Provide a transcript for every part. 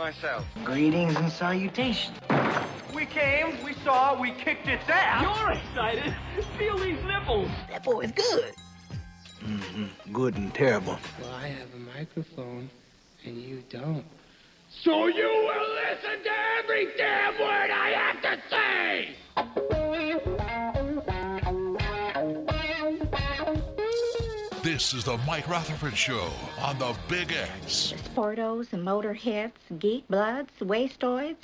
myself. Greetings and salutations. We came, we saw, we kicked its ass. You're excited. Feel these nipples. That boy's good. Mm-hmm. Good and terrible. Well, I have a microphone, and you don't. So you will listen to every damn word I have to say! This is the Mike Rutherford Show on the Big X. Sportos, motorheads, geek bloods, wastoids,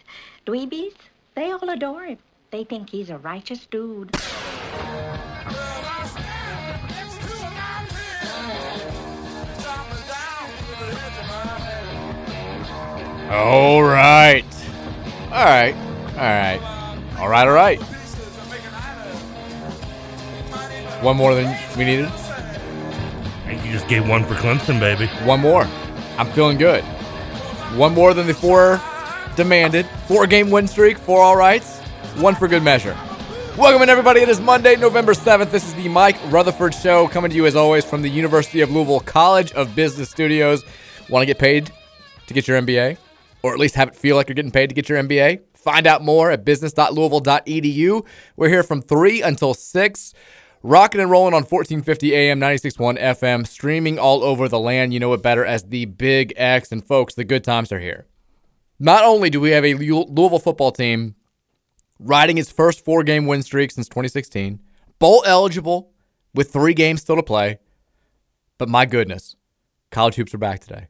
dweebies, they all adore him. They think he's a righteous dude. All right. All right. All right. All right. All right. One more than we needed. You just gave one for Clemson, baby. One more. I'm feeling good. One more than the four demanded. Four game win streak, four all rights, one for good measure. Welcome in, everybody. It is Monday, November 7th. This is the Mike Rutherford Show coming to you, as always, from the University of Louisville College of Business Studios. Want to get paid to get your MBA? Or at least have it feel like you're getting paid to get your MBA? Find out more at business.louisville.edu. We're here from 3 until 6. Rocking and rolling on 1450 AM, 96.1 FM, streaming all over the land. You know it better as the Big X. And folks, the good times are here. Not only do we have a Louisville football team riding its first four game win streak since 2016, bowl eligible with three games still to play, but my goodness, college hoops are back today.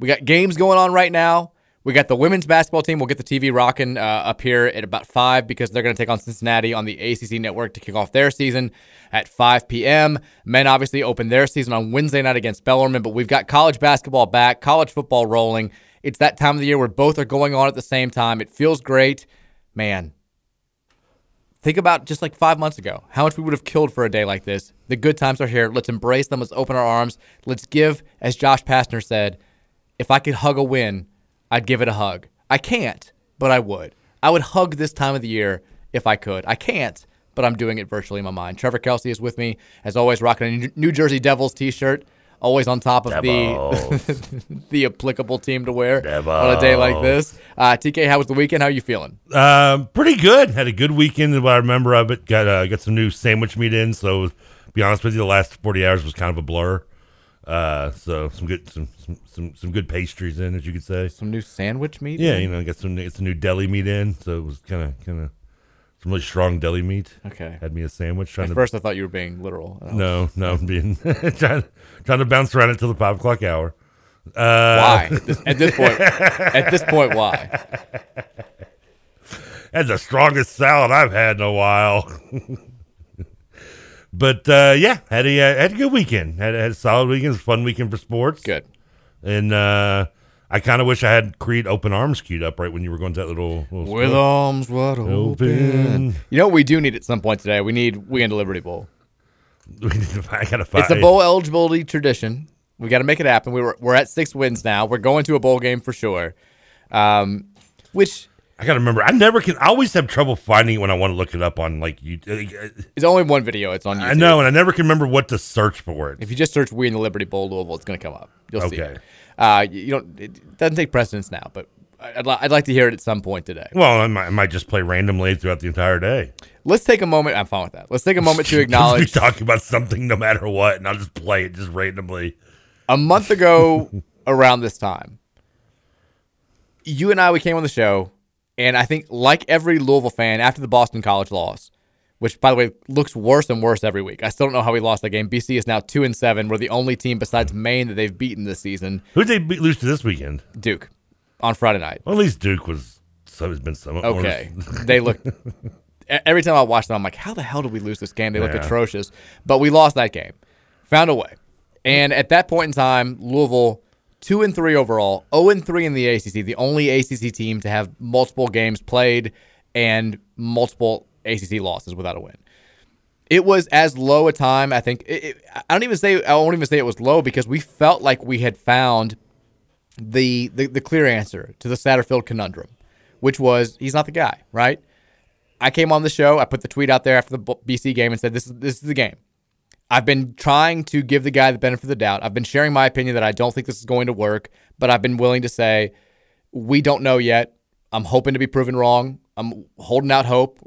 We got games going on right now. We got the women's basketball team. We'll get the TV rocking uh, up here at about 5 because they're going to take on Cincinnati on the ACC network to kick off their season at 5 p.m. Men obviously open their season on Wednesday night against Bellarmine, but we've got college basketball back, college football rolling. It's that time of the year where both are going on at the same time. It feels great. Man, think about just like five months ago, how much we would have killed for a day like this. The good times are here. Let's embrace them. Let's open our arms. Let's give, as Josh Pastner said, if I could hug a win, I'd give it a hug. I can't, but I would. I would hug this time of the year if I could. I can't, but I'm doing it virtually in my mind. Trevor Kelsey is with me, as always, rocking a New Jersey Devils t shirt. Always on top of the the applicable team to wear on a day like this. Uh, TK, how was the weekend? How are you feeling? Um, pretty good. Had a good weekend. What I remember of it, got uh, got some new sandwich meat in. So, to be honest with you, the last forty hours was kind of a blur. Uh, so some good some, some some some good pastries in, as you could say. Some new sandwich meat. Yeah, in? you know, got some it's a new deli meat in, so it was kind of kind of some really strong deli meat. Okay, had me a sandwich. Trying At to, first, I thought you were being literal. No, no, I'm being trying trying to bounce around until the five o'clock hour. Uh, why at this, at this point? at this point, why? That's the strongest salad I've had in a while. But uh, yeah, had a uh, had a good weekend. Had, had a solid weekend. fun weekend for sports. Good. And uh, I kind of wish I had Creed Open Arms queued up right when you were going to that little, little with arms wide open. Open. You know what we do need at some point today? We need we Weekend Liberty Bowl. We need to, I gotta find. It's a bowl eligibility tradition. We got to make it happen. We were we're at six wins now. We're going to a bowl game for sure. Um, which I gotta remember. I never can. I always have trouble finding it when I want to look it up on like you. It's only one video. It's on YouTube. I know, and I never can remember what to search for it. If you just search "We in the Liberty Bowl Louisville," it's going to come up. You'll see Okay. it. Uh, you don't. It doesn't take precedence now, but I'd, li- I'd like to hear it at some point today. Well, I might, I might just play randomly throughout the entire day. Let's take a moment. I'm fine with that. Let's take a moment to we acknowledge talk about something no matter what, and I'll just play it just randomly. a month ago around this time. You and I we came on the show, and I think like every Louisville fan after the Boston College loss, which by the way looks worse and worse every week. I still don't know how we lost that game. BC is now two and seven. We're the only team besides Maine that they've beaten this season. Who'd they beat, lose to this weekend? Duke on Friday night. Well, at least Duke was. So has been somewhat more- Okay, they look. Every time I watch them, I'm like, how the hell did we lose this game? They look atrocious, but we lost that game. Found a way, and at that point in time, Louisville two and three overall, zero and three in the ACC, the only ACC team to have multiple games played and multiple ACC losses without a win. It was as low a time. I think. It, it, I don't even say. I won't even say it was low because we felt like we had found the the, the clear answer to the Satterfield conundrum, which was he's not the guy, right? I came on the show. I put the tweet out there after the BC game and said, "This is this is the game." I've been trying to give the guy the benefit of the doubt. I've been sharing my opinion that I don't think this is going to work, but I've been willing to say we don't know yet. I'm hoping to be proven wrong. I'm holding out hope.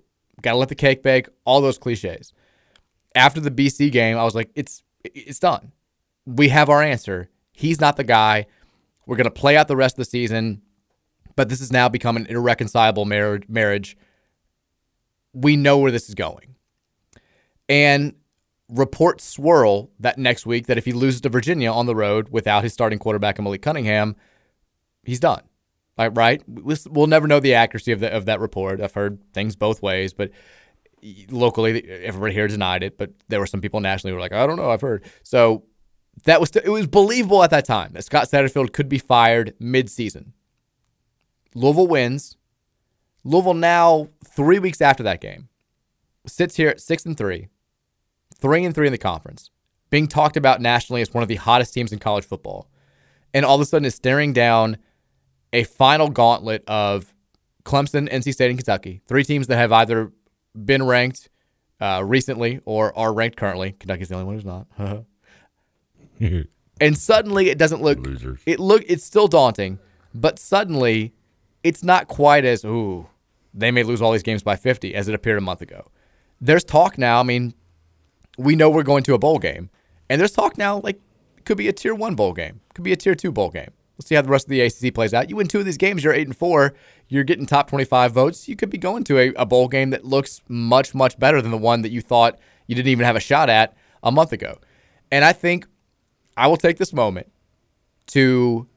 Got to let the cake bake. All those cliches. After the BC game, I was like, "It's it's done. We have our answer. He's not the guy. We're to play out the rest of the season, but this has now become an irreconcilable marriage. Marriage. We know where this is going, and reports swirl that next week that if he loses to Virginia on the road without his starting quarterback Malik Cunningham, he's done. Right, right. We'll never know the accuracy of the, of that report. I've heard things both ways, but locally, everybody here denied it. But there were some people nationally who were like, "I don't know, I've heard." So that was it was believable at that time that Scott Satterfield could be fired midseason. Louisville wins. Louisville now three weeks after that game sits here at six and three three and three in the conference, being talked about nationally as one of the hottest teams in college football, and all of a sudden is staring down a final gauntlet of Clemson, NC State, and Kentucky, three teams that have either been ranked uh, recently or are ranked currently. Kentucky's the only one who's not. and suddenly it doesn't look Losers. it look it's still daunting, but suddenly it's not quite as ooh they may lose all these games by 50 as it appeared a month ago. There's talk now. I mean, we know we're going to a bowl game. And there's talk now, like, could be a tier one bowl game, could be a tier two bowl game. Let's see how the rest of the ACC plays out. You win two of these games, you're eight and four. You're getting top 25 votes. You could be going to a, a bowl game that looks much, much better than the one that you thought you didn't even have a shot at a month ago. And I think I will take this moment to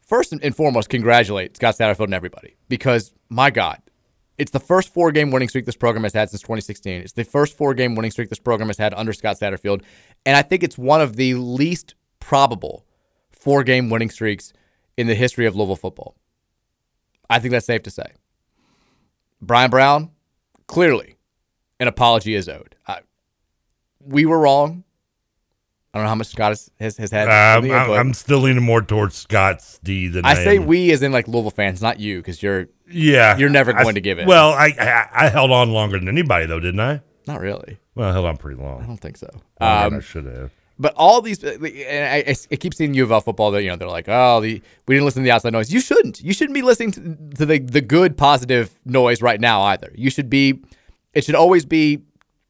first and foremost congratulate Scott Satterfield and everybody because, my God, it's the first four game winning streak this program has had since 2016. It's the first four game winning streak this program has had under Scott Satterfield. And I think it's one of the least probable four game winning streaks in the history of Louisville football. I think that's safe to say. Bryan Brown, clearly, an apology is owed. I, we were wrong. I don't know how much Scott has, has, has had. I'm, I'm, still leaning more towards Scott's D than I, I say am. we as in like Louisville fans, not you, because you're yeah you're never going I, to give it. Well, I, I, I held on longer than anybody though, didn't I? Not really. Well, I held on pretty long. I don't think so. Um, I should have. But all these, and I, I, I keep seeing U of L football that you know they're like, oh, the we didn't listen to the outside noise. You shouldn't. You shouldn't be listening to, to the the good positive noise right now either. You should be. It should always be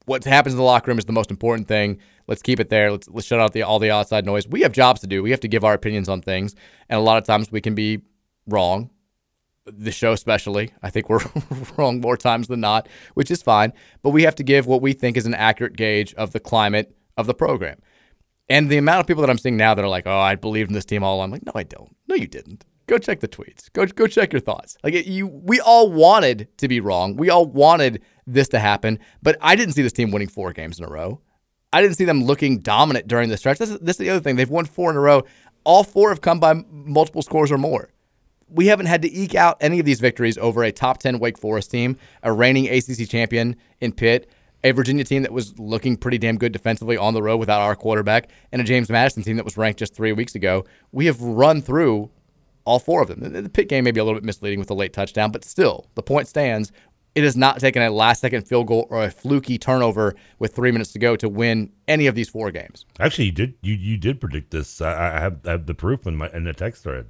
what happens in the locker room is the most important thing. Let's keep it there. Let's let's shut out the all the outside noise. We have jobs to do. We have to give our opinions on things, and a lot of times we can be wrong. The show, especially, I think we're wrong more times than not, which is fine. But we have to give what we think is an accurate gauge of the climate of the program. And the amount of people that I'm seeing now that are like, "Oh, I believed in this team all along." I'm like, "No, I don't. No, you didn't. Go check the tweets. Go go check your thoughts. Like you, we all wanted to be wrong. We all wanted this to happen, but I didn't see this team winning four games in a row. I didn't see them looking dominant during the stretch. This is, this is the other thing. They've won four in a row. All four have come by multiple scores or more. We haven't had to eke out any of these victories over a top 10 Wake Forest team, a reigning ACC champion in Pitt, a Virginia team that was looking pretty damn good defensively on the road without our quarterback, and a James Madison team that was ranked just three weeks ago. We have run through all four of them. The Pitt game may be a little bit misleading with the late touchdown, but still, the point stands. It has not taken a last second field goal or a fluky turnover with three minutes to go to win any of these four games. Actually, you did you, you did predict this. I, I, have, I have the proof in my in the text thread.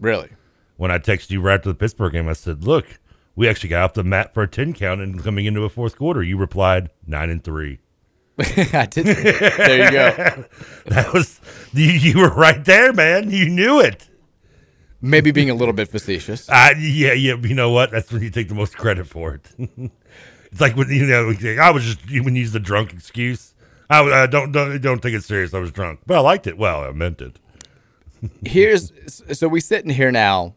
Really? When I texted you right after the Pittsburgh game, I said, "Look, we actually got off the mat for a ten count and coming into a fourth quarter." You replied nine and three. I did. There you go. that was you, you were right there, man. You knew it. Maybe being a little bit facetious. Uh, yeah, yeah. You know what? That's when you take the most credit for it. it's like when you know, I was just you when you use the drunk excuse. I uh, don't don't don't take it serious. I was drunk, but I liked it. Well, I meant it. Here's so we sit in here now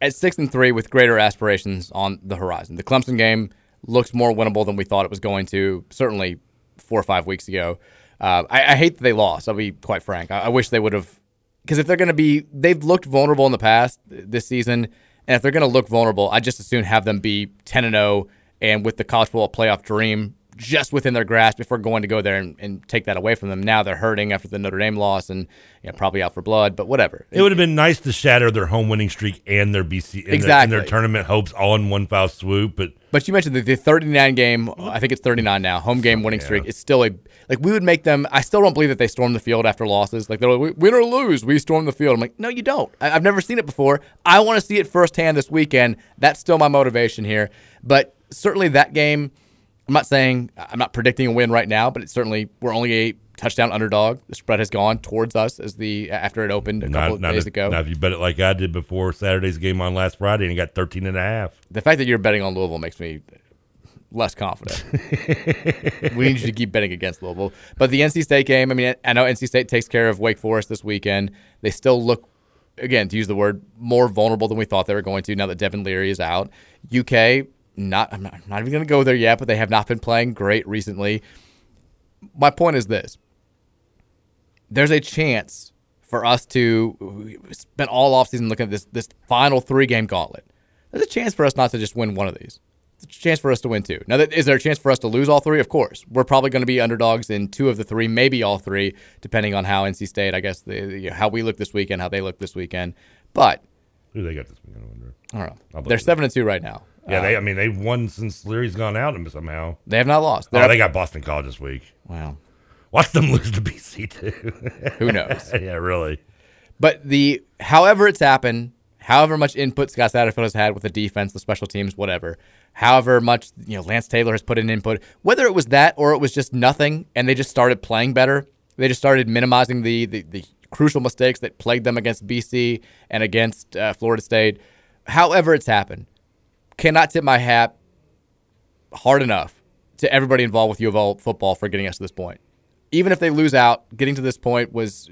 at six and three with greater aspirations on the horizon. The Clemson game looks more winnable than we thought it was going to. Certainly, four or five weeks ago. Uh, I, I, hate that they lost. I'll be quite frank. I, I wish they would have because if they're going to be, they've looked vulnerable in the past this season, and if they're going to look vulnerable, I just as soon have them be ten and zero, and with the college football playoff dream just within their grasp before going to go there and, and take that away from them. Now they're hurting after the Notre Dame loss and you know, probably out for blood, but whatever. It would have been nice to shatter their home winning streak and their BC and, Exactly. their, and their tournament hopes all in one foul swoop. But But you mentioned the, the 39 game, I think it's 39 now, home game winning streak. It's still a, like, we would make them, I still don't believe that they storm the field after losses. Like, they're like, win or lose, we storm the field. I'm like, no, you don't. I, I've never seen it before. I want to see it firsthand this weekend. That's still my motivation here. But certainly that game, I'm not saying, I'm not predicting a win right now, but it's certainly, we're only a touchdown underdog. The spread has gone towards us as the, after it opened a couple not, of not days if, ago. Now, if you bet it like I did before Saturday's game on last Friday and you got 13 and a half. The fact that you're betting on Louisville makes me less confident. we need you to keep betting against Louisville. But the NC State game, I mean, I know NC State takes care of Wake Forest this weekend. They still look, again, to use the word, more vulnerable than we thought they were going to now that Devin Leary is out. UK, not, I'm not, I'm not even going to go there yet, but they have not been playing great recently. My point is this there's a chance for us to spend all offseason looking at this this final three game gauntlet. There's a chance for us not to just win one of these. There's a chance for us to win two. Now, is there a chance for us to lose all three? Of course. We're probably going to be underdogs in two of the three, maybe all three, depending on how NC State, I guess, the, the- how we look this weekend, how they look this weekend. But Who they got this weekend? I wonder. I don't know. They're seven and two right now. Yeah, Uh, they. I mean, they've won since Leary's gone out and somehow. They have not lost. Oh, they got Boston College this week. Wow. Watch them lose to BC too. Who knows? yeah, really. But the however it's happened, however much input Scott Satterfield has had with the defense, the special teams, whatever, however much you know Lance Taylor has put in input, whether it was that or it was just nothing, and they just started playing better. They just started minimizing the the, the crucial mistakes that plagued them against BC and against uh, Florida State. However it's happened, cannot tip my hat hard enough to everybody involved with U of L football for getting us to this point. Even if they lose out, getting to this point was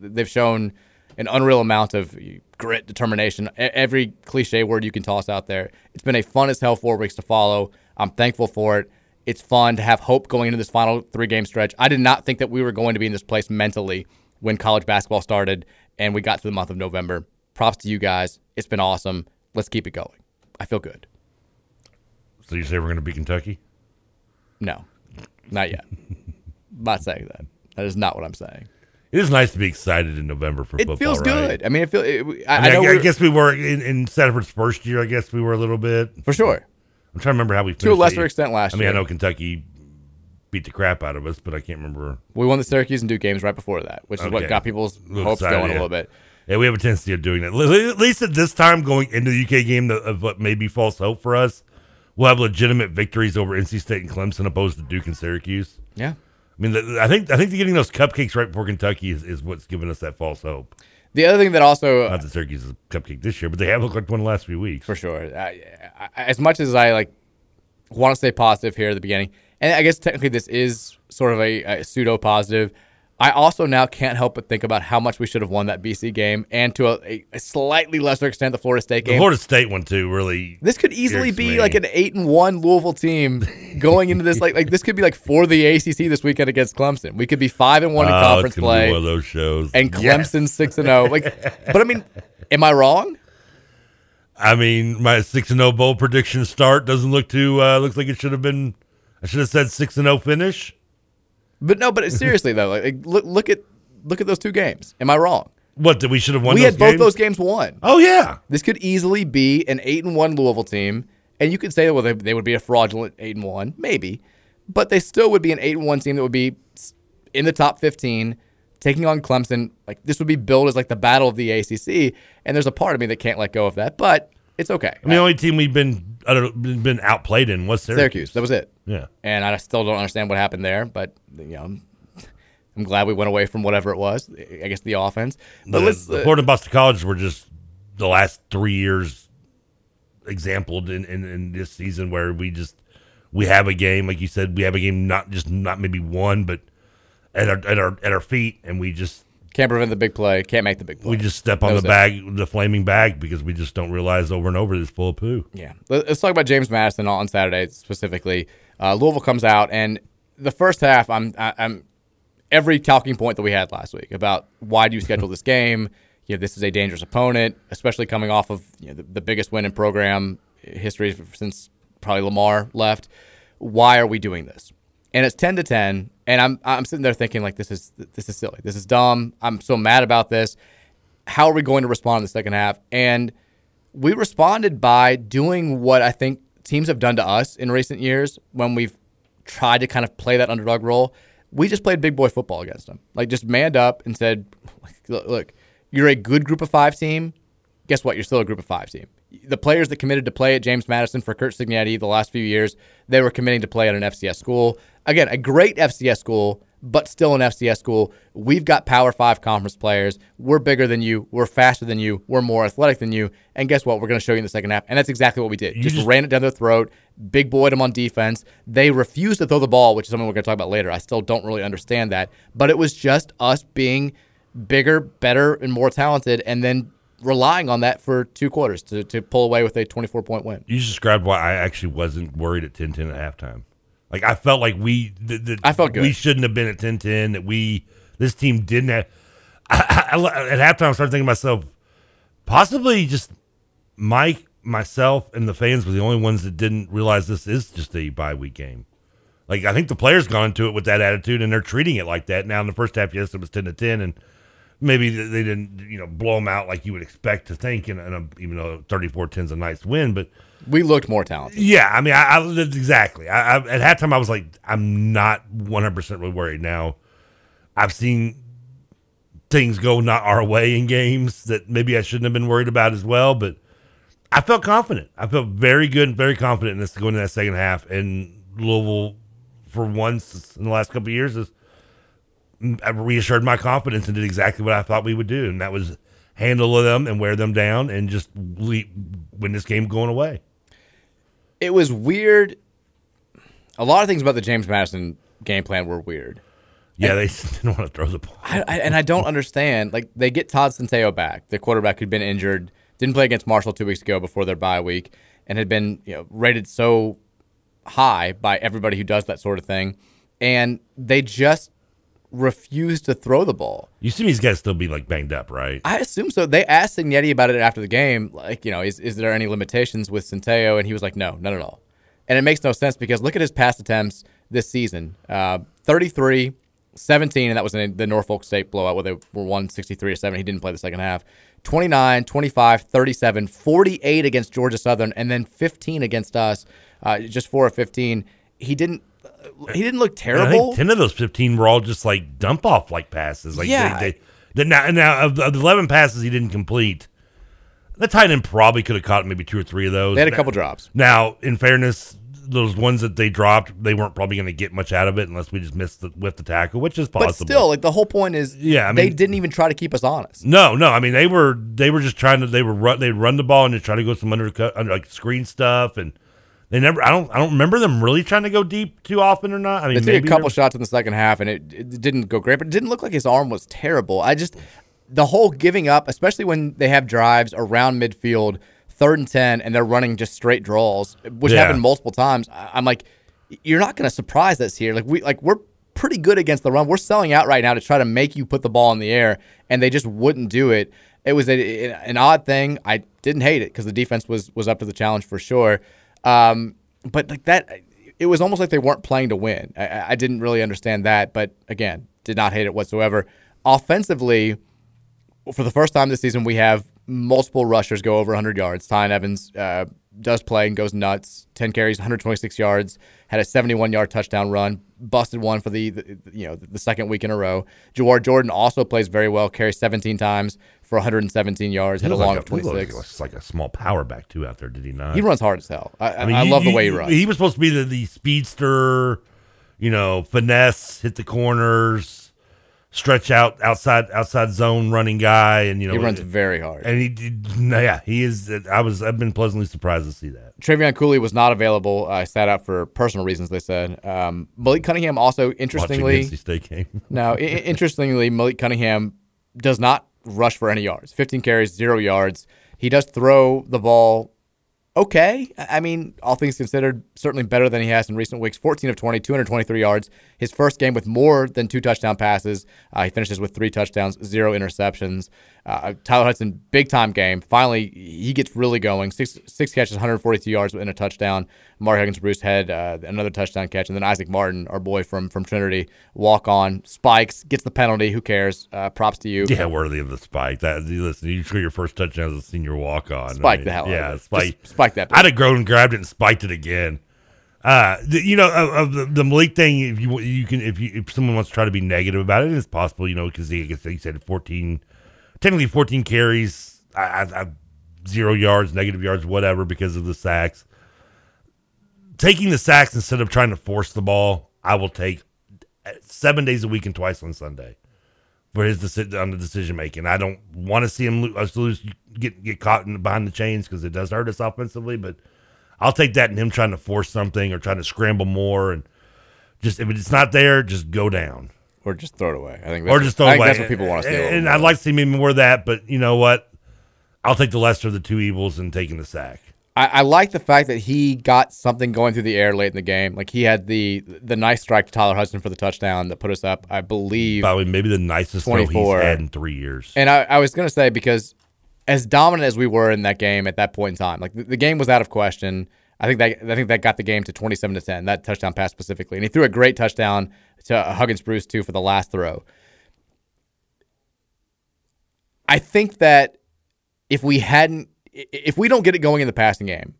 they've shown an unreal amount of grit, determination, every cliche word you can toss out there. It's been a fun as hell four weeks to follow. I'm thankful for it. It's fun to have hope going into this final three game stretch. I did not think that we were going to be in this place mentally when college basketball started and we got to the month of November. Props to you guys. It's been awesome. Let's keep it going. I feel good. So you say we're going to beat Kentucky? No, not yet. Not saying that. That is not what I'm saying. It is nice to be excited in November for It football. It feels right? good. I mean, it feel. It, I, I, mean, I, know I guess we were in, in first year. I guess we were a little bit for sure. I'm trying to remember how we To a lesser extent last year. I mean, year. I know Kentucky beat the crap out of us, but I can't remember. we won the Syracuse and Duke games right before that, which is what got people's hopes excited, going a little bit. Yeah, we have a tendency of doing that. At least at this time, going into the UK game, of what may be false hope for us, we'll have legitimate victories over NC State and Clemson, opposed to Duke and Syracuse. Yeah. I mean, I think I think the getting those cupcakes right before Kentucky is, is what's giving us that false hope. The other thing that also Not that Syracuse is a cupcake this year, but they have looked like one the last few weeks. for sure. I, I, as much as I like want to stay positive here at the beginning, and I guess technically this is sort of a, a pseudo positive. I also now can't help but think about how much we should have won that BC game, and to a, a slightly lesser extent the Florida State game. The. Florida State one too really. This could easily be me. like an eight and one Louisville team going into this. Like, like this could be like for the ACC this weekend against Clemson. We could be five and one in Oh, conference it's gonna be play, one of those shows. and Clemson six and zero. Like, but I mean, am I wrong? I mean, my six and zero bowl prediction start doesn't look too. Uh, looks like it should have been. I should have said six and zero finish. But no, but seriously though, like, look look at look at those two games. Am I wrong? What that we should have won? we had both games? those games won. Oh yeah, This could easily be an eight and one Louisville team, and you could say, that well, they, they would be a fraudulent eight and one, maybe, but they still would be an eight and one team that would be in the top fifteen, taking on Clemson. Like this would be billed as like the battle of the ACC, and there's a part of me that can't let go of that, but it's okay. I mean, the only team we've been I don't been outplayed in was Syracuse. Syracuse, that was it. Yeah. and I still don't understand what happened there, but you know. I'm glad we went away from whatever it was. I guess the offense. But the, let's. the uh, Florida and Boston College were just the last three years exampled in, in, in this season where we just we have a game like you said we have a game not just not maybe one but at our at our at our feet and we just can't prevent the big play. Can't make the big play. we just step on the it. bag the flaming bag because we just don't realize over and over this full of poo. Yeah. Let- Let's talk about James Madison on Saturday specifically. Uh, Louisville comes out, and the first half, I'm I, I'm every talking point that we had last week about why do you schedule this game? You know, this is a dangerous opponent, especially coming off of you know, the, the biggest win in program history since probably Lamar left. Why are we doing this? And it's ten to ten, and I'm I'm sitting there thinking like this is this is silly, this is dumb. I'm so mad about this. How are we going to respond in the second half? And we responded by doing what I think teams have done to us in recent years when we've tried to kind of play that underdog role. We just played big boy football against them. Like just manned up and said, look, you're a good group of five team. Guess what? You're still a group of five team. The players that committed to play at James Madison for Curt Cignetti the last few years, they were committing to play at an FCS school. Again, a great FCS school, but still an FCS school. We've got Power Five conference players. We're bigger than you. We're faster than you. We're more athletic than you. And guess what? We're going to show you in the second half. And that's exactly what we did. Just, just- ran it down their throat. Big boyed them on defense. They refused to throw the ball, which is something we're going to talk about later. I still don't really understand that. But it was just us being bigger, better, and more talented, and then relying on that for two quarters to, to pull away with a 24 point win. You just described why I actually wasn't worried at 10-10 at halftime. Like I felt like we, the, the, I felt good. We shouldn't have been at 10-10. That we, this team didn't have. I, I, I- at halftime, I started thinking to myself, possibly just Mike, myself, and the fans were the only ones that didn't realize this is just a bye week game. Like I think the players gone into it with that attitude, and they're treating it like that. Now in the first half, yes, it was ten to ten, and maybe they didn't, you know, blow them out like you would expect to think. And, and a, even though 34-10 is a nice win, but We looked more talented. yeah, I mean, I, I exactly. I, I, at halftime, I was like, I'm not 100 percent really worried. Now, I've seen things go not our way in games that maybe I shouldn't have been worried about as well, but I felt confident. I felt very good and very confident in this going into that second half. And Louisville, for once in the last couple of years, has reassured my confidence and did exactly what I thought we would do, and that was handle them and wear them down and just win this game going away. It was weird. A lot of things about the James Madison game plan were weird. Yeah, they didn't want to throw the ball. I, I, and I don't understand. Like they get Todd Centeio back, the quarterback who'd been injured, didn't play against Marshall two weeks ago before their bye week, and had been you know rated so high by everybody who does that sort of thing, and they just refused to throw the ball. You see these guys still be like banged up, right? I assume so. They asked Cignetti about it after the game, like, you know, is, is there any limitations with Centeio? And he was like, no, none at all. And it makes no sense because look at his pass attempts this season uh, 33, 17, and that was in the Norfolk State blowout where they were 163 to 7. He didn't play the second half. 29, 25, 37, 48 against Georgia Southern, and then 15 against us, uh, just 4 of 15. He didn't. He didn't look And I terrible. think ten of those fifteen were all just like dump off like passes. Like Yeah. they, they, they now, now of the, of the eleven passes he didn't complete. The tight end probably could have caught maybe two or three of those. They had a Now- couple drops. Now, in fairness, those ones that they dropped, they weren't probably going to get much out of it unless we just missed the, with the tackle, which is possible. But still, like the whole point is, Yeah, I they didn't even try to keep us honest. No, no. I mean, they were they were just trying to they were run they run the ball and just try to go some undercut under like screen stuff and they never. I don't I don't remember them really trying to go deep too often or not. I mean, They took maybe a couple shots in the second half, and it, it didn't go great. But it didn't look like his arm was terrible. I just the whole giving up, especially when they have drives around midfield, third and ten, and they're running just straight draws, which Yeah. happened multiple times. I'm like, you're not going to surprise us here. Like we like we're pretty good against the run. We're selling out right now to try to make you put the ball in the air, and they just wouldn't do it. It was a, an odd thing. I didn't hate it because the defense was was up to the challenge for sure. Um, but like that, it was almost like they weren't playing to win. I- I, didn't really understand that, but again, did not hate it whatsoever. Offensively, for the first time this season, we have multiple rushers go over 100 yards. Tiyon Evans uh, does play and goes nuts. 10 carries, 126 yards. Had a 71 yard touchdown run. Busted one for the, the you know the second week in a row. Jawhar Jordan also plays very well. Carries 17 times for 117 yards. He Had a long like of he looked 26. Like, like a small power back too out there, did he not? He runs hard as hell. I, I, mean, I you- love the you- way he runs. He was supposed to be the, the speedster, you know, finesse, hit the corners, stretch out outside outside zone running guy, and you know He runs very hard. And he, did, yeah, he is. I was I've been pleasantly surprised to see that. Trevion Cooley was not available. I sat out for personal reasons. They said um, Malik Cunningham also interestingly. State game. no, I- interestingly, Malik Cunningham does not rush for any yards. 15 carries, zero yards. He does throw the ball okay. I mean, all things considered, certainly better than he has in recent weeks. 14 of 20, 223 yards. His first game with more than two touchdown passes. Uh, he finishes with three touchdowns, zero interceptions. Uh, Tyler Hudson, big time game. Finally, he gets really going. Six six catches, 142 yards and a touchdown. Mark Huggins Bruce had uh, another touchdown catch, and then Isaac Martin, our boy from from Trinity, walk on spikes, gets the penalty. Who cares? Uh, props to you. Yeah, worthy of the spike. That listen, you score your first touchdown as a senior walk on. Spike the hell Yeah, spike. Just spike that. I'd have grown and grabbed it and spiked it again. Uh, the, you know, of, the, the Malik thing. If you you can, if you if someone wants to try to be negative about it, it's possible. You know, because he, I guess he said fourteen, technically fourteen carries, I, I, I, zero yards, negative yards, whatever, because of the sacks. Taking the sacks instead of trying to force the ball, I will take seven days a week and twice on Sunday for his deci- on the decision making. I don't want to see him lo- us lose, get get caught in, behind the chains because it does hurt us offensively. But I'll take that and him trying to force something or trying to scramble more and just if it's not there, just go down or just throw it away. I think, or just throw I it think away. that's what people want to see. a little And I'd like to see maybe more of that. But you know what? I'll take the lesser of the two evils and taking the sack. I, I like the fact that he got something going through the air late in the game. Like he had the the nice strike to Tyler Hudson for the touchdown that put us up, I believe, Probably maybe the nicest throw he's had in three years. And I, I was going to say because as dominant as we were in that game at that point in time, like the, the game was out of question. I think that I think that got the game to twenty seven to ten. That touchdown pass specifically, and he threw a great touchdown to Huggins Bruce too for the last throw. I think that if we hadn't, if we don't get it going in the passing game,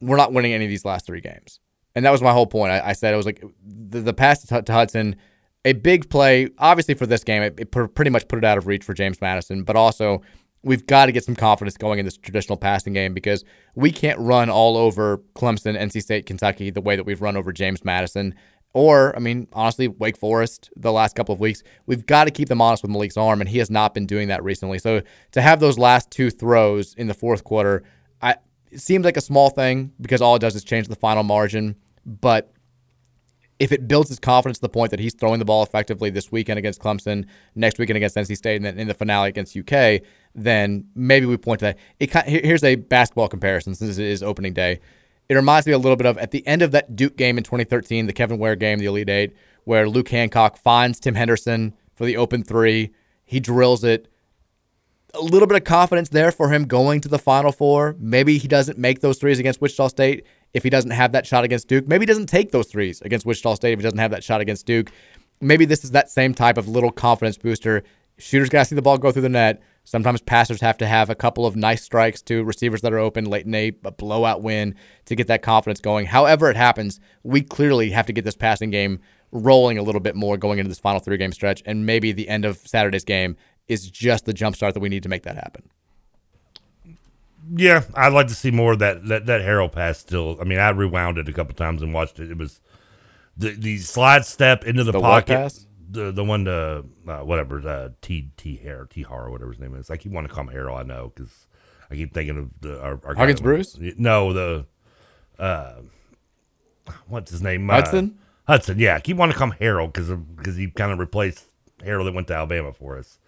we're not winning any of these last three games. And that was my whole point. I, I said it was like the, the pass to, to Hudson, a big play, obviously for this game, it, it pretty much put it out of reach for James Madison, but also we've got to get some confidence going in this traditional passing game because we can't run all over Clemson, NC State, Kentucky the way that we've run over James Madison. Or, I mean, honestly, Wake Forest the last couple of weeks. We've got to keep them honest with Malik's arm, and he has not been doing that recently. So to have those last two throws in the fourth quarter, I it seems like a small thing because all it does is change the final margin. But if it builds his confidence to the point that he's throwing the ball effectively this weekend against Clemson, next weekend against NC State, and then in the finale against UK, then maybe we point to that. It here's a basketball comparison since it is opening day. It reminds me a little bit of at the end of that Duke game in 2013, the Kevin Ware game, the Elite Eight, where Luke Hancock finds Tim Henderson for the open three. He drills it a little bit of confidence there for him going to the Final Four. Maybe he doesn't make those threes against Wichita State if he doesn't have that shot against Duke. Maybe he doesn't take those threes against Wichita State if he doesn't have that shot against Duke. Maybe this is that same type of little confidence booster. Shooters got to see the ball go through the net. Sometimes passers have to have a couple of nice strikes to receivers that are open late in a, blowout win to get that confidence going. However, it happens, we clearly have to get this passing game rolling a little bit more going into this final three game stretch. And maybe the end of Saturday's game is just the jumpstart that we need to make that happen. Yeah, I'd like to see more of that that that Harrell pass. Still, I mean, I rewound it a couple times and watched it. It was the the slide step into the, The pocket. The the one to uh, whatever uh, T T Hair T Har or whatever his name is. I keep wanting to call him Harrell. I know because I keep thinking of the our, our Huggins Bruce? No, the uh, what's his name? Hudson? Uh, Hudson. Yeah, I keep wanting to call him Harrell because because he kind of replaced Harrell that went to Alabama for us.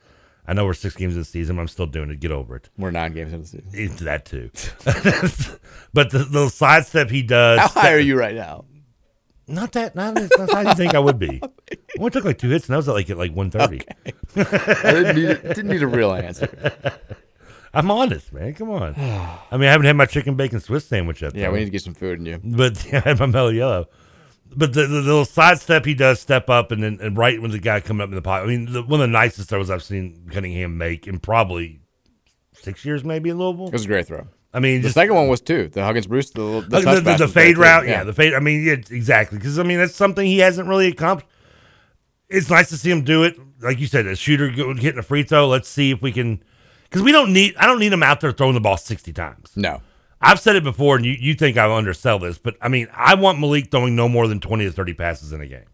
I know we're six games in the season. I'm still doing it. Get over it. We're nine games into the season. It's that too. but the, the sidestep he does. How high are you right now? Not that. Not as high as you think I would be. I only took like two hits, and I was at like at like 130. I didn't need, didn't need a real answer. I'm honest, man. Come on. I mean, I haven't had my chicken bacon Swiss sandwich yet. Yeah, we need to get some food in you. But yeah, I had my mellow yellow. But the, the, the little sidestep he does step up and then and right when the guy coming up in the pocket. I mean, the, one of the nicest throws I've seen Cunningham make in probably six years, maybe in Louisville. It was a great throw. I mean, the just- second one was too. The Huggins Bruce, the, uh, the, the, the, the fade route, yeah. the fade. I mean, yeah, exactly. Because I mean, that's something he hasn't really accomplished. It's nice to see him do it. Like you said, a shooter hitting a free throw. Let's see if we can. Because we don't need. I don't need him out there throwing the ball sixty times. No, I've said it before, and you, you think I undersell this, but I mean, I want Malik throwing no more than twenty to thirty passes in a game.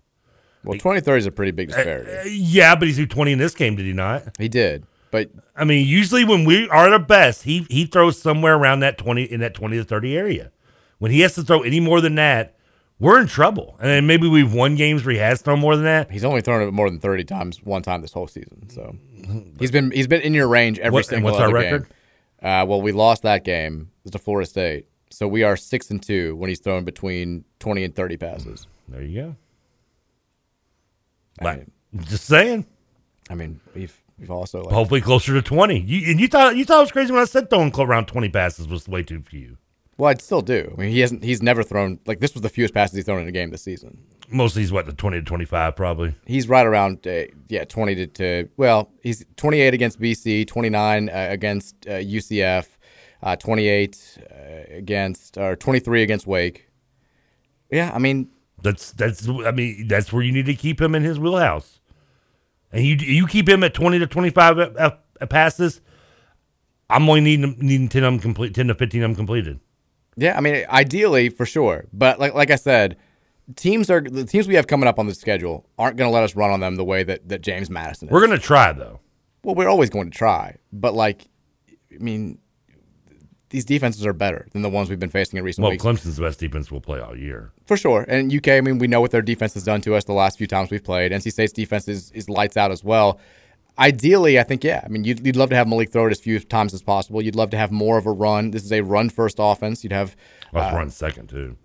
Well, 20 30 is a pretty big disparity. Uh, yeah, but he threw twenty in this game, did he not? He did, but I mean, usually when we are at our best, he he throws somewhere around that twenty in that twenty to thirty area. When he has to throw any more than that, we're in trouble. And then maybe we've won games where he has thrown more than that. he's only thrown it more than 30 times one time this whole season. So he's been he's been in your range every What- single what's our record? game. Uh, well, we lost that game. To Florida State. So we are six and two when he's throwing between twenty and thirty passes. There you go. I Like, mean, just saying. I mean, we've we've also like, Hopefully closer to twenty. You, and you thought you thought it was crazy when I said throwing around twenty passes was way too few. Well, I'd still do. I mean, he hasn't. He's never thrown like this was the fewest passes he's thrown in a game this season. Mostly he's what the twenty to twenty five probably. He's right around uh, yeah twenty to, to well he's twenty eight against BC, twenty nine uh, against uh, UCF, uh, twenty eight uh, against or twenty three against Wake. Yeah, I mean That's that's I mean that's where you need to keep him in his wheelhouse, and you you keep him at twenty to twenty five passes. I'm only needing needing ten of them complete, ten to fifteen of them completed. Yeah, I mean, ideally for sure, but like like I said, teams are the teams we have coming up on the schedule aren't going to let us run on them the way that that James Madison. Is. We're gonna try though. Well, we're always going to try, but like, I mean, these defenses are better than the ones we've been facing in recent Well, weeks, Clemson's the best defense we'll play all year. for sure. And UK, I mean, we know what their defense has done to us the last few times we've played. NC State's defense is, is lights out as well. Ideally, I think yeah. I mean, you'd, you'd love to have Malik throw it as few times as possible. You'd love to have more of a run. This is a run first offense. You'd have Let's uh, run second too.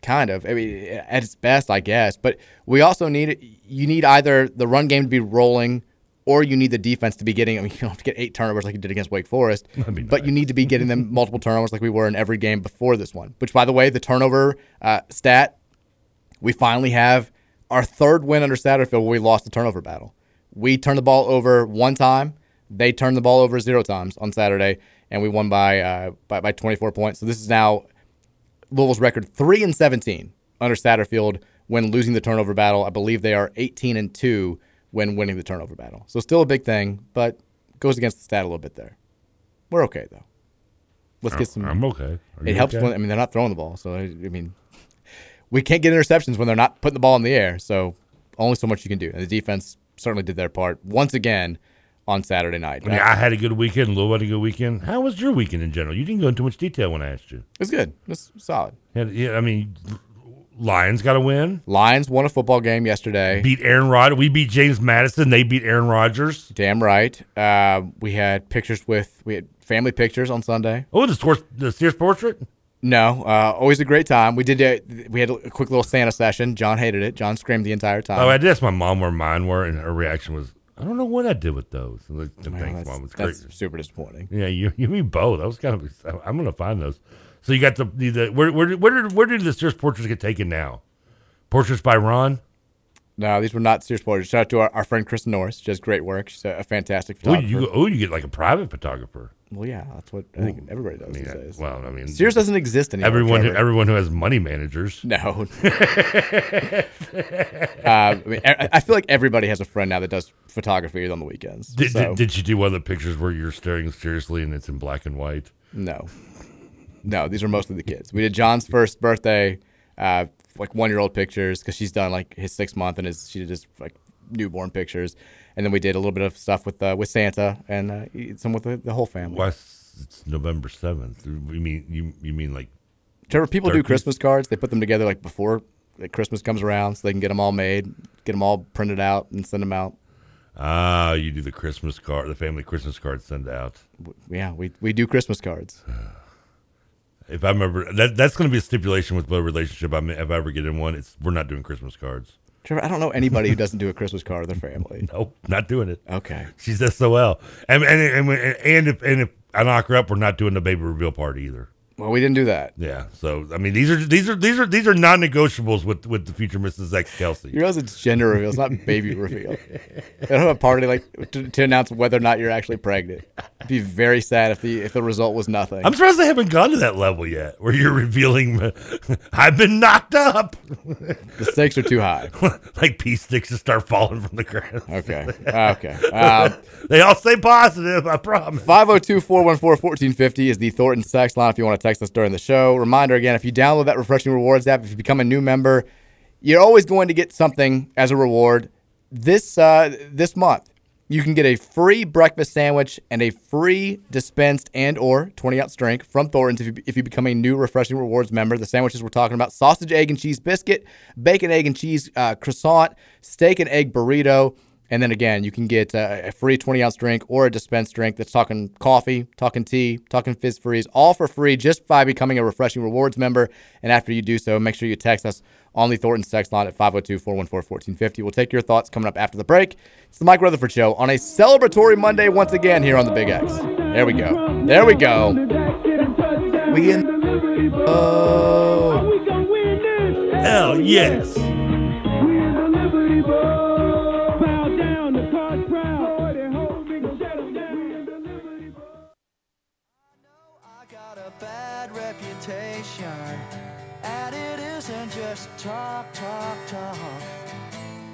kind of. I mean, at its best, I guess. But we also need you need either the run game to be rolling, or you need the defense to be getting. I mean, you don't have to get eight turnovers like you did against Wake Forest, but you need to be getting them multiple turnovers like we were in every game before this one. Which, by the way, the turnover uh, stat, we finally have our third win under Satterfield where we lost the turnover battle. We turned the ball over one time. They turned the ball over zero times on Saturday, and we won by uh, by, by 24 points. So this is now Louisville's record three and 17 under Satterfield when losing the turnover battle. I believe they are 18 and two when winning the turnover battle. So still a big thing, but goes against the stat a little bit there. We're okay though. Let's get some. I'm okay. Are It helps okay? when I mean they're not throwing the ball, so I, I mean we can't get interceptions when they're not putting the ball in the air. So only so much you can do, and the defense certainly did their part once again on Saturday night. I mean, I had a good weekend. Lou had a good weekend. How was your weekend in general? You didn't go into much detail when I asked you. It was good. It was solid. Yeah, yeah, I mean, Lions got a win. Lions won a football game yesterday. Beat Aaron Rodgers. We beat James Madison. They beat Aaron Rodgers. Damn right. Uh, we had pictures with we had family pictures on Sunday. Oh, the the Sears portrait. No, uh, always a great time. We did a, we had a quick little Santa session. John hated it. John screamed the entire time. Oh, I did ask my mom where mine were, and her reaction was, "I don't know what I did with those." Like, thanks, mom. It's that's great. super disappointing. Yeah, you you mean both. I was kind of. I'm gonna find those. So you got the the, the where where did- where did where did the Sears portraits get taken now? Portraits by Ron. No, these were not Sears portraits. Shout out to our, our friend Kristen Norris. She does great work. She's a, a fantastic Oh, photographer. you oh, you get like a private photographer. Well, yeah, that's what I think everybody does I mean, these days. well, I mean, Sears doesn't exist anymore. Everyone who, everyone who has money managers. No. uh, I, mean, I I feel like everybody has a friend now that does photography on the weekends. Did, so, did, did you do one of the pictures where you're staring seriously and it's in black and white? No. No, these are mostly the kids. We did John's first birthday, uh, like one year old pictures because she's done like his six month and his she did his like newborn pictures, and then we did a little bit of stuff with uh, with Santa and uh, some with the, the whole family. Why, it's November seventh. You mean you you mean like Trevor, people do? Christmas cards. They put them together like before like, Christmas comes around, so they can get them all made, get them all printed out, and send them out. ah you do the Christmas card, the family Christmas card send out. Yeah, we we do Christmas cards. If I remember, that that's going to be a stipulation with the relationship. I mean, if I ever get in one, it's we're not doing Christmas cards. Trevor, I don't know anybody who doesn't do a Christmas card with their family. Nope, not doing it. Okay. She's SOL, and and and, and if and if I knock her up, we're not doing the baby reveal party either. Well, we didn't do that. Yeah, so I mean, these are these are these are these are non-negotiables with with the future Mrs. X Kelsey. You realize it's gender reveal, it's not baby reveal. They don't have a party like to, to announce whether or not you're actually pregnant. It'd be very sad if the if the result was nothing. I'm surprised they haven't gone to that level yet, where you're revealing I've been knocked up. The stakes are too high. like pea sticks just start falling from the ground. Okay. Okay. Um, they all stay positive. I promise. 502 414 1450 is the Thornton sex line if you want to text us during the show. Reminder again if you download that Refreshing Rewards app, if you become a new member, you're always going to get something as a reward. This, uh, this month, you can get a free breakfast sandwich and a free dispensed and or 20 ounce drink from Thornton's if you, if you become a new Refreshing Rewards member. The sandwiches we're talking about sausage, egg, and cheese biscuit, bacon, egg, and cheese uh, croissant, steak and egg burrito, And then again, you can get a free 20 ounce drink or a dispensed drink that's talking coffee, talking tea, talking fizz freeze, all for free just by becoming a Refreshing Rewards member. And after you do so, make sure you text us on the Thornton's text line at 502 414 1450. We'll take your thoughts coming up after the break. It's the Mike Rutherford Show on a celebratory Monday once again here on the Big X. There we go. There we go. We in. Oh. Hell yes. Reputation and it isn't just talk talk talk.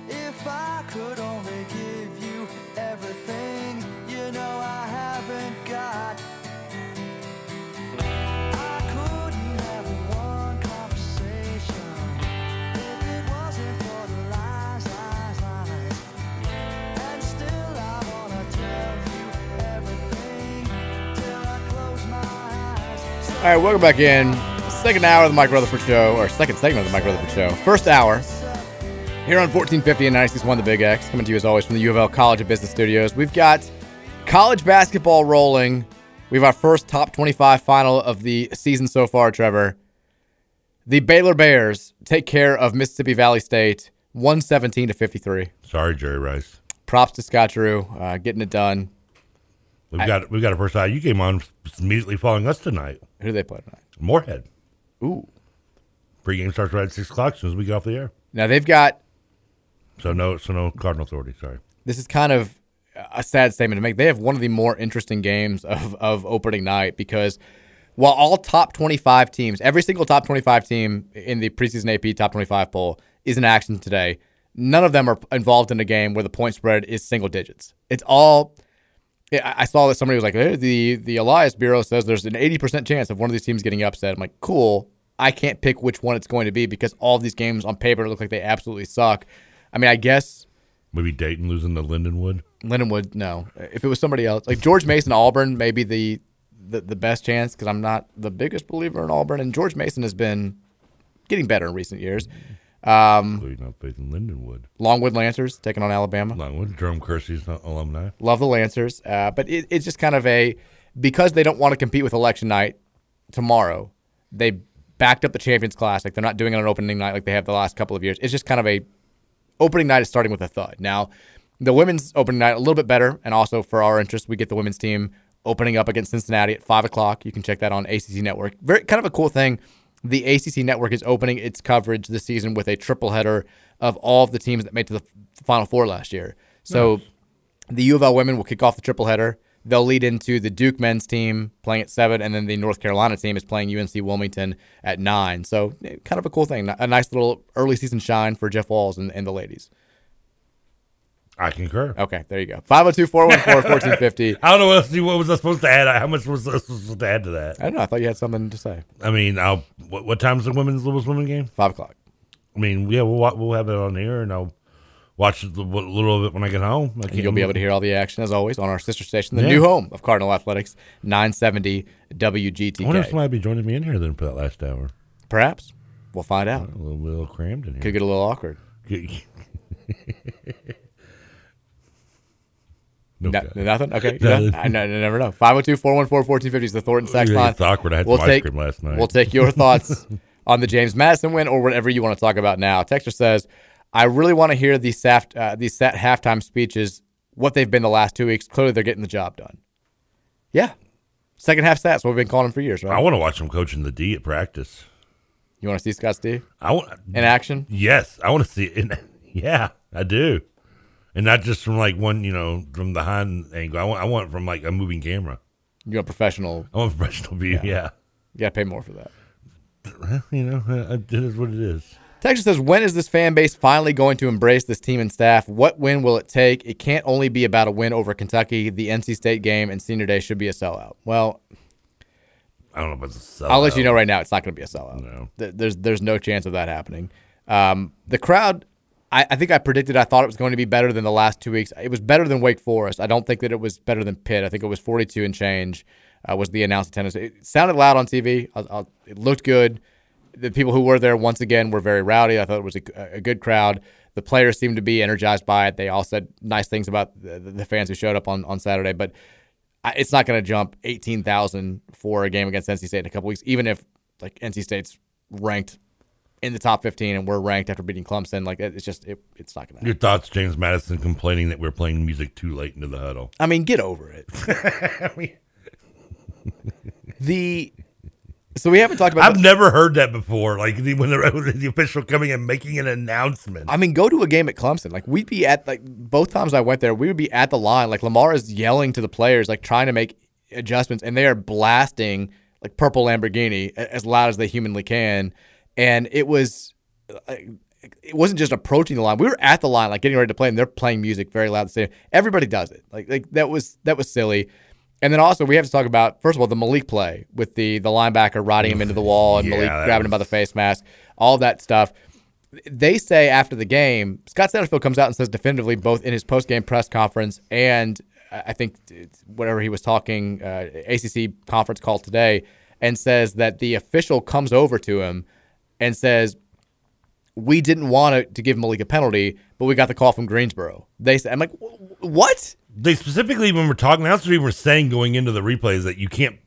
If i could only give you everything All right, welcome back in. Second hour of the Mike Rutherford Show, or second segment of the Mike Rutherford Show. First hour here on 1450 and 96.1 The Big X, coming to you as always from the U of L College of Business Studios. We've got college basketball rolling. We have our first top 25 final of the season so far, Trevor. The Baylor Bears take care of Mississippi Valley State 117 to 53. Sorry, Jerry Rice. Props to Scott Drew, uh, getting it done. We've I- got we've got a first IU game on immediately following us tonight. Who do they play tonight? Morehead. Ooh. Pregame starts right at six o'clock as soon as we get off the air. Now they've got So no, so no Cardinal Authority. Sorry. this is kind of a sad statement to make. They have one of the more interesting games of, of opening night because while all top 25 teams, every single top 25 team in the preseason AP top 25 poll is in action today, none of them are involved in a game where the point spread is single digits. It's all. I I saw that somebody was like, hey, the the Elias Bureau says there's an 80% chance of one of these teams getting upset. I'm like, cool. I can't pick which one it's going to be because all of these games on paper look like they absolutely suck. I mean, I guess Maybe Dayton losing to Lindenwood. Lindenwood, no. If it was somebody else, like George Mason, Auburn, maybe the the, the best chance because I'm not the biggest believer in Auburn, and George Mason has been getting better in recent years. Um, Including not faith in Lindenwood. Longwood Lancers taking on Alabama. Longwood, Jerome Kersey's alumni. Love the Lancers, uh, but it, it's just kind of a because they don't want to compete with election night tomorrow. They backed up the Champions Classic. They're not doing it on opening night like they have the last couple of years. It's just kind of a opening night is starting with a thud. Now, the women's opening night a little bit better, and also for our interest, we get the women's team opening up against Cincinnati at five o'clock. You can check that on ACC Network. Very kind of a cool thing. The ACC Network is opening its coverage this season with a triple header of all of the teams that made to the Final Four last year. So the U of L women will kick off the triple header. They'll lead into the Duke men's team playing at seven, and then the North Carolina team is playing UNC Wilmington at nine. So eh, kind of a cool thing, a nice little early season shine for Jeff Walz and, and the ladies. I concur. Okay, there you go. 502 414 1450. I don't know what, else, what was I supposed to add. How much was I supposed to add to that? I don't know. I thought you had something to say. I mean, I'll, what, what time's the women's Lewis women game? Five o'clock. I mean, yeah, we'll we'll have it on here, and I'll watch a little little bit when I get home. I you'll be able to hear all the action as always on our sister station, the Yeah. new home of Cardinal Athletics, 970 WGTK. I wonder if somebody be joining me in here then for that last hour. Perhaps. We'll find out. A little, little crammed in here. Could get a little awkward. No, No- nothing? Okay. No, you done? I, I never know. 502 414 1450 is the Thornton Sax line. it's awkward. I had we'll some ice cream last night. We'll take your thoughts on the James Madison win or whatever you want to talk about now. Texter says, I really want to hear these, saft, uh, these sat halftime speeches, what they've been the last two weeks. Clearly, they're getting the job done. Yeah. Second half stats, what we've been calling them for years, right? I want to watch them coaching the D at practice. You want to see Scott Steve? I want in action. Yes, I want to see it. In, yeah, I do, and not just from like one, you know, from the behind angle. I want, I want from like a moving camera. You want professional? I want professional view. Yeah, You got to pay more for that. you know, uh, it is what it is. Texas says, when is this fan base finally going to embrace this team and staff? What win will it take? It can't only be about a win over Kentucky. The NC State game and senior day should be a sellout. Well, I don't know if it's a sellout. I'll let you know right now. It's not going to be a sellout. No. There's there's no chance of that happening. Um, the crowd, I, I think I predicted. I thought it was going to be better than the last two weeks. It was better than Wake Forest. I don't think that it was better than Pitt. I think it was 42 and change uh, was the announced attendance. It sounded loud on TV. I'll, I'll, it looked good. The people who were there once again were very rowdy. I thought it was a, a good crowd. The players seemed to be energized by it. They all said nice things about the, the fans who showed up on, on Saturday, but I- it's not going to jump 18,000 for a game against NC State in a couple weeks, even if like NC State's ranked in the top 15 and we're ranked after beating Clemson. Like it's just, it, it's not to Your thoughts, James Madison, complaining that we're playing music too late into the huddle. I mean, get over it. the so we haven't talked about. I've never heard that before. Like the, when the, the official coming and making an announcement. I mean, go to a game at Clemson. Like we'd be at like both times I went there, we would be at the line. Like Lamar is yelling to the players, like trying to make adjustments, and they are blasting like purple Lamborghini as loud as they humanly can. And it was, uh, it wasn't just approaching the line. We were at the line, like getting ready to play, and they're playing music very loud. at the stadium. Everybody does it. Like like that was that was silly. And then also we have to talk about first of all the Malik play with the the linebacker riding him into the wall and Yeah, Malik grabbing him by the face mask, all that stuff they say after the game, Scott Satterfield comes out and says definitively, both in his post game press conference and uh, I think whatever he was talking, uh, ACC conference call today, and says that the official comes over to him and says, We didn't want to, to give Malik a penalty, but we got the call from Greensboro. They said, I'm like, What? They specifically, when we're talking, that's what we were saying going into the replays that you can't.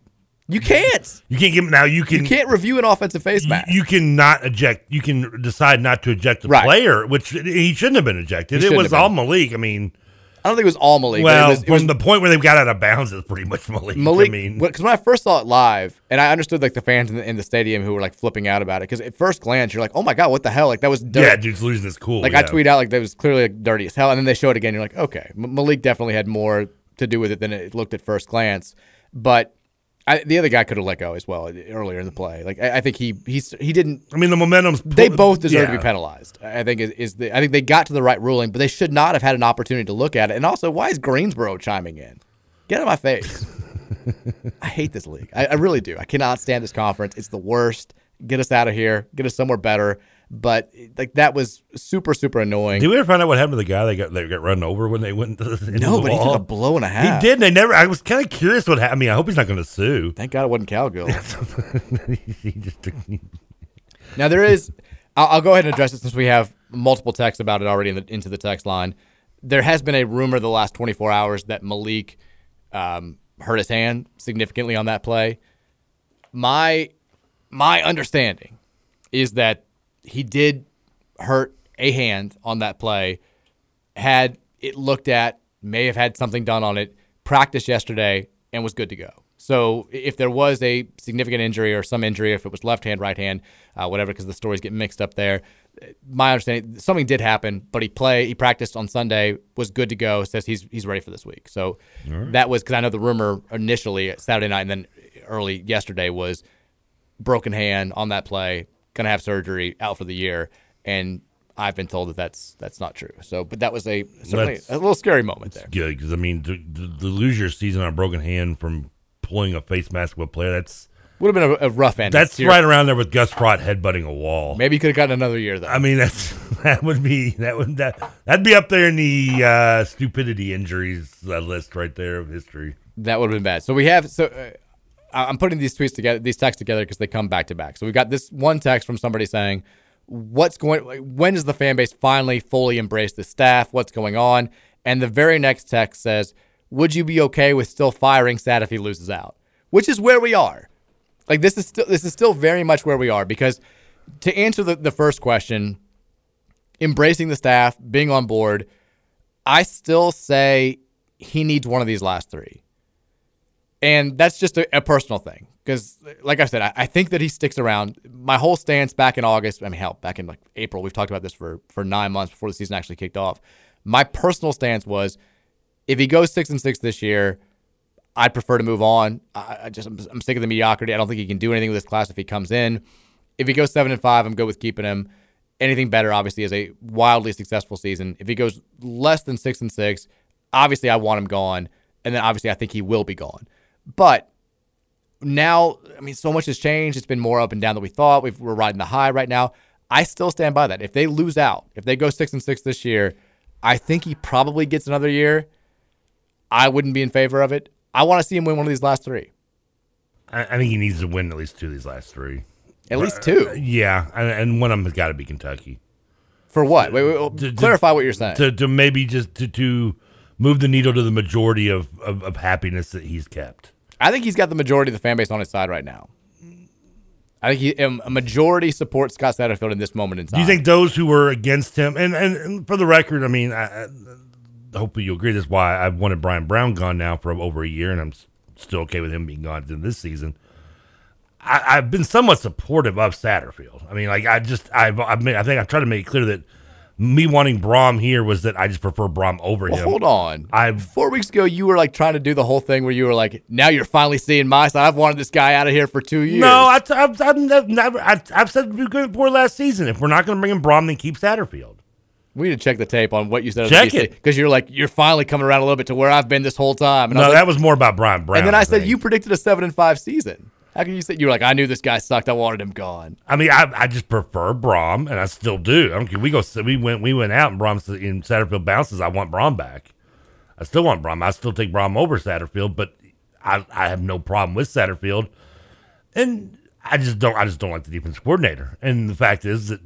You can't. You can't give now. You can. You can't review an offensive face mask. You can not eject. You can decide not to eject the Right. player, which he shouldn't have been ejected. It was all. Malik. I mean, I don't think it was all Malik. well, it was, it from was the point where they got out of bounds, it's pretty much Malik. Malik, I mean, because when I first saw it live, and I understood like the fans in the, in the stadium who were like flipping out about it, because at first glance you're like, oh my god, what the hell? Like that was dirty. yeah, dude's losing his cool. Like I tweet out like that was clearly like, dirty as hell, and then they show it again. You're like, okay, Malik definitely had more to do with it than it looked at first glance, but. I, the other guy could have let go as well uh, earlier in the play. Like I, I think he he's he didn't. I mean, the momentum's. They both deserve to be penalized. I think is, is the I think they got to the right ruling, but they should not have had an opportunity to look at it. And also, why is Greensboro chiming in? Get out of my face. I hate this league. I, I really do. I cannot stand this conference. It's the worst. Get us out of here. Get us somewhere better. But like that was super super annoying. Did we ever find out what happened to the guy that got that got run over when they went into the, into No, the but he took a blow and a half. He did. They never. I was kind of curious what happened. I mean, I hope he's not going to sue. Thank God it wasn't Cowgill. he just took. Now there is. I'll, I'll go ahead and address it since we have multiple texts about it already in the, into the text line. There has been a rumor the last 24 hours that Malik um, hurt his hand significantly on that play. My my understanding is that he did hurt a hand on that play. Had it looked at, may have had something done on it. Practiced yesterday and was good to go. So if there was a significant injury or some injury, if it was left hand, right hand, uh, whatever, because the stories get mixed up there. My understanding, something did happen, but he play, he practiced on Sunday, was good to go. Says he's he's ready for this week. So right. that was because I know the rumor initially Saturday night and then early yesterday was broken hand on that play, gonna have surgery, out for the year, and I've been told that that's that's not true. So, but that was a certainly That's- a little scary moment there. Good because I mean, to, to, to lose your season on a broken hand from pulling a face mask with a player, that's Would have been a, a rough end. that's right around there with Gus Frerotte headbutting a wall. Maybe you could have gotten another year though. I mean, that's that would be that would that that'd be up there in the uh, stupidity injuries uh, list right there of history. That would have been bad. So we have so uh, I'm putting these tweets together, these texts together because they come back to back. So we've got this one text from somebody saying, "What's going? When does the fan base finally fully embrace the staff? What's going on?" And the very next text says, "Would you be okay with still firing Sad if he loses out?" Which is where we are. Like this is still this is still very much where we are because to answer the, the first question, embracing the staff, being on board, I still say he needs one of these last three. And that's just a, a personal thing. Because, like I said, I, I think that he sticks around. My whole stance back in August, I mean, hell, back in like April, we've talked about this for, for nine months before the season actually kicked off. My personal stance was if he goes six and six this year, I'd prefer to move on. I, I just I'm, I'm sick of the mediocrity. I don't think he can do anything with this class if he comes in. If he goes seven and five, I'm good with keeping him. Anything better, obviously, is a wildly successful season. If he goes less than six and six, obviously I want him gone, and then obviously I think he will be gone. But now, I mean, so much has changed. It's been more up and down than we thought. We've, we're riding the high right now. I still stand by that. If they lose out, if they go six and six this year, I think he probably gets another year. I wouldn't be in favor of it. I want to see him win one of these last three. I, I think he needs to win at least two of these last three. At least two. Uh, yeah, and, and one of them has got to be Kentucky. For what? Wait, wait, wait, To- to- clarify what you're saying. To, to maybe just to, to move the needle to the majority of, of, of happiness that he's kept. I think he's got the majority of the fan base on his side right now. I think he, um, a majority supports Scott Satterfield in this moment in time. Do you think those who were against him, and, and, and for the record, I mean, I, I, hopefully you'll agree. That's why I've wanted Bryan Brown gone now for over a year, and I'm still okay with him being gone in this season. I, I've been somewhat supportive of Satterfield. I mean, like I just, I've, I've made, I think I've tried to make it clear that me wanting Brohm here was that I just prefer Brohm over Well, him. hold on. I Four weeks ago, you were like trying to do the whole thing where you were like, "Now you're finally seeing my side. I've wanted this guy out of here for two years." no, I, I've, I've never, I, I've said before last season, if we're not going to bring in Brohm, then keep Satterfield. we need to check the tape on what you said. Check it. because you're like you're finally coming around a little bit to where I've been this whole time. And No, was that was more about Bryan Brown. and then I said you predicted a seven and five season. How can you say you were like I knew this guy sucked. I wanted him gone. I mean, I, I just prefer Brohm, and I still do. I don't care. We go. We went. We went out, and Brohm in Satterfield bounces. I want Brohm back. I still want Brohm. I still take Brohm over Satterfield, but I, I have no problem with Satterfield, and I just don't. I just don't like the defense coordinator. And the fact is that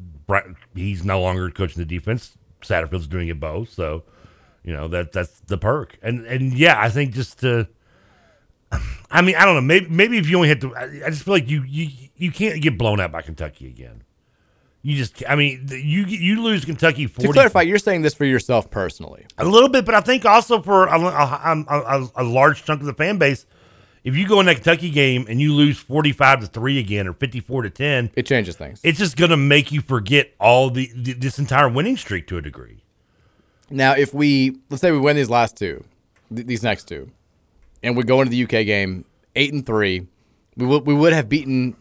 he's no longer coaching the defense. Satterfield's doing it both. So, you know that that's the perk. And and yeah, I think just to. I mean, I don't know. Maybe maybe if you only had to, I I just feel like you you you can't get blown out by Kentucky again. You just, I mean, you you lose Kentucky forty. To clarify, you're saying this for yourself personally. a little bit, but I think also for a, a, a, a large chunk of the fan base, if you go in that Kentucky game and you lose forty five to three again or fifty four to ten, it changes things. It's just going to make you forget all the, the this entire winning streak to a degree. Now, if we let's say we win these last two, th- these next two, and we go into the UK game eight and three, we would we would have beaten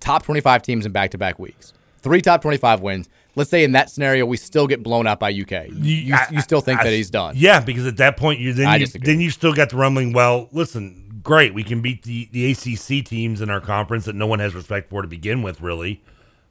top twenty five teams in back to back weeks. Three top twenty five wins. Let's say in that scenario we still get blown out by UK. You, you, I- you still think I- that he's done? Yeah, because at that point you then you, then you still got the rumbling. Well, listen, great, we can beat the the ACC teams in our conference that no one has respect for to begin with. Really,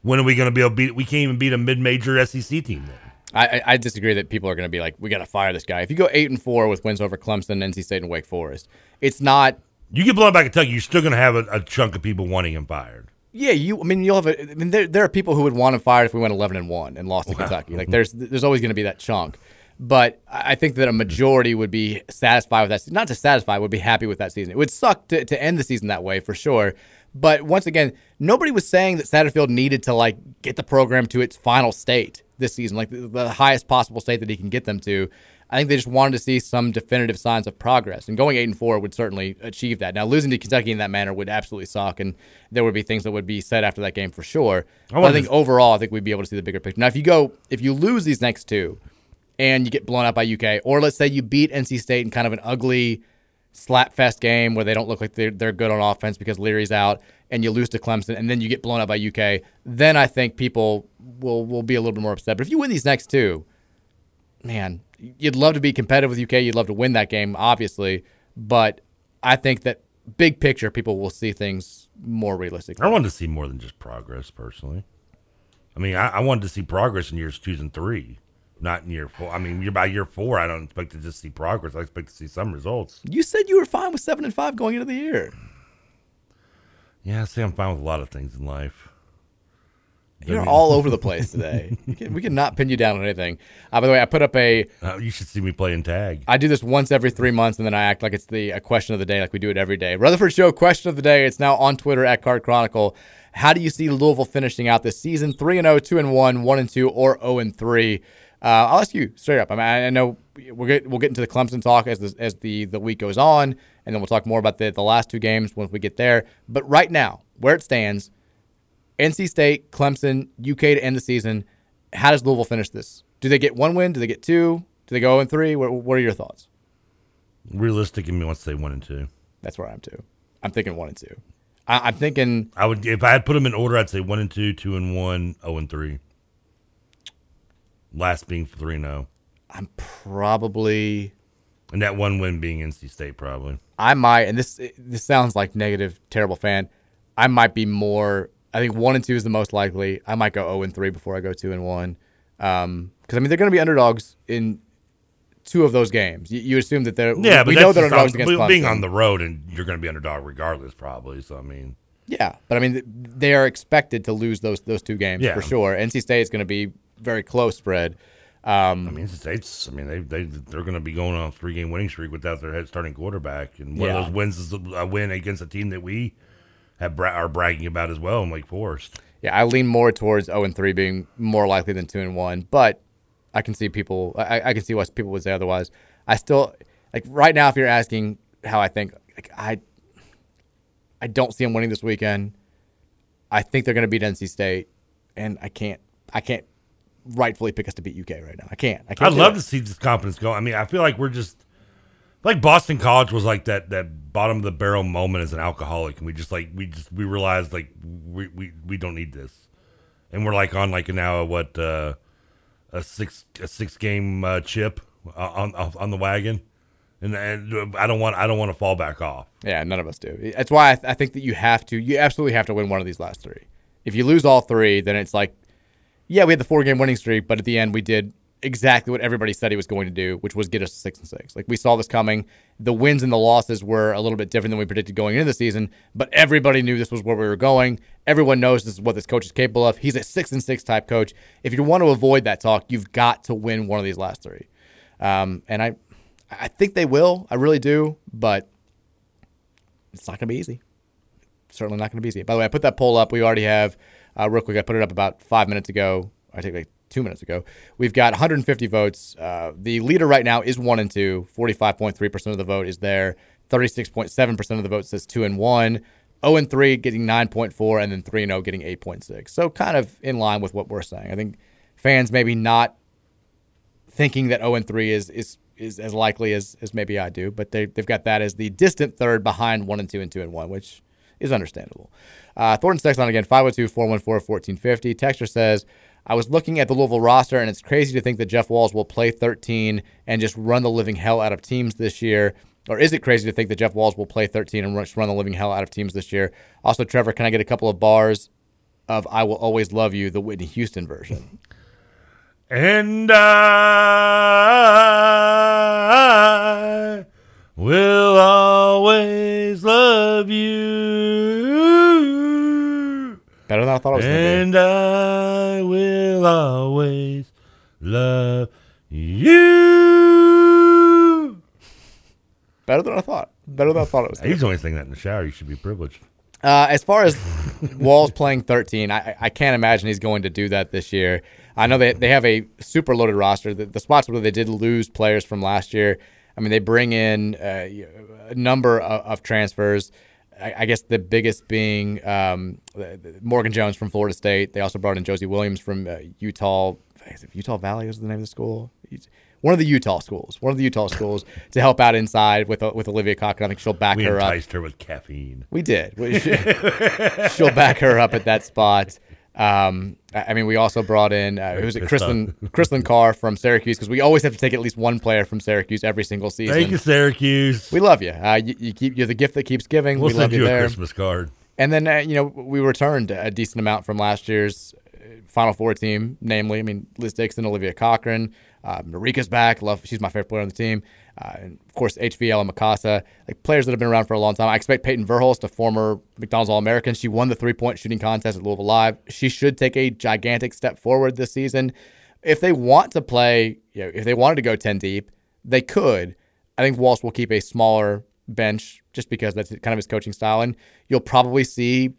when are we going to be able to beat? We can't even beat a mid major SEC team then. I, I- disagree that people are going to be like, we got to fire this guy. If you go eight and four with wins over Clemson, NC State, and Wake Forest, it's not. You get blown out by Kentucky, you're still going to have a, a chunk of people wanting him fired. Yeah, you. I mean, you'll have. A, I mean, there, there are people who would want him fired if we went eleven and one and lost to Kentucky. Like, there's there's always going to be that chunk. But I think that a majority would be satisfied with that. Not just satisfied, would be happy with that season. It would suck to, to end the season that way for sure. But once again, nobody was saying that Satterfield needed to like get the program to its final state this season, like the, the highest possible state that he can get them to. I think they just wanted to see some definitive signs of progress, and going eight and four would certainly achieve that. Now, losing to Kentucky in that manner would absolutely suck, and there would be things that would be said after that game for sure. I I think to- overall, I think we'd be able to see the bigger picture. Now, if you go, if you lose these next two, and you get blown out by UK, or let's say you beat NC State in kind of an ugly slapfest game where they don't look like they're, they're good on offense because Leary's out, and you lose to Clemson, and then you get blown out by UK, then I think people will will be a little bit more upset. But if you win these next two, man, you'd love to be competitive with UK. You'd love to win that game, obviously, but I think that big picture, people will see things more realistically. I wanted to see more than just progress, personally. I mean, I, I wanted to see progress in years two and three, not in year four. I mean, year by year four, I don't expect to just see progress. I expect to see some results. You said you were fine with seven and five going into the year. Yeah, see, I'm fine with a lot of things in life. You're I mean- all over the place today. we, can, we can not pin you down on anything. Uh, by the way, I put up a. Uh, you should see me playing tag. I do this once every three months, and then I act like it's the a question of the day, like we do it every day. Rutherford Show question of the day. It's now on Twitter at Card Chronicle. How do you see Louisville finishing out this season? Three and 0, 2 and one, one and two, or zero and three? Uh, I'll ask you straight up. I mean, I know we'll get we'll get into the Clemson talk as the, as the the week goes on, and then we'll talk more about the the last two games once we get there. But right now, where it stands, NC State, Clemson, UK to end the season. How does Louisville finish this? Do they get one win? Do they get two? Do they go in three? What, what are your thoughts? Realistic in me wants to say one and two. That's where I'm too. I'm thinking one and two. I, I'm thinking I would if I had put them in order, I'd say one and two, two and one, zero and three. Last being 3 0. I'm probably and that one win being NC State, probably. I might, and this this sounds like negative, terrible fan. I might be more. I think one and two is the most likely. I might go zero and three before I go two and one, um, because I mean they're going to be underdogs in two of those games. You, you assume that they're Yeah, we but know they're underdogs on- against but being on the road and you're going to be underdog regardless, probably. So I mean, Yeah, but I mean, they are expected to lose those those two games Yeah. for sure. NC State is going to be very close spread. Um, I mean, it's, it's I mean, they they they're going to be going on a three game winning streak without their head starting quarterback, and one Yeah. of those wins is a win against a team that we have bra- are bragging about as well in Wake Forest. Yeah, I lean more towards 0 and 3 being more likely than 2 and 1, but I can see people I, I can see why people would say otherwise. I still like right now if you're asking how I think like I I don't see them winning this weekend. I think they're going to beat NC State and I can't I can't rightfully pick us to beat UK right now. I can't. I can't. I'd love it. to see this confidence go. I mean, I feel like we're just like Boston College was like that that bottom of the barrel moment as an alcoholic, and we just like we just we realized like we we, we don't need this, and we're like on like now what uh, a six a six game uh, chip uh, on on on the wagon, and, and I don't want I don't want to fall back off. Yeah, none of us do. That's why I, th- I think that you have to, you absolutely have to win one of these last three. If you lose all three, then it's like, yeah, we had the four game winning streak, but at the end we did exactly what everybody said he was going to do, which was get us to six and six. Like we saw this coming. The wins and the losses were a little bit different than we predicted going into the season, but everybody knew this was where we were going. Everyone knows this is what this coach is capable of. He's a six and six type coach. If you want to avoid that talk, you've got to win one of these last three. Um, and I, I think they will. I really do, but it's not going to be easy. Certainly not going to be easy. By the way, I put that poll up. We already have, uh, real quick, I put it up about five minutes ago. I think like two minutes ago. We've got 150 votes. Uh, the leader right now is one and two. 45.3% of the vote is there. 36.7% of the vote says two and one. 0 and 3 getting 9.4, and then 3 and 0 getting 8.6. So kind of in line with what we're saying. I think fans maybe not thinking that 0 and 3 is is is as likely as, as maybe I do, but they they've got that as the distant third behind 1 and 2 and 2 and 1, which is understandable. Uh, Thornton's text on again 502-414-1450. Texture says, I was looking at the Louisville roster, and it's crazy to think that Jeff Walz will play 13 and just run the living hell out of teams this year. Or is it crazy to think that Jeff Walz will play 13 and run the living hell out of teams this year? Also, Trevor, can I get a couple of bars of I Will Always Love You, the Whitney Houston version? And I will always love you. Better than I thought it was going to be. And I will always love you. Better than I thought. Better than I thought it was. He's only saying that in the shower. You should be privileged. Uh, as far as Walz playing 13, I, I can't imagine he's going to do that this year. I know they, they have a super loaded roster. The, the spots where they did lose players from last year, I mean, they bring in uh, a number of, of transfers. I, I guess the biggest being um, Morgan Jones from Florida State. They also brought in Josie Williams from uh, Utah. Is it Utah Valley was the name of the school. One of the Utah schools. One of the Utah schools to help out inside with with Olivia Cochran. I think she'll back We her up. enticed her with caffeine. We did. We- She'll back her up at that spot. Um, I I mean, we also brought in uh, who's it, pissed Chrislyn Chrislyn Carr from Syracuse because we always have to take at least one player from Syracuse every single season. Thank you, Syracuse. We love you. Uh, you, you keep you're the gift that keeps giving. We'll we love send you a there. Christmas card. And then uh, you know we returned a decent amount from last year's uh, Final Four team, namely, I mean Liz Dixon, Olivia Cochran, uh, Marika's back. Love, she's my favorite player on the team. Uh, and of course, HVL and Mykasa, like players that have been around for a long time. I expect Peyton Verhulst, a former McDonald's All American, she won the three point shooting contest at Louisville Live. She should take a gigantic step forward this season. If they want to play, you know, if they wanted to go ten deep, they could. I think Walsh will keep a smaller bench just because that's kind of his coaching style, and you'll probably see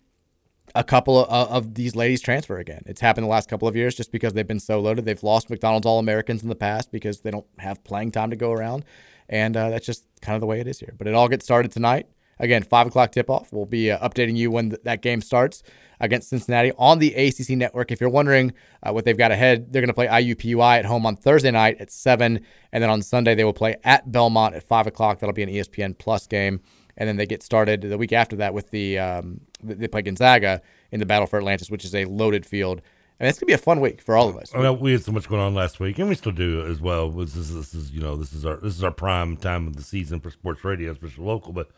a couple of, of these ladies transfer again. It's happened the last couple of years just because they've been so loaded. They've lost McDonald's All Americans in the past because they don't have playing time to go around, and uh, that's just kind of the way it is here. But it all gets started tonight. Again, five o'clock tip off. We'll be uh, updating you when th- that game starts against Cincinnati on the ACC network. If you're wondering uh, what they've got ahead, they're going to play IUPUI at home on Thursday night at seven, and then on Sunday they will play at Belmont at five o'clock. That'll be an ESPN Plus game, and then they get started the week after that with the um, they play Gonzaga in the Battle for Atlantis, which is a loaded field. And it's gonna be a fun week for all of us. I we had so much going on last week, and we still do as well. This is, this is you know this is our this is our prime time of the season for sports radio, especially local. But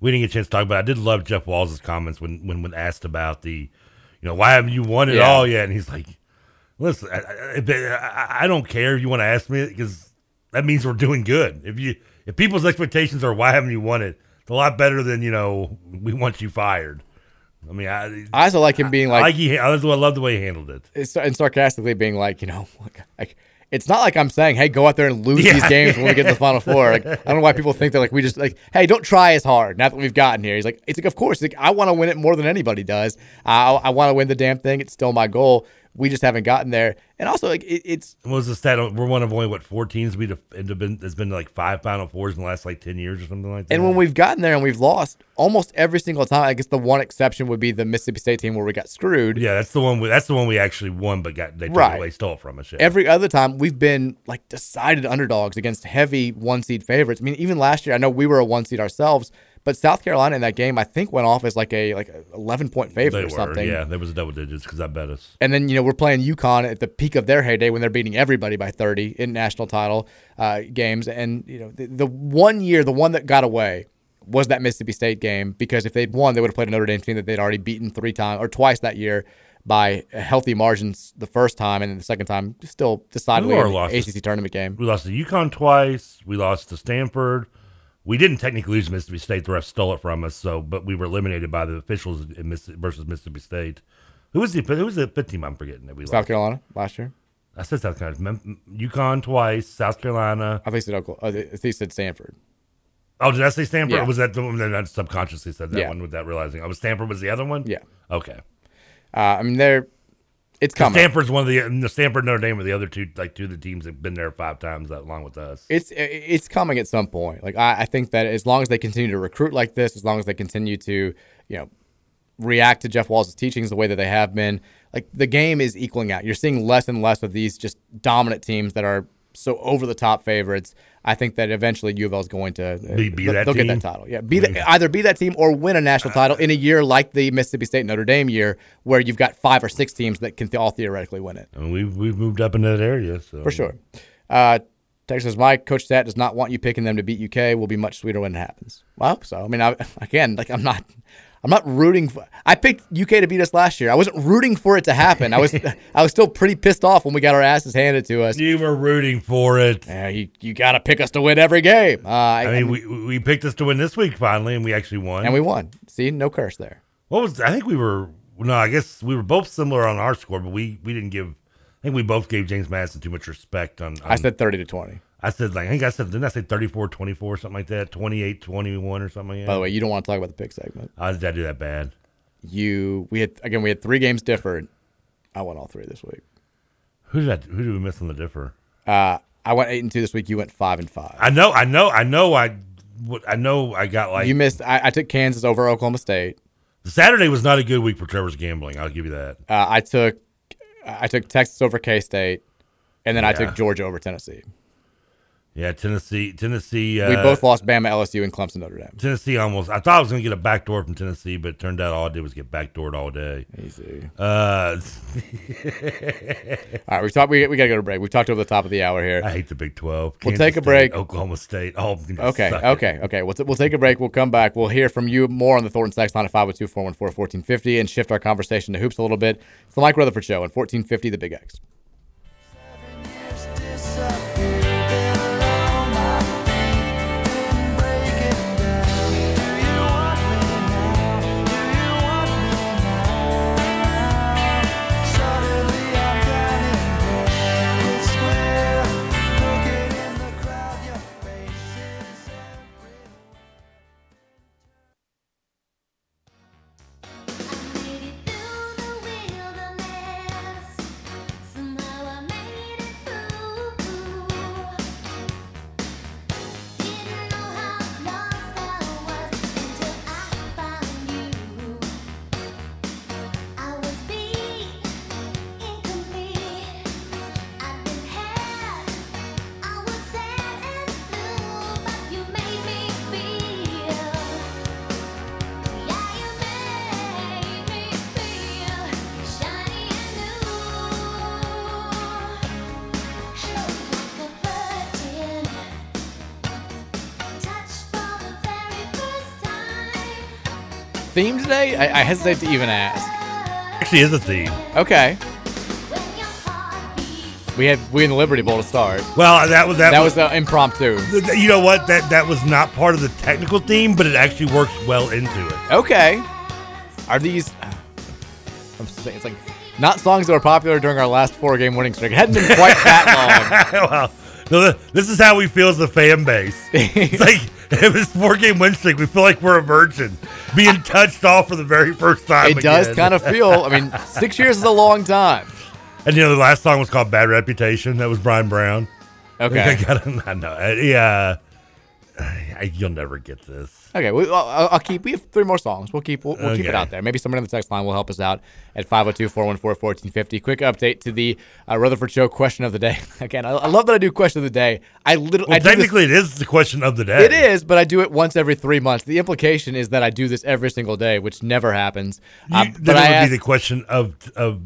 we didn't get a chance to talk about. It. I did love Jeff Walz' comments when when when asked about the, you know, why haven't you won it Yeah. all yet? And he's like, listen, I, I, I- I don't care if you want to ask me because that means we're doing good. If you if people's expectations are why haven't you won it, it's a lot better than you know we want you fired. I mean, I, I also like him being I like, like he, I love the way he handled it. it's- and sarcastically being like, you know, like, like it's not like I'm saying, hey, go out there and lose Yeah. these games when we get to the final four. Like, I don't know why people think that like we just like, hey, don't try as hard. Now that we've gotten here, he's like, it's like, of course, like, I want to win it more than anybody does. I, I want to win the damn thing. It's still my goal. We just haven't gotten there. And also, like, it, it's What was the stat? We're one of only what four teams we'd have been. There's been like five Final Fours in the last like ten years or something like that. And when we've gotten there and we've lost almost every single time, I guess the one exception would be the Mississippi State team where we got screwed. yeah, that's the one. We, that's the one we actually won, but got they took Right. away, stole it from us. Yeah. Every other time we've been like decided underdogs against heavy one seed favorites. I mean, even last year, I know we were a one seed ourselves, but South Carolina in that game, I think went off as like a like eleven point favorite they or were, something. yeah, there was a double digits because I bet us. And then you know we're playing UConn at the peak of their heyday when they're beating everybody by 30 in national title uh, games. And you know the, the one year, the one that got away was that Mississippi State game because if they'd won, they would have played a Notre Dame team that they'd already beaten three times or twice that year by healthy margins the first time, and then the second time still decidedly the lost ACC tournament game. We lost to UConn twice. We lost to Stanford. We didn't technically lose Mississippi State. The ref stole it from us. So, but we were eliminated by the officials in Miss, versus Mississippi State. Who was the who was the fifth team? I'm forgetting that we South lost. Carolina last year. I said South Carolina. Mem- UConn twice. South Carolina. I think said Oklahoma. I think said Stanford. Oh, did I say Stanford? Yeah. Was that the one that I subconsciously said that Yeah. one without realizing? Oh, was Stanford was the other one? Yeah. Okay. Uh, I mean, they're it's coming. Stanford's one of the and the Stanford Notre Dame are the other two like two of the teams that've been there five times that along with us. It's it's coming at some point. Like I, I think that as long as they continue to recruit like this, as long as they continue to, you know, react to Jeff Walz' teachings the way that they have been, like the game is equaling out. You're seeing less and less of these just dominant teams that are so over the top favorites. I think that eventually U of L is going to uh, Be- be they'll- that they'll get that title. Yeah, be the, either be that team or win a national title in a year like the Mississippi State Notre Dame year, where you've got five or six teams that can all theoretically win it. Mean, we've we've moved up into that area, so For sure. Uh, Texas my Coach Stat does not want you picking them to beat UK. Will be much sweeter when it happens. Well, so. I mean, I, again, like I'm not, I'm not rooting. For, I picked UK to beat us last year. I wasn't rooting for it to happen. I was, I was still pretty pissed off when we got our asses handed to us. You were rooting for it. Yeah, you you got to pick us to win every game. Uh, I, I mean, we we picked us to win this week finally, and we actually won. and we won. See, no curse there. What was? I think we were. No, I guess we were both similar on our score, but we we didn't give. I think we both gave James Madison too much respect on. I said thirty to twenty. I said like I think I said didn't I say 34-24 something like that 28-21 or something like that. By the way, you don't want to talk about the pick segment. How did I do that bad? You, we had again, we had three games differed. I won all three this week. Who did I, who did we miss on the differ? Uh, I went eight and two this week. You went five and five. I know, I know, I know. I I know. I got like you missed. I, I took Kansas over Oklahoma State. Saturday was not a good week for Trevor's gambling. I'll give you that. Uh, I took I took Texas over K State, and then I took Georgia over Tennessee. Yeah, Tennessee, Tennessee. Uh, we both lost Bama, LSU, and Clemson, Notre Dame. Tennessee almost. I thought I was going to get a backdoor from Tennessee, but it turned out all I did was get backdoored all day. Easy. Uh, All right, we talked. We, we got to go to break. We've talked over the top of the hour here. I hate the Big Twelve. We'll take a State, break. Oklahoma State. Them can Okay, it. okay, okay. We'll, t- we'll take a break. We'll come back. We'll hear from you more on the Thornton Sex line at 502 414 1450 and shift our conversation to hoops a little bit. It's the Mike Rutherford Show on 1450 The Big X. Theme today? I, I hesitate to even ask. Actually, is a theme. Okay. We had we in the Liberty Bowl to start. Well, that was that, That was, was the impromptu. You know what? That that was not part of the technical theme, but it actually works well into it. Okay. Are these? I'm saying it's like not songs that were popular during our last four game winning streak. It hadn't been quite that long. well, this is how we feel as a fan base. It's like if it's four game win streak, we feel like we're a virgin being touched off for the very first time. It does kind of feel. I mean, six years is a long time. And you know, the last song was called "Bad Reputation." That was Bryan Brown. Okay. I got him. I know. Yeah, I, you'll never get this. Okay, we, I'll, I'll keep. We have three more songs. We'll keep. We'll, we'll keep it out there. Maybe someone in the text line will help us out at 502-414-1450. Quick update to the uh, Rutherford Show question of the day. Again, I, I love that I do question of the day. I literally. Well, I do this- technically, it is the question of the day. It is, but I do it once every three months. The implication is that I do this every single day, which never happens. Uh, You, then it would asked, be the question of of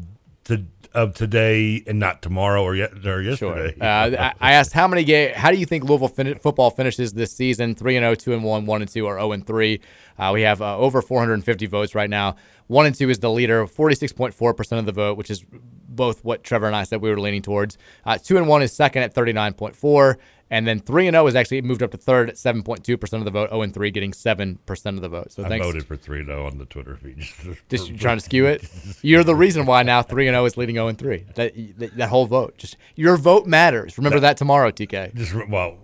to, of today and not tomorrow or yet or Sure. yesterday. Uh, I asked how many game. How do you think Louisville fin- football finishes this season? Three and 0, 2 and one, one and two, or zero and three. Uh, we have uh, over 450 votes right now. One and two is the leader, 46.4 percent of the vote, which is both what Trevor and I said we were leaning towards. Uh, two and one is second at 39.4, and then three and zero is actually moved up to third at 7.2 percent of the vote. Zero and three getting seven percent of the vote. So I thanks. voted for 3 0 on the Twitter feed. Just you trying to skew it. You're the reason why now three and zero is leading zero and three. That, that that whole vote, just your vote matters. Remember that tomorrow, TK. Just well,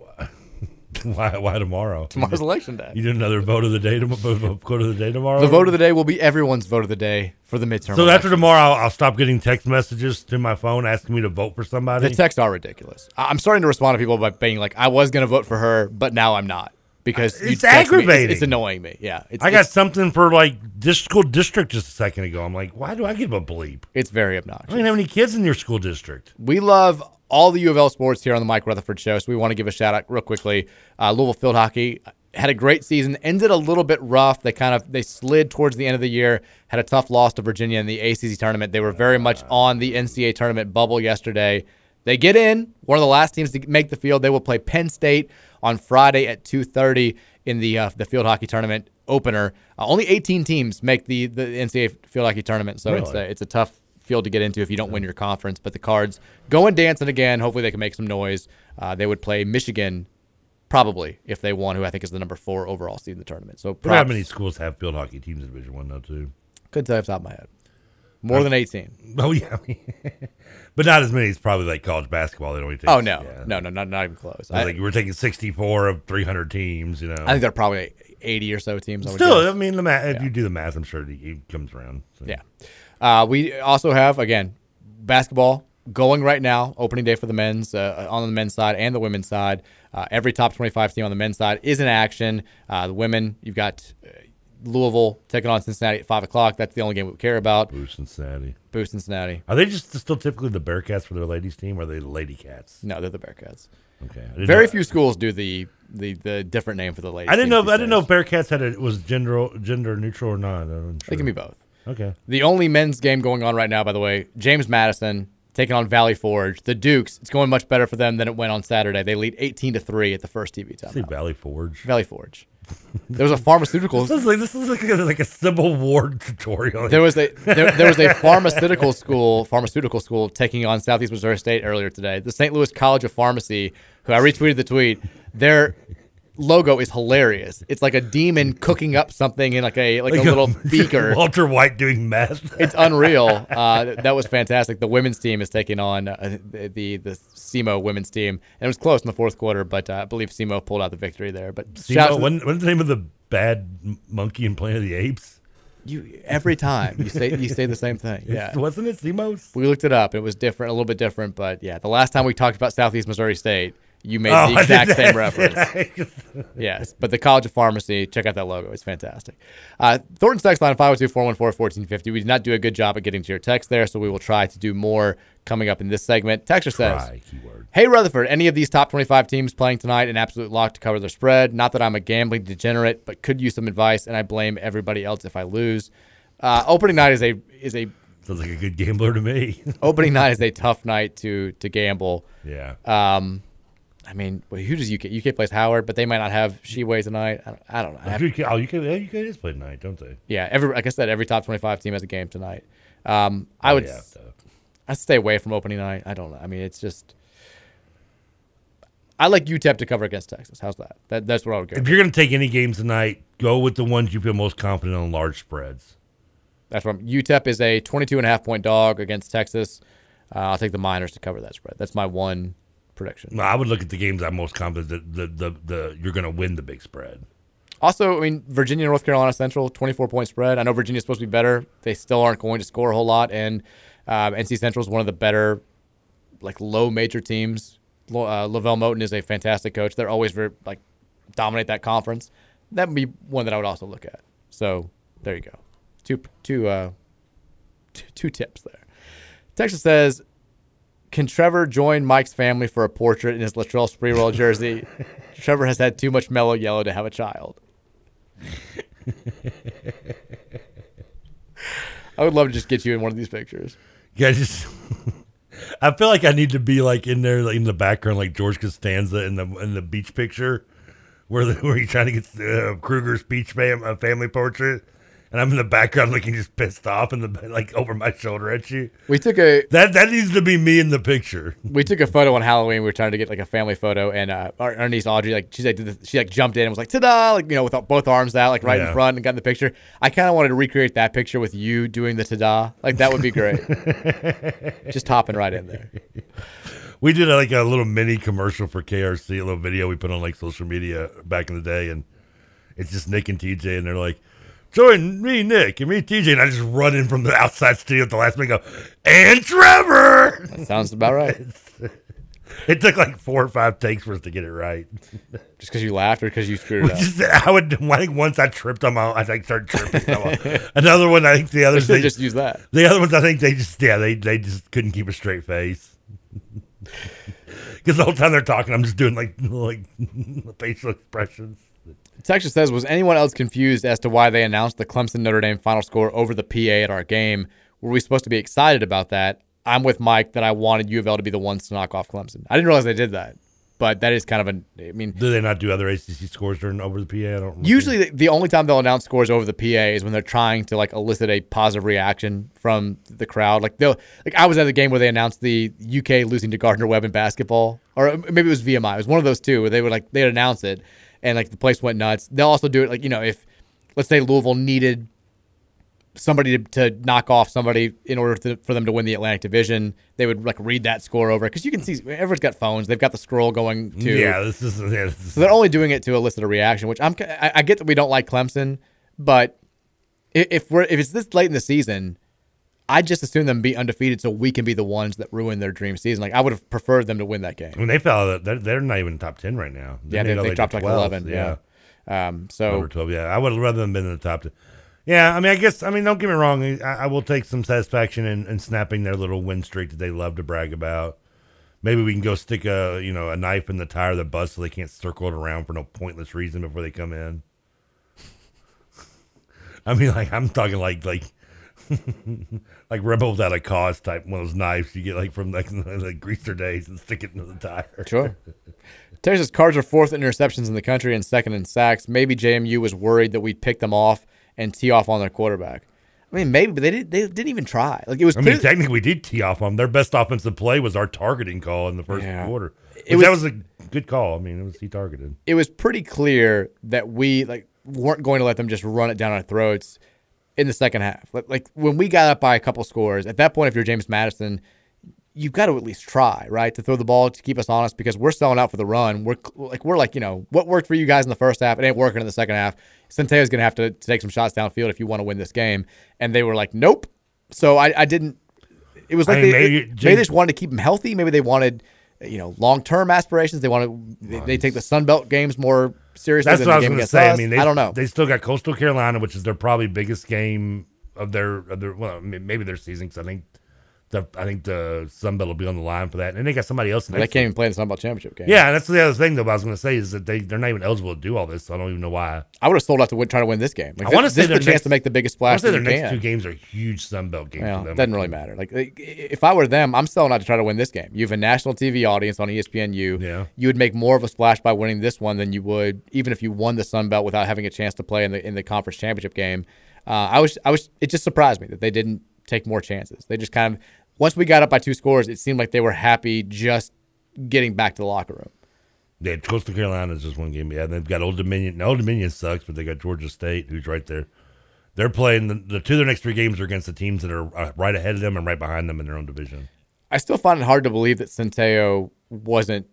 why why tomorrow? Tomorrow's election day. You did another vote of the day. Vote of the day tomorrow. The vote of the day will be everyone's vote of the day for the midterm. So election. after tomorrow, I'll, I'll stop getting text messages to my phone asking me to vote for somebody. the texts are ridiculous. I'm starting to respond to people by being like, "I was going to vote for her, but now I'm not." Because It's aggravating. it's, annoying me. Yeah, it's, I got it's, something for like this school district just a second ago. I'm like, why do I give a bleep? it's very obnoxious. I don't even have any kids in your school district. We love all the U of L sports here on the Mike Rutherford Show, so we want to give a shout out real quickly. Uh, Louisville Field Hockey had a great season, ended a little bit rough. They kind of they slid towards the end of the year, had a tough loss to Virginia in the ACC tournament. They were very much on the NCAA tournament bubble yesterday. They get in, one of the last teams to make the field. They will play Penn State on Friday at 2:30 in the uh, the field hockey tournament opener. Uh, only 18 teams make the the NCAA field hockey tournament, so it's a, it's a tough field to get into if you don't win your conference. But the Cards going dancing again. Hopefully they can make some noise. Uh, they would play Michigan probably if they won, who I think is the number four overall seed in the tournament. So Look how many schools have field hockey teams in Division One though too. Couldn't tell you off the top of my head. More than 18. Oh yeah, but not as many as probably like college basketball. They only take. Oh no, yeah. no, no, not not even close. I think we're taking 64 of 300 teams. You know, I think they're probably 80 or so teams. I would still. guess. I mean, the math. If you do the math, I'm sure it- it comes around. so. Yeah. Uh, we also have again basketball going right now. Opening day for the men's uh, on the men's side and the women's side. Uh, every top 25 team on the men's side is in action. Uh, the women, you've got uh, Louisville taking on Cincinnati at five o'clock. That's the only game we care about. Boo Cincinnati. Boo Cincinnati. Are they just still typically the Bearcats for their ladies team, or are they the Lady Cats? No, they're the Bearcats. Okay. Very know- few schools do the, the the different name for the ladies. I didn't know. I didn't know if Bearcats had a was gender gender neutral or not. Days. They can be both. Okay. The only men's game going on right now, by the way, James Madison taking on Valley Forge. The Dukes. It's going much better for them than it went on Saturday. They lead 18 to three at the first TV time. Say Valley Forge. Valley Forge. There was a pharmaceutical. This is like this is like a, like a Civil War tutorial. There was a there, there was a pharmaceutical school pharmaceutical school taking on Southeast Missouri State earlier today. The St. Louis College of Pharmacy, who I retweeted the tweet, their logo is hilarious. It's like a demon cooking up something in like a like, a little beaker. Walter White doing meth. It's unreal. Uh, that was fantastic. The women's team is taking on uh, the, the the SEMO women's team, and it was close in the fourth quarter, but uh, I believe SEMO pulled out the victory there. But shout out Simo, to- when, when's the name of the bad monkey in Planet of the Apes? you every time you say you say the same thing. Yeah, Wasn't it Simos? we looked it up. It was different, a little bit different, but yeah. The last time we talked about Southeast Missouri State, you made Oh, the exact same reference. yes, but the College of Pharmacy, check out that logo. It's fantastic. Uh, Thornton's text line 502 414 1450. We did not do a good job at getting to your text there, so we will try to do more coming up in this segment. Texter says, keyword. Hey Rutherford, any of these top 25 teams playing tonight an absolute lock to cover their spread? Not that I'm a gambling degenerate, but could use some advice, and I blame everybody else if I lose. Uh, opening night is a is a Sounds like a good gambler to me. opening night is a tough night to to gamble. yeah. Um, I mean, well, who does UK? UK plays Howard, but they might not have Tshiebwe tonight. I don't, I don't know. I have- can- oh, yeah, You can just play tonight, don't they? yeah, every like I said, every top 25 team has a game tonight. Um, I would Oh, yeah, s- so- I stay away from opening night. I don't know. I mean, it's just. I like UTEP to cover against Texas. How's that? That that's what I would go. If you're going to take any games tonight, go with the ones you feel most confident on large spreads. That's from UTEP is a 22 and a half point dog against Texas. Uh, I'll take the Miners to cover that spread. That's my one prediction. No, I would look at the games I'm most confident that the, the, the you're going to win the big spread. Also, I mean, Virginia, North Carolina Central, 24 point spread. I know Virginia's supposed to be better. They still aren't going to score a whole lot. And um, NC Central is one of the better, like, low major teams. Uh, LeVelle Moton is a fantastic coach. They're always very, like, dominate that conference. That would be one that I would also look at. So there you go. Two, two, uh, two, two tips there. Texas says, can Trevor join Mike's family for a portrait in his Latrell Sprewell jersey? Trevor has had too much mellow yellow to have a child. I would love to just get you in one of these pictures. Yeah, just I feel like I need to be like in there, like in the background, like George Costanza in the in the beach picture, where the, where he's trying to get uh, Kruger's beach fam, uh, family portrait, and I'm in the background looking just pissed off and the like over my shoulder at you. We took a that that needs to be me in the picture. we took a photo on Halloween. We were trying to get like a family photo, and uh, our, our niece Audrey, like she like the, she like jumped in and was like ta-da, like you know, with both arms out, like right in front, and got in the picture. I kind of wanted to recreate that picture with you doing the ta-da, like that would be great. Just hopping right in there. We did like a little mini commercial for KRC, a little video we put on like social media back in the day, and it's just Nick and TJ, and they're like, "Join me, Nick, and me, TJ," and I just run in from the outside studio at the last minute, and go, "And Trevor." That sounds about right. it took like four or five takes for us to get it right. Just because you laughed or because you screwed it up. Just, I would. I think once I tripped on my, own, I think started tripping. on my- Another one, I think the others they just use that. The other ones, I think they just yeah they they just couldn't keep a straight face. Because the whole time they're talking, I'm just doing like like facial expressions. Texas says, was anyone else confused as to why they announced the Clemson Notre Dame final score over the PA at our game? Were we supposed to be excited about that? I'm with Mike that I wanted U of L to be the ones to knock off Clemson. I didn't realize they did that, but that is kind of a. I mean, Do they not do other ACC scores during over the PA? I don't. remember. Usually, the, the only time they'll announce scores over the PA is when they're trying to like elicit a positive reaction from the crowd. Like they'll like I was at the game where they announced the UK losing to Gardner Webb in basketball, or maybe it was VMI. It was one of those two where they would like they'd announce it, and like the place went nuts. They'll also do it like you know if let's say Louisville needed somebody to, to knock off somebody in order to, for them to win the Atlantic Division, they would like read that score over because you can see everyone's got phones. They've got the scroll going to Yeah, this is. Yeah, this is so they're only doing it to elicit a reaction, which I'm. I, I get that we don't like Clemson, but if we're if it's this late in the season, I just assume them be undefeated so we can be the ones that ruin their dream season. Like I would have preferred them to win that game. I mean, they fell. out- They're, they're not even top ten right now. Yeah, they, all they the dropped like 12th, eleven. Yeah. Um. So Number 12, yeah. I would have rather them been in the top 10. Yeah, I mean, I guess, I mean, don't get me wrong. I, I will take some satisfaction in, in snapping their little win streak that they love to brag about. Maybe we can go stick a, you know, a knife in the tire of the bus so they can't circle it around for no pointless reason before they come in. I mean, like, I'm talking like, like, like rebel without a cause type one of those knives you get like from like the greaser days and stick it into the tire. Sure. Texas Cards are fourth in interceptions in the country and second in sacks. Maybe JMU was worried that we'd pick them off and tee off on their quarterback. I mean, maybe, but they didn't. They didn't even try. Like it was. I mean, technically, we did tee off on them. Their best offensive play was our targeting call in the first Yeah. quarter. It Which that was- was a good call. I mean, it was he targeted. it was pretty clear that we like weren't going to let them just run it down our throats in the second half. Like, like when we got up by a couple scores, at that point, if you're James Madison, you've got to at least try, right, to throw the ball to keep us honest because we're selling out for the run. We're like we're like you know what worked for you guys in the first half, it ain't working in the second half. Centeio's going to have to take some shots downfield if you want to win this game, and they were like, nope. So I, I didn't. It was I like mean, they, maybe- maybe, James- they just wanted to keep him healthy. Maybe they wanted. You know, long-term aspirations. They want to. They, they take the Sun Belt games more seriously. That's than what I was going to say. I mean, they, I don't know. They still got Coastal Carolina, which is their probably biggest game of their of their well, maybe their season. Because I think the I think the Sun Belt will be on the line for that, and they got somebody else. they can't even play in the Sun Belt championship game. Yeah, that's the other thing though. I was going to say is that they they're not even eligible to do all this. So I don't even know why. I would have sold out to win, try to win this game. Like, I want to say this their the chance to make the biggest splash. I say their next can. two games are huge Sun Belt games Well, for them. doesn't really matter. Like, if I were them, I'm selling out to try to win this game. You have a national TV audience on ESPNU. Yeah. You would make more of a splash by winning this one than you would even if you won the Sun Belt without having a chance to play in the in the conference championship game. Uh, I was I was it just surprised me that they didn't take more chances. They just kind of once we got up by two scores, it seemed like they were happy just getting back to the locker room. Yeah, Coastal Carolina is just one game. Yeah, they've got Old Dominion. Old Dominion sucks, but they got Georgia State, who's right there. they're playing the, the two of their next three games are against the teams that are uh, right ahead of them and right behind them in their own division. I still find it hard to believe that Centeio wasn't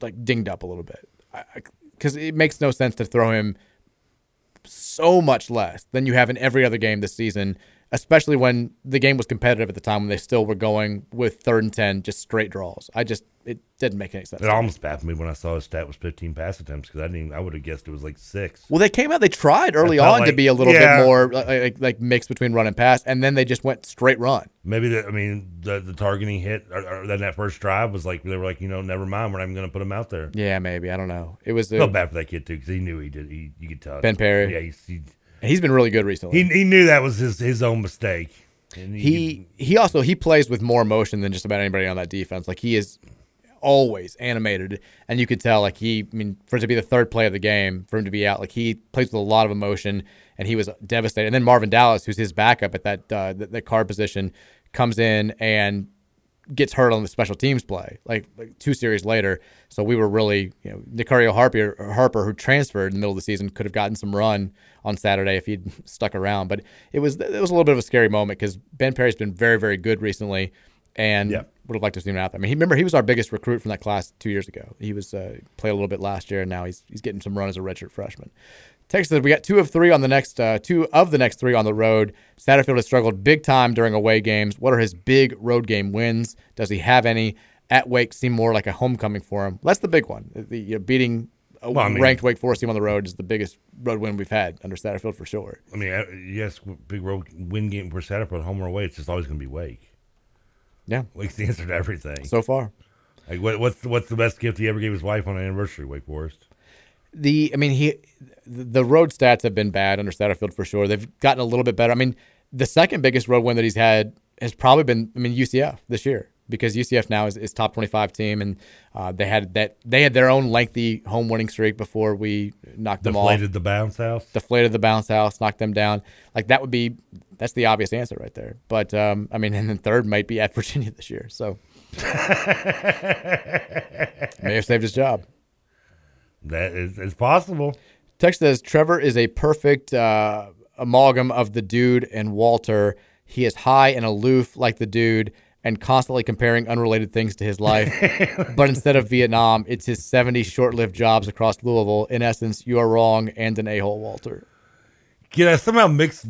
like dinged up a little bit because it makes no sense to throw him so much less than you have in every other game this season, especially when the game was competitive at the time when they still were going with third and 10, just straight draws. I just, it didn't make any sense. It almost baffled me when I saw his stat was 15 pass attempts because I didn't. Even, I would have guessed it was like six. Well, they came out. They tried early on to be a little yeah. bit more like, like like mixed between run and pass, and then they just went straight run. Maybe the, I mean the the targeting hit or, or then that first drive was like they were like you know never mind we're not even going to put him out there. Yeah, maybe I don't know. It was I felt bad for that kid too because he knew he did. He you could tell Ben Perry. Yeah, he's, he, He's been really good recently. he he knew that was his his own mistake. And he he also he plays with more emotion than just about anybody on that defense. Like he is always animated, and you could tell like he. I mean, for it to be the third play of the game, for him to be out, like he plays with a lot of emotion, and he was devastated. And then Marvin Dallas, who's his backup at that uh, that, that card position, comes in and gets hurt on the special teams play, like, like two series later. So we were really, you know, Nicario Harper, Harper, who transferred in the middle of the season, could have gotten some run on Saturday if he'd stuck around. But it was it was a little bit of a scary moment because Ben Perry's been very very good recently, and would have liked to have seen him out there. I mean, he, remember he was our biggest recruit from that class two years ago. He was uh, played a little bit last year, and now he's he's getting some run as a redshirt freshman. Texas we got two of three on the next uh, two of the next three on the road. Satterfield has struggled big time during away games. What are his big road game wins? Does he have any? At Wake seem more like a homecoming for him. That's the big one. The you know, beating a Well, I mean- ranked Wake Forest team on the road is the biggest road win we've had under Satterfield for sure. I mean, uh, yes, big road win game for Satterfield, home or away. It's just always going to be Wake. Yeah, Wake's the answer to everything So far. Like what, what's what's the best gift he ever gave his wife on an anniversary? Wake Forest. The I mean he the road stats have been bad under Satterfield for sure. They've gotten a little bit better. I mean, the second biggest road win that he's had has probably been I mean UCF this year because UCF now is, is top 25 team and uh, they had that they had their own lengthy home winning streak before we knocked them off. Deflated the bounce house. Deflated the bounce house, knocked them down. Like that would be that's the obvious answer right there. But um, I mean, and then third might be at Virginia this year. So may have saved his job. That is it's possible. Text says Trevor is a perfect uh, amalgam of the dude and Walter. He is high and aloof like the dude and constantly comparing unrelated things to his life. but instead of Vietnam, it's his 70 short lived jobs across Louisville. In essence, you are wrong and an a hole, Walter. Can I somehow mix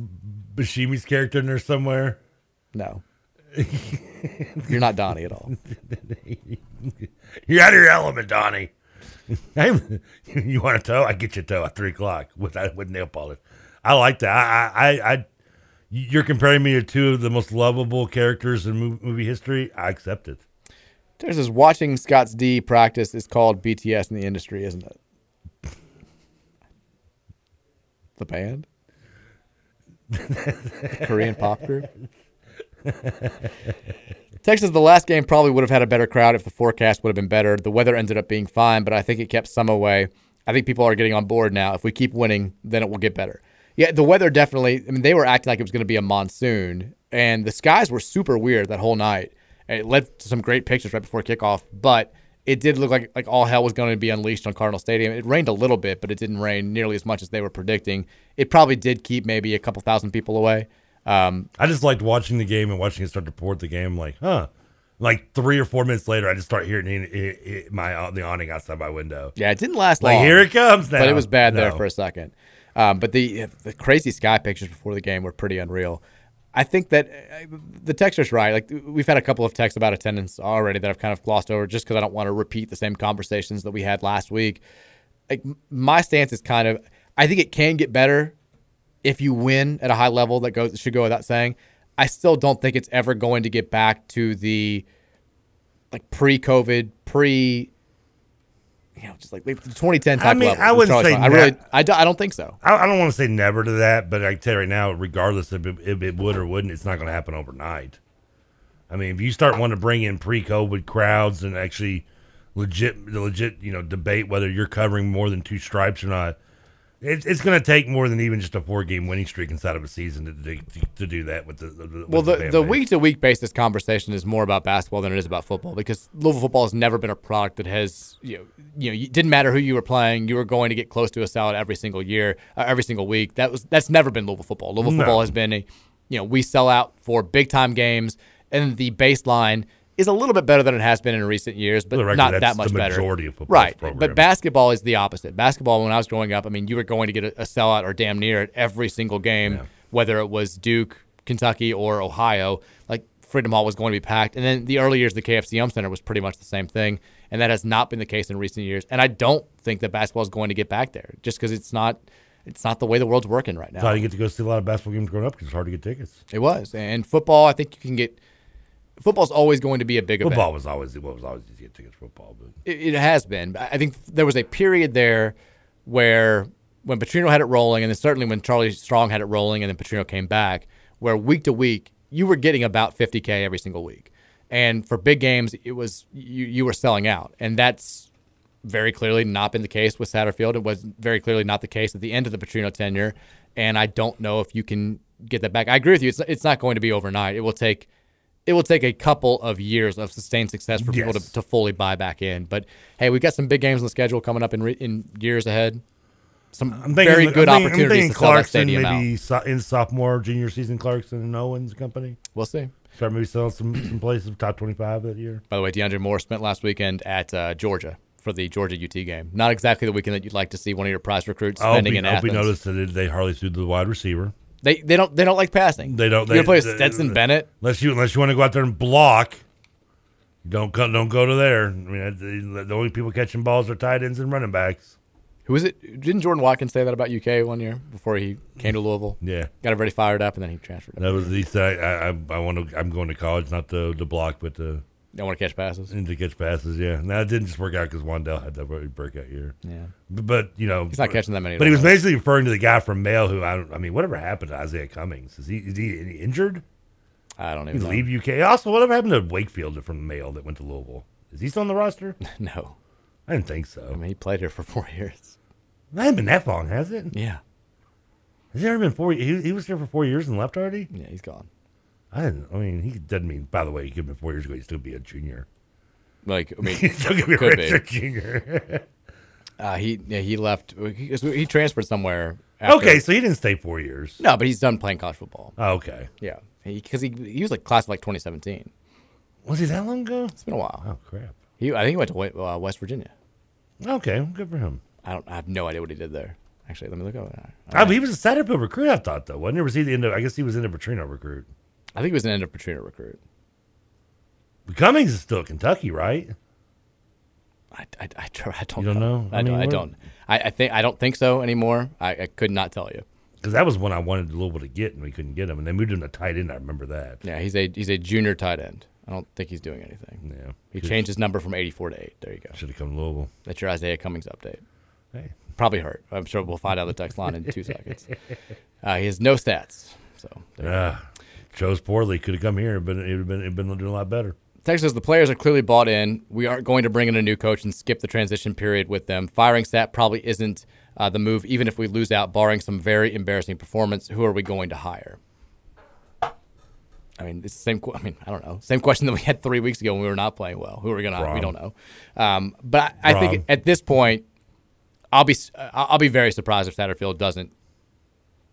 Buscemi's character in there somewhere? No. You're not Donnie at all. You're out of your element, Donnie. I'm- you want a toe? I get you a toe at three o'clock with uh, with nail polish. I like that. I, I, I, you're comparing me to two of the most lovable characters in movie, movie history. I accept it. There's this watching Scott's D practice is called BTS in the industry, isn't it? The band? Korean pop group? Texas, the last game probably would have had a better crowd if the forecast would have been better. The weather ended up being fine, but I think it kept some away. I think people are getting on board now. If we keep winning, then it will get better. Yeah, the weather definitely. I mean, they were acting like it was going to be a monsoon, and the skies were super weird that whole night. And it led to some great pictures right before kickoff, but it did look like like all hell was going to be unleashed on Cardinal Stadium. It rained a little bit, but it didn't rain nearly as much as they were predicting. It probably did keep maybe a couple thousand people away. Um, I just liked watching the game and watching it start to report the game. Like, huh? Like three or four minutes later, I just start hearing it, it, it, my uh, the awning outside my window. Yeah, it didn't last Like long. here it comes now. But it was bad there for a second. Um, but the the crazy sky pictures before the game were pretty unreal. I think that uh, the texter's right. Like we've had a couple of texts about attendance already that I've kind of glossed over just because I don't want to repeat the same conversations that we had last week. Like my stance is kind of I think it can get better if you win at a high level. That goes should go without saying. I still don't think it's ever going to get back to the like pre-COVID, pre, you know, just like, like the 2010 type I mean, level. I wouldn't say Brown. I really, I, do, I don't think so. I, I don't want to say never to that, but I can tell you right now, regardless if it, if it would or wouldn't, it's not going to happen overnight. I mean, if you start wanting to bring in pre-COVID crowds and actually legit, legit, you know, debate whether you're covering more than two stripes or not, It's it's going to take more than even just a four game winning streak inside of a season to to, to do that with the, the with Well, the, the week to week basis conversation is more about basketball than it is about football because Louisville football has never been a product that has you know you know it didn't matter who you were playing you were going to get close to a salad every single year uh, every single week that was that's never been Louisville football. Louisville No. football has been a you know we sell out for big time games and the baseline is a little bit better than it has been in recent years, but record, not that much better. right? program. But basketball is the opposite. Basketball, when I was growing up, I mean, you were going to get a, a sellout or damn near at every single game, whether it was Duke, Kentucky, or Ohio. Like Freedom Hall was going to be packed, and then the early years, the KFC Yum Center was pretty much the same thing, and that has not been the case in recent years. And I don't think that basketball is going to get back there, just because it's not. It's not the way the world's working right now. How you get to go see a lot of basketball games growing up because it's hard to get tickets. It was, and football. I think you can get. Football's always going to be a big event. Football was always what was always easy to get tickets for football, but It, it has been. I think there was a period there where when Petrino had it rolling, and then certainly when Charlie Strong had it rolling, and then Petrino came back, where week to week you were getting about 50k every single week, and for big games it was you you were selling out, and that's very clearly not been the case with Satterfield. It was very clearly not the case at the end of the Petrino tenure, and I don't know if you can get that back. I agree with you. It's it's not going to be overnight. It will take it will take a couple of years of sustained success for people Yes. to, to fully buy back in. But hey, we've got some big games on the schedule coming up in re- in years ahead. Some I'm thinking, very good I'm opportunities I'm thinking Clarkson maybe so, in sophomore, junior season, Clarkson and Owens company. We'll see. Start maybe selling some some places top twenty five that year. By the way, DeAndre Moore spent last weekend at uh, Georgia for the Georgia UT game. Not exactly the weekend that you'd like to see one of your prize recruits spending we, in I hope we Athens. noticed that they hardly threw the wide receiver. They they don't they don't like passing. They don't. You They, gonna play they- Stetson Bennett? Unless you unless you want to go out there and block, don't go, don't go to there. I mean, the, the only people catching balls are tight ends and running backs. Who is it? Didn't Jordan Watkins say that about UK one year before he came to Louisville? Yeah. got everybody fired up, and then he transferred. That was he said. I I, I want to. I'm going to college, not to to block, but to Don't want to catch passes. and to catch passes. Yeah. Now it didn't just work out because Wan'Dale had that really breakout year. Yeah. But, but you know He's not catching that many But he was basically referring to the guy from Male who I don't. I mean, whatever happened to Isaiah Cummings? Is he is he, injured? I don't even know. leave UK. Also, whatever happened to Wakefield from Male that went to Louisville? Is he still on the roster? No. I didn't think so. I mean, he played here for four years. That hasn't been that long, has it? Yeah. Has it ever been four? He, he was here for four years and left already. Yeah, he's gone. I didn't. I mean, he doesn't mean. By the way, he could have been four years ago. He'd still be a junior. Like, I mean, still gonna be a be. redshirt junior. Uh, he yeah, he left. He, he transferred somewhere. After, okay, so he didn't stay four years. no, but he's done playing college football. Oh, okay. Yeah, because he, he was like class of like 2017. Was he that long ago? It's been a while. Oh crap. He I think he went to uh, West Virginia. Okay, well, good for him. I don't. I have no idea what he did there. Actually, let me look over there. Oh, but he was a Satterfield recruit. I thought though. Wasn't he? Was he the end of? I guess he was in a Petrino recruit. I think he was an end of Petrino recruit. But Cummings is still Kentucky, right? I, I, I, I don't, You don't know? I, I don't. I don't. I, I think I don't think so anymore. I, I could not tell you. Because that was one I wanted Louisville to get, and we couldn't get him. And they moved him to tight end. I remember that. Yeah, he's a he's a junior tight end. I don't think he's doing anything. Yeah, He Should've- changed his number from 84 to 8. There you go. Should have come to Louisville. That's your Isaiah Cummings update. Hey. Probably hurt. I'm sure we'll find out the text line in two seconds. Uh, he has no stats. So. Yeah, chose poorly. Could have come here, but it would have been, it'd been doing a lot better. Texas, the players are clearly bought in. We aren't going to bring in a new coach and skip the transition period with them. Firing Stat probably isn't uh, the move, even if we lose out, barring some very embarrassing performance. Who are we going to hire? I mean, it's the same. I mean, I don't know. Same question that we had three weeks ago when we were not playing well. Who are we going to? hire? We don't know. Um, but I, I think at this point, I'll be uh, I'll be very surprised if Satterfield doesn't.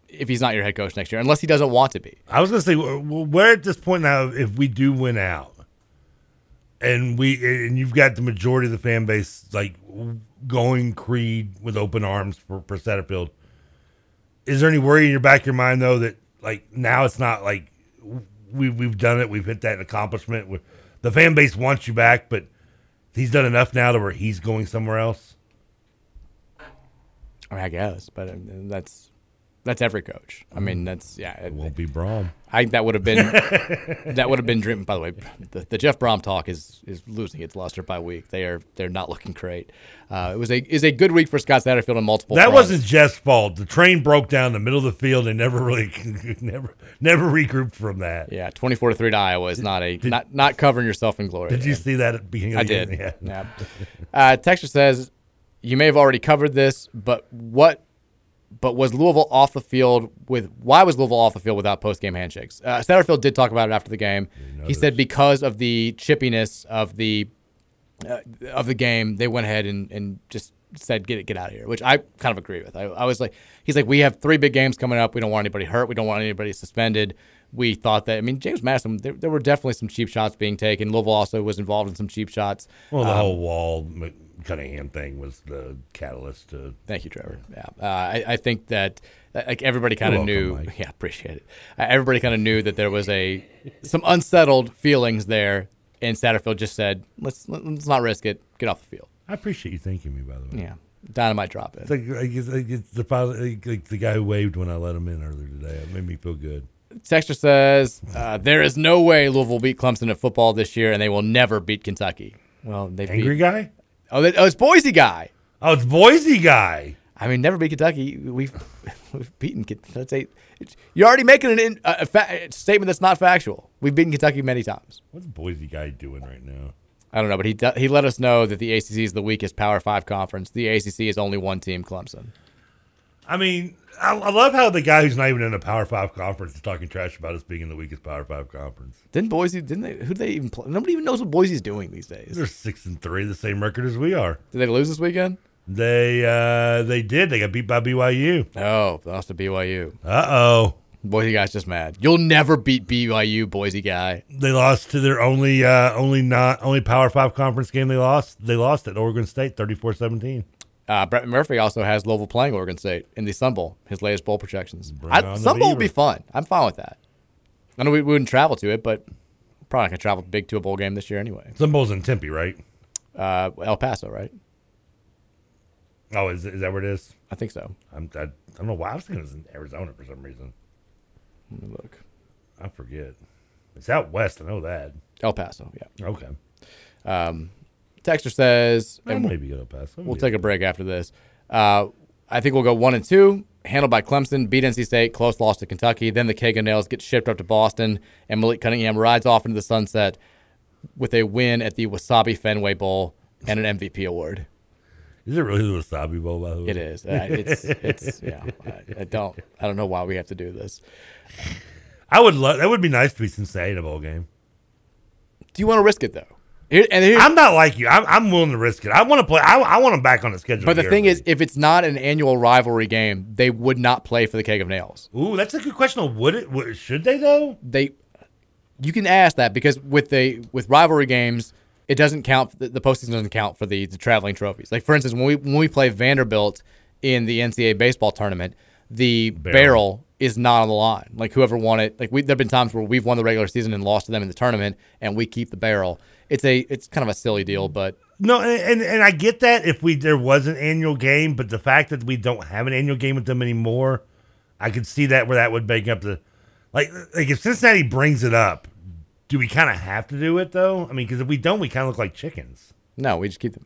If he's not your head coach next year, unless he doesn't want to be. I was going to say, we're at this point now. If we do win out, and we and you've got the majority of the fan base like going Creed with open arms for, for Satterfield, is there any worry in your back of your mind though that like now it's not like we we've done it, we've hit that accomplishment. we the fan base wants you back, but he's done enough now to where he's going somewhere else. I mean, I guess, but uh, that's that's every coach. I mean, that's yeah. It won't be Brohm. I think that would have been that would have been dream. By the way, the, the Jeff Brohm talk is is losing its luster by week. They are they're not looking great. Uh, it was a is a good week for Scott Satterfield on multiple. That fronts. wasn't Jeff's fault. The train broke down in the middle of the field and never really, never, never regrouped from that. Yeah, twenty four to three to Iowa is not a not not covering yourself in glory. Did you there. see that at the beginning of I the did. Yeah. Yeah. Uh, Texture says you may have already covered this, but what but was Louisville off the field with? Why was Louisville off the field without post game handshakes? Uh, Satterfield did talk about it after the game. He said because of the chippiness of the uh, of the game, they went ahead and, and just said get it get out of here, which I kind of agree with. I, I was like, he's like, we have three big games coming up. We don't want anybody hurt. We don't want anybody suspended. We thought that. I mean, James Madison. There, there were definitely some cheap shots being taken. Louisville also was involved in some cheap shots. Well, the Um, whole wall Cunningham thing was the catalyst to. Thank you, Trevor. Yeah, uh, I, I think that like everybody kind of knew. Mike. Yeah, appreciate it. Uh, everybody kind of knew that there was a some unsettled feelings there, and Satterfield just said, "Let's let's not risk it. Get off the field." I appreciate you thanking me, by the way. Yeah, dynamite drop It's in. like, like, it's, like it's the like the guy who waved when I let him in earlier today. It made me feel good. Texter says uh, there is no way Louisville beat Clemson at football this year, and they will never beat Kentucky. Well, they Angry beat, guy? Oh, they, oh, it's Boise guy. Oh, it's Boise guy. I mean, never beat Kentucky. We've we've beaten. Let's say it's- you're already making an in, a, a, fa- statement that's not factual. We've beaten Kentucky many times. What's Boise guy doing right now? I don't know, but he he let us know that the ACC is the weakest Power Five conference. The ACC is only one team, Clemson. I mean, I, I love how the guy who's not even in a Power Five conference is talking trash about us being in the weakest Power Five conference. Didn't Boise? Didn't they? Who they even play? Nobody even knows what Boise's doing these days. They're six and three, the same record as we are. Did they lose this weekend? They uh they did. They got beat by BYU. Oh, they lost to BYU. Uh oh. Boise guy's just mad. You'll never beat BYU, Boise guy. They lost to their only uh only not only Power Five conference game they lost. They lost at Oregon State 34-17. Uh, Brett Murphy also has Louisville playing Oregon State in the Sun Bowl, his latest bowl projections. I, Sun Bowl will be fun. I'm fine with that. I know we, we wouldn't travel to it, but probably not going to travel big to a bowl game this year anyway. Sun Bowl's in Tempe, right? Uh, El Paso, right? Oh, is, is that where it is? I think so. I'm, I, I don't know why. I was thinking it was in Arizona for some reason. Let me look. I forget. It's out west. I know that. El Paso, yeah. Okay. Um, Texter says, Well, and maybe go to El Paso. We'll take a break after this. Uh, I think we'll go one and two, handled by Clemson, beat NC State, close loss to Kentucky. Then the Keg of Nails get shipped up to Boston, and Malik Cunningham rides off into the sunset with a win at the Wasabi Fenway Bowl and an MVP award. Is it really the Wasabi Bowl, by the way? It is. Uh, it's, it's, yeah. I, I don't, I don't know why we have to do this. I would love. That would be nice to be Cincinnati in a bowl game. Do you want to risk it though? Here, and here, I'm not like you. I'm, I'm willing to risk it. I want to play. I, I want them back on the schedule. but the thing is, if it's not an annual rivalry game, they would not play for the Keg of Nails. ooh, that's a good question. Would it? Would, should they though? they you can ask that because with the with rivalry games it doesn't count the, the postseason doesn't count for the, the traveling trophies like for instance when we when we play vanderbilt in the ncaa baseball tournament the barrel. is not on the line like whoever won it like we there have been times where we've won the regular season and lost to them in the tournament and we keep the barrel it's a it's kind of a silly deal but No, and, and I get that if we there was an annual game, but the fact that we don't have an annual game with them anymore, I could see that where that would make up the like like if Cincinnati brings it up, do we kind of have to do it though? I mean, because if we don't, we kind of look like chickens. no we just keep the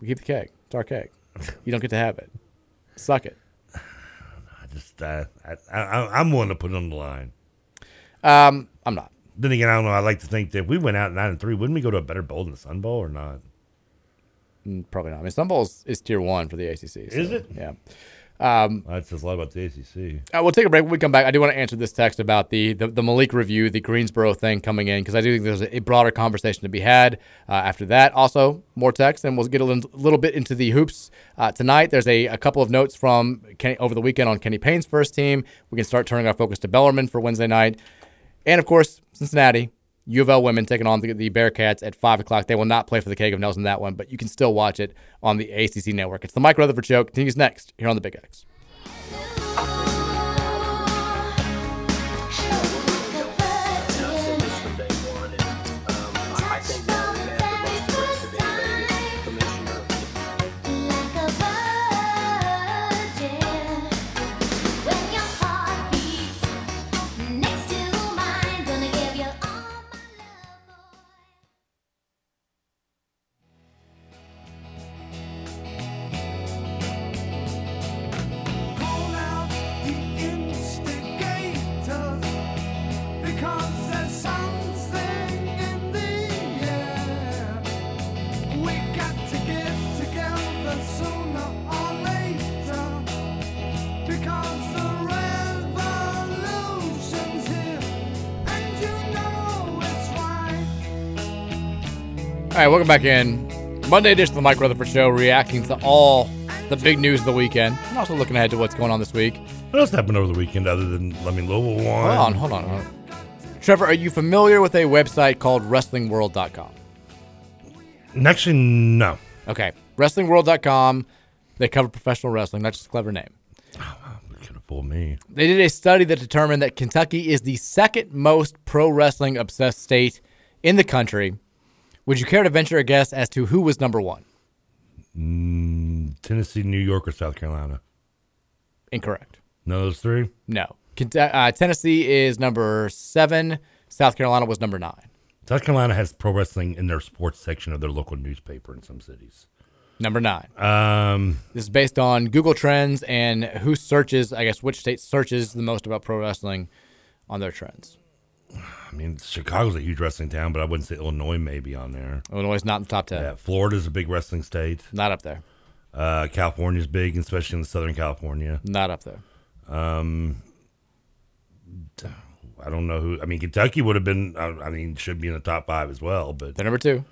we keep the keg it's our keg you don't get to have it suck it I just uh, I, I I'm willing to put it on the line. um i'm not Then again, I don't know. I like to think that if we went out nine and three, wouldn't we go to a better bowl than the Sun Bowl or not? Mm, Probably not. I mean, Sun Bowl is, is tier one for the ACC. so, Is it? Yeah. Um, That says a lot about the ACC. uh, we'll take a break. When we come back, I do want to answer this text about the the, the Malik review, the Greensboro thing coming in, because I do think there's a, a broader conversation to be had uh, after that. Also, more text, and we'll get a little, little bit into the hoops uh, tonight. There's a, a couple of notes from Kenny, over the weekend on Kenny Payne's first team. We can start turning our focus to Bellarmine for Wednesday night. And of course, Cincinnati, U of L women taking on the, the Bearcats at 5 o'clock. They will not play for the Keg of Nails in that one, but you can still watch it on the ACC network. It's the Mike Rutherford Show. Continues next here on the Big X. right, welcome back in. Monday edition of the Mike Rutherford Show, reacting to all the big news of the weekend, and also looking ahead to what's going on this week. What else happened over the weekend other than I mean Louisville won? Hold on, hold on. Hold on. Trevor, are you familiar with a website called WrestlingWorld.com? Actually, no. Okay, WrestlingWorld.com. They cover professional wrestling. That's just a clever name. Oh, Could have fooled me. They did a study that determined that Kentucky is the second most pro wrestling obsessed state in the country. Would you care to venture a guess as to who was number one? Mm, Tennessee, New York, or South Carolina? Incorrect. None of those three. No. Uh, Tennessee is number seven. South Carolina was number nine. South Carolina has pro wrestling in their sports section of their local newspaper in some cities. Number nine. Um, This is based on Google Trends and who searches, I guess, which state searches the most about pro wrestling on their trends. I mean, Chicago's a huge wrestling town, but I wouldn't say Illinois may be on there. Illinois is not in the top 10. Yeah, Florida's a big wrestling state. Not up there. Uh, California's big, especially in Southern California. Not up there. Um, I don't know who. I mean, Kentucky would have been. I I mean, should be in the top five as well. But They're number two.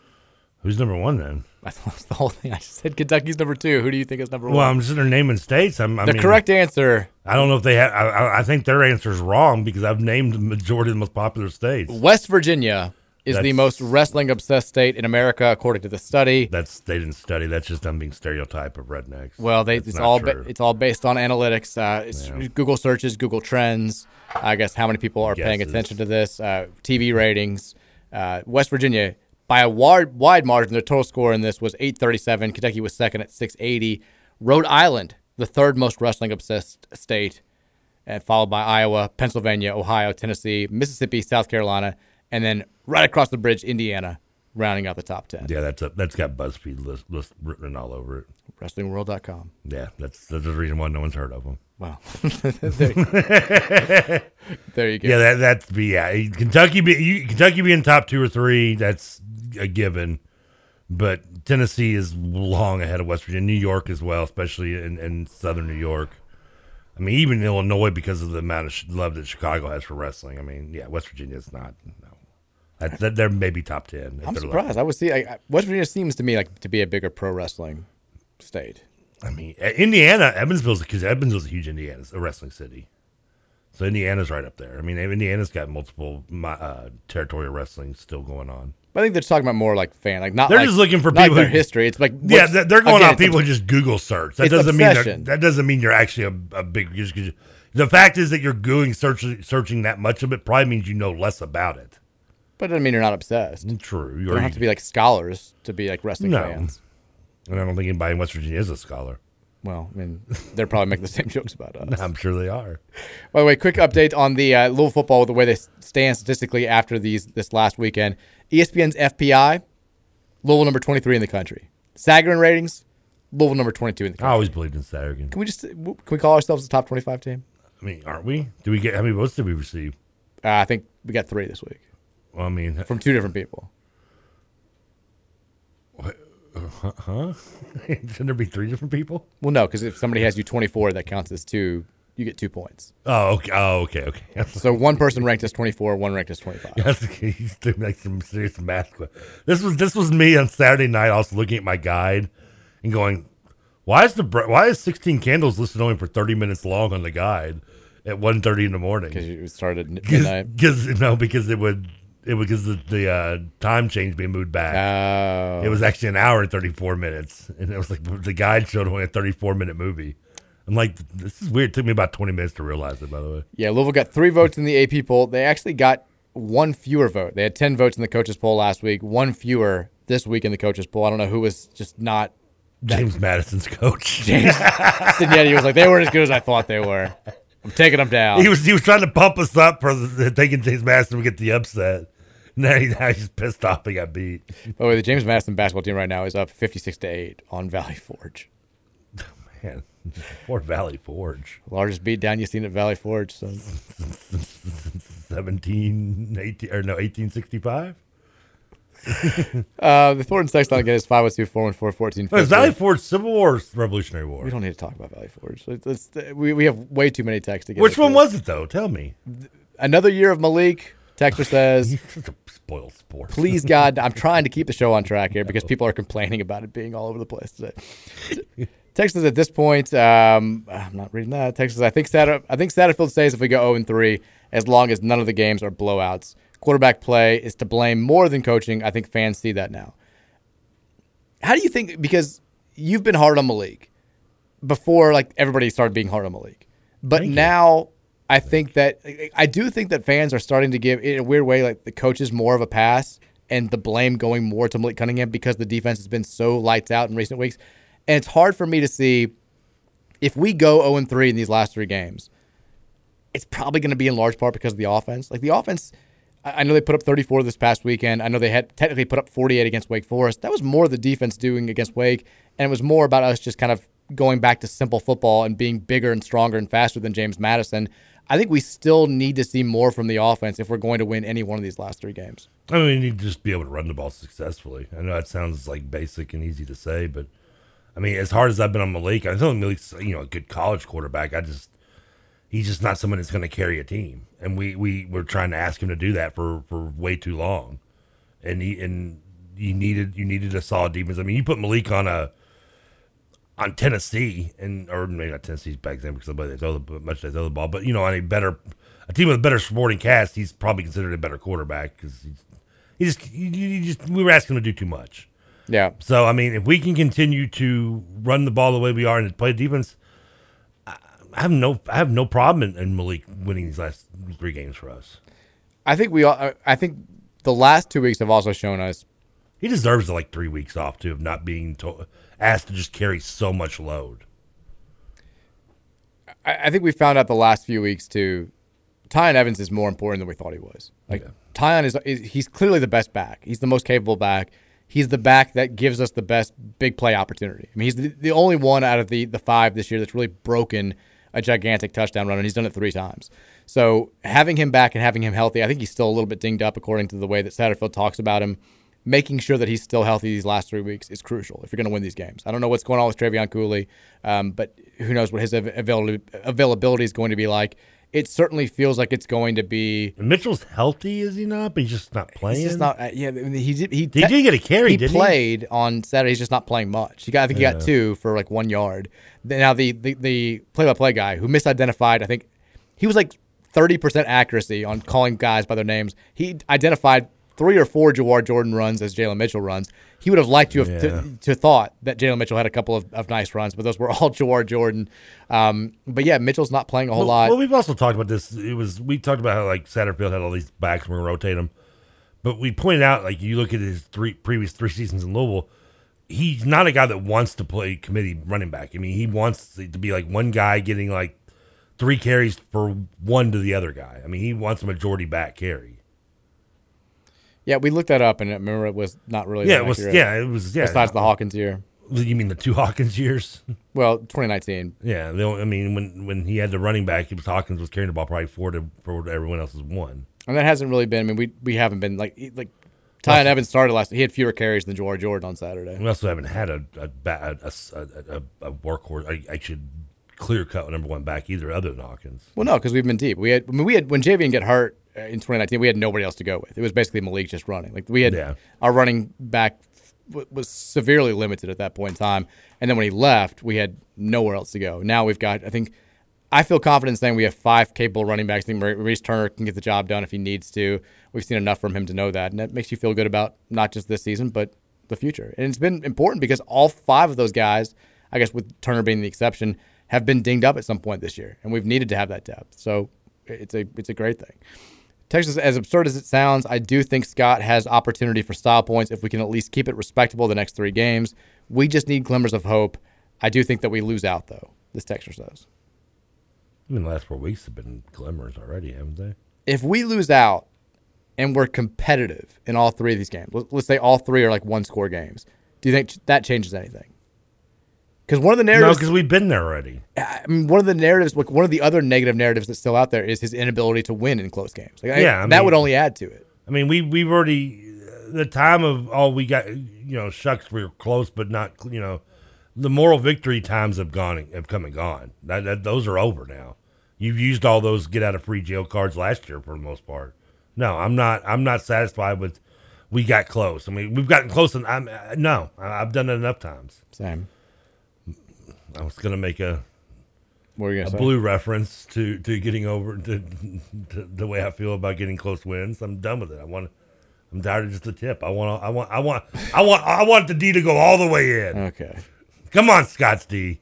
Who's number one then? I thought that's the whole thing. I just said Kentucky's number two. Who do you think is number Well, one? Well, I'm just in naming states. I'm, I the mean, correct answer I don't know if they have. I, I- think their answer is wrong because I've named the majority of the most popular states. West Virginia is the most wrestling obsessed state in America, according to the study. That's they didn't study. That's just them being stereotype of rednecks. Well, they, it's all ba- it's all based on analytics. Uh, it's Google searches, Google Trends. I guess how many people are paying attention to this? Uh, TV ratings. Uh, West Virginia, by a wide wide margin, their total score in this was 837. Kentucky was second at 680. Rhode Island, the third most wrestling obsessed state, and followed by Iowa, Pennsylvania, Ohio, Tennessee, Mississippi, South Carolina, and then right across the bridge, Indiana, rounding out the top 10. yeah, that's a, that's got BuzzFeed list, list written all over it. WrestlingWorld.com. Yeah, that's that's the reason why no one's heard of them. Wow. there, there you go. Yeah, that that's be yeah. Kentucky be you, Kentucky being top two or three, that's a given. But Tennessee is long ahead of West Virginia, New York as well, especially in, in southern New York. I mean, even Illinois because of the amount of sh- love that Chicago has for wrestling. I mean, yeah, West Virginia is not. No, that, that they're maybe top ten. I'm surprised. I would see I, West Virginia seems to me like to be a bigger pro wrestling state. I mean, Indiana, Evansville's because Evansville's a huge Indiana, a wrestling city. So Indiana's right up there. I mean, Indiana's got multiple uh, territorial wrestling still going on. But I think they're talking about more like fan, like not. They're like- just looking for like people their who- history. It's like yeah, they're going again, on people who just Google search. That doesn't mean obsession. they're- that doesn't mean you're actually a, a big. You- the fact is that you're Googling searching searching that much of it probably means you know less about it. But it doesn't mean you're not obsessed. Mm, true. You don't have to be like scholars to be like wrestling No. fans. And I don't think anybody in West Virginia is a scholar. Well, I mean, they're probably making the same jokes about us. I'm sure they are. By the way, quick update on the uh, Louisville football, the way they stand statistically after these this last weekend. ESPN's FPI, Louisville number 23 in the country. Sagarin ratings, Louisville number 22 in the country. I always believed in Saturday. Can we just can we call ourselves the top 25 team? I mean, aren't we? Do we get how many votes did we receive? Uh, I think we got three this week Well, I mean, from two different people. Uh, huh? huh? Shouldn't there be three different people? Well, no, because if somebody has you 24, that counts as two. You get two points. Oh, okay. Oh, okay. Okay. So one person ranked as 24, one ranked as 25. Yes, he's doing like some serious math. This was this was me on Saturday night. I was looking at my guide and going, "Why is the why is 16 candles listed only for 30 minutes long on the guide at 1:30 in the morning?" Because you started at midnight. Because no, because it would it was because the, the uh, time change being moved back. Oh. It was actually an hour and 34 minutes, and it was like the guide showed only a 34 minute movie. I'm like, this is weird. It took me about 20 minutes to realize it. By the way. Yeah, Louisville got three votes in the AP poll. They actually got one fewer vote. They had 10 votes in the coaches poll last week, one fewer this week in the coaches poll. I don't know who was just not. James Madison's coach. James Cignetti was like, they weren't as good as I thought they were. I'm taking them down. He was he was trying to pump us up for the, thinking James Madison would get the upset. Now, he, now he's pissed off he got beat. By the way, the James Madison basketball team right now is up 56 to 8 on Valley Forge. Man, Fort Valley Forge. Largest beatdown you've seen at Valley Forge. So. 17, 18, or no, 1865? Uh, the Thornton text line again is 502 414 1450. Was Valley Forge Civil War or Revolutionary War? We don't need to talk about Valley Forge. Let's- let's- we, we have way too many texts to get Which one was it, though? Tell me. Another year of Malik, Texter says, spoiled sport. Please, God, I'm trying to keep the show on track here because people are complaining about it being all over the place today. Texas at this point, um, I'm not reading that. Texas I think Satter, I think Satterfield stays if we go 0 3, as long as none of the games are blowouts. Quarterback play is to blame more than coaching. I think fans see that now. How do you think? Because you've been hard on Malik before, like everybody started being hard on Malik, but now I think that I do think that fans are starting to give in a weird way, like the coaches more of a pass and the blame going more to Malik Cunningham because the defense has been so lights out in recent weeks, and it's hard for me to see if we go 0 3 in these last three games. It's probably going to be in large part because of the offense. Like the offense, I know they put up 34 this past weekend. I know they had technically put up 48 against Wake Forest. That was more the defense doing against Wake, and it was more about us just kind of going back to simple football and being bigger and stronger and faster than James Madison. I think we still need to see more from the offense if we're going to win any one of these last three games. I mean, you need to just be able to run the ball successfully. I know that sounds like basic and easy to say, but I mean, as hard as I've been on Malik, I think Malik's you know a good college quarterback. I just he's just not someone that's going to carry a team, and we we were trying to ask him to do that for for way too long, and he and you needed you needed a solid defense. I mean, you put Malik on a on Tennessee and or maybe not Tennessee's back then because they throw the much they throw the ball, but you know on a better a team with a better supporting cast, he's probably considered a better quarterback because he's he just he just we were asking him to do too much. Yeah. So I mean, if we can continue to run the ball the way we are and play defense, I have no I have no problem in, in Malik winning these last three games for us. I think we all. Uh, I think the last two weeks have also shown us He deserves like three weeks off too of not being to, asked to just carry so much load. I, I think we found out the last few weeks too. Tiyon Evans is more important than we thought he was. Like Tiyon is, is he's clearly the best back. He's the most capable back. He's the back that gives us the best big play opportunity. I mean, he's the, the only one out of the the five this year that's really broken a gigantic touchdown run, and he's done it three times. So having him back and having him healthy, I think he's still a little bit dinged up according to the way that Satterfield talks about him. Making sure that he's still healthy these last three weeks is crucial if you're going to win these games. I don't know what's going on with Trevion Cooley, um, but who knows what his av- availability is going to be like. It certainly feels like it's going to be. Mitchell's healthy, is he not? But he's just not playing. He's just not. Uh, yeah, I mean, he did. He, He did get a carry, He didn't he? played on Saturday. He's just not playing much. He got. I think he got two for like one yard. Now the the, the play-by-play guy who misidentified. I think he was like thirty percent accuracy on calling guys by their names. He identified three or four Jawhar Jordan runs as Jalen Mitchell runs. He would have liked to have Yeah. to, to thought that Jalen Mitchell had a couple of, of nice runs, but those were all Jawhar Jordan. Um, but yeah, Mitchell's not playing a whole well, lot. Well, we've also talked about this. It was we talked about how like Satterfield had all these backs. and We're rotate them, but we pointed out like you look at his three previous three seasons in Louisville. He's not a guy that wants to play committee running back. I mean, he wants to be like one guy getting like three carries for one to the other guy. I mean, he wants a majority back carry. Yeah, we looked that up, and I remember it was not really. Yeah, it was- accurate. yeah, it was- yeah. Besides the Hawkins year. You mean the two Hawkins years? Well, 2019. Yeah, the only- I mean when when he had the running back, he was Hawkins was carrying the ball probably four to for everyone else's one. And that hasn't really been. I mean, we we haven't been like like Ty Evans started last. He had fewer carries than Jawhar Jordan on Saturday. We also haven't had a a a, a, a, a workhorse. I, I should clear cut number one back either, other than Hawkins. Well, no, because we've been deep. We had I mean, we had when Javian get hurt in 2019, we had nobody else to go with. It was basically Malik just running. Like we had Yeah. our running back w- was severely limited at that point in time. And then when he left, we had nowhere else to go. Now we've got. I think I feel confident saying we have five capable running backs. I think Maurice Turner can get the job done if he needs to. We've seen enough from him to know that, and that makes you feel good about not just this season but the future. And it's been important because all five of those guys, I guess with Turner being the exception, have been dinged up at some point this year, and we've needed to have that depth. So it's a it's a great thing. Texas, as absurd as it sounds, I do think Scott has opportunity for style points if we can at least keep it respectable the next three games. We just need glimmers of hope. I do think that we lose out though. This texture says. I mean, the last four weeks have been glimmers already, haven't they? If we lose out and we're competitive in all three of these games, let- let's say all three are like one score games, do you think that changes anything? Because one of the narratives. No, because we've been there already. I mean, one of the narratives, like one of the other negative narratives that's still out there is his inability to win in close games. Like, Yeah, I that mean- would only add to it. I mean, we we've already the time of oh we got you know shucks we were close but not you know the moral victory times have gone have come and gone. That, that those are over now. You've used all those get out of free jail cards last year for the most part. No, I'm not. I'm not satisfied with. We got close. I mean, we've gotten close, and I'm no. I've done it enough times. Same. I was gonna make a What were you a say? blue reference to to getting over to, to the way I feel about getting close wins. I'm done with it. I want. I'm tired of just the tip. I want. I want. I want. I want. I want the D to go all the way in. Okay. Come on, Scott's D.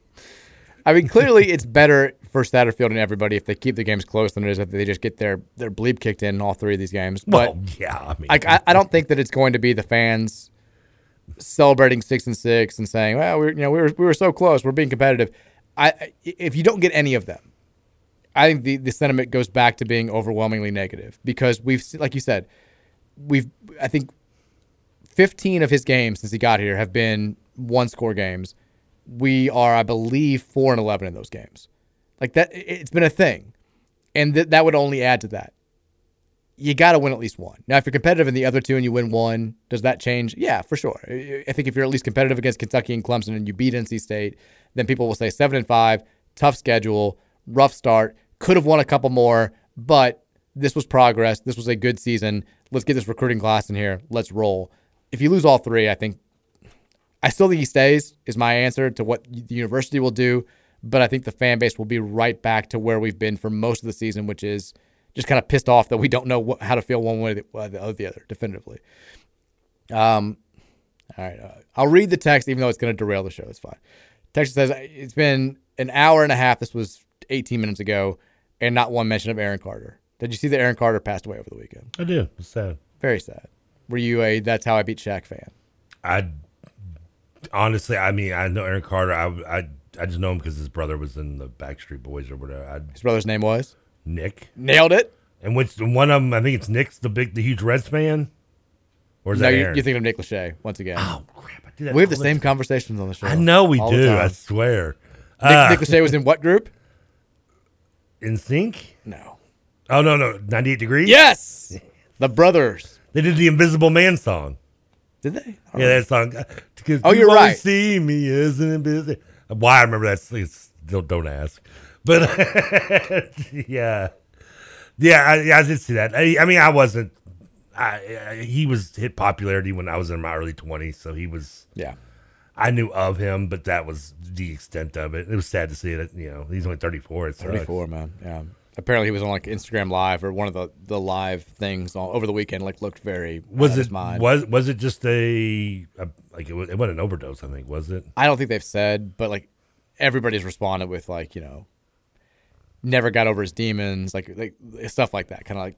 I mean, clearly it's better for Satterfield and everybody if they keep the games close than it is if they just get their their bleep kicked in in all three of these games. But Well, yeah, I mean, I, I, I don't think that it's going to be the fans celebrating six and six and saying, "Well, we you know we were we were so close, we're being competitive." I if you don't get any of them, I think the the sentiment goes back to being overwhelmingly negative because we've like you said, we've I think 15 of his games since he got here have been one score games. We are, I believe, four and 11 in those games. Like that, it- it's been a thing, and th- that would only add to that. You got to win at least one. Now, if you're competitive in the other two and you win one, does that change? Yeah, for sure. I think if you're at least competitive against Kentucky and Clemson and you beat NC State, then people will say seven and five, tough schedule, rough start, could have won a couple more, but this was progress. This was a good season. Let's get this recruiting class in here. Let's roll. If you lose all three, I think I still think he stays, is my answer to what the university will do. But I think the fan base will be right back to where we've been for most of the season, which is just kind of pissed off that we don't know what, how to feel one way or the, or the other definitively. Um, all right. Uh, I'll read the text, even though it's going to derail the show. It's fine. Text says, It's been an hour and a half. This was 18 minutes ago, and not one mention of Aaron Carter. Did you see that Aaron Carter passed away over the weekend? I do. It's sad. Very sad. Were you a That's How I Beat Shaq fan? I honestly, I mean, I know Aaron Carter. I I, I just know him because his brother was in the Backstreet Boys or whatever. I, His brother's name was? Nick. Nailed it. And which one of them? I think it's Nick's the big, the huge Reds fan. Or is no, that you, Aaron? you're thinking of Nick Lachey once again. Oh crap! I do that we have the same time. conversations on the show. I know we do. I swear. Nick, Uh, Nick Lachey was in what group? NSYNC? No. Oh no no! Ninety eight degrees. Yes. The brothers. They did the Invisible Man song. Did they? Yeah, that song. uh, 'cause Oh, you you're right. See me as an invisible. Why I remember that? Don't, don't ask. But yeah, yeah, I, yeah, I did see that. I, I mean, I wasn't. I, he was hit popularity when I was in my early twenties, so he was. Yeah. I knew of him, but that was the extent of it. It was sad to see that you know he's only thirty four. Thirty four, man. Yeah. Apparently, he was on like Instagram Live or one of the, the live things all, over the weekend. Like, looked very Was it was was it just a, a like it, was, it wasn't an overdose? I think was it. I don't think they've said, but like everybody's responded with like you know, never got over his demons, like like stuff like that. Kind of like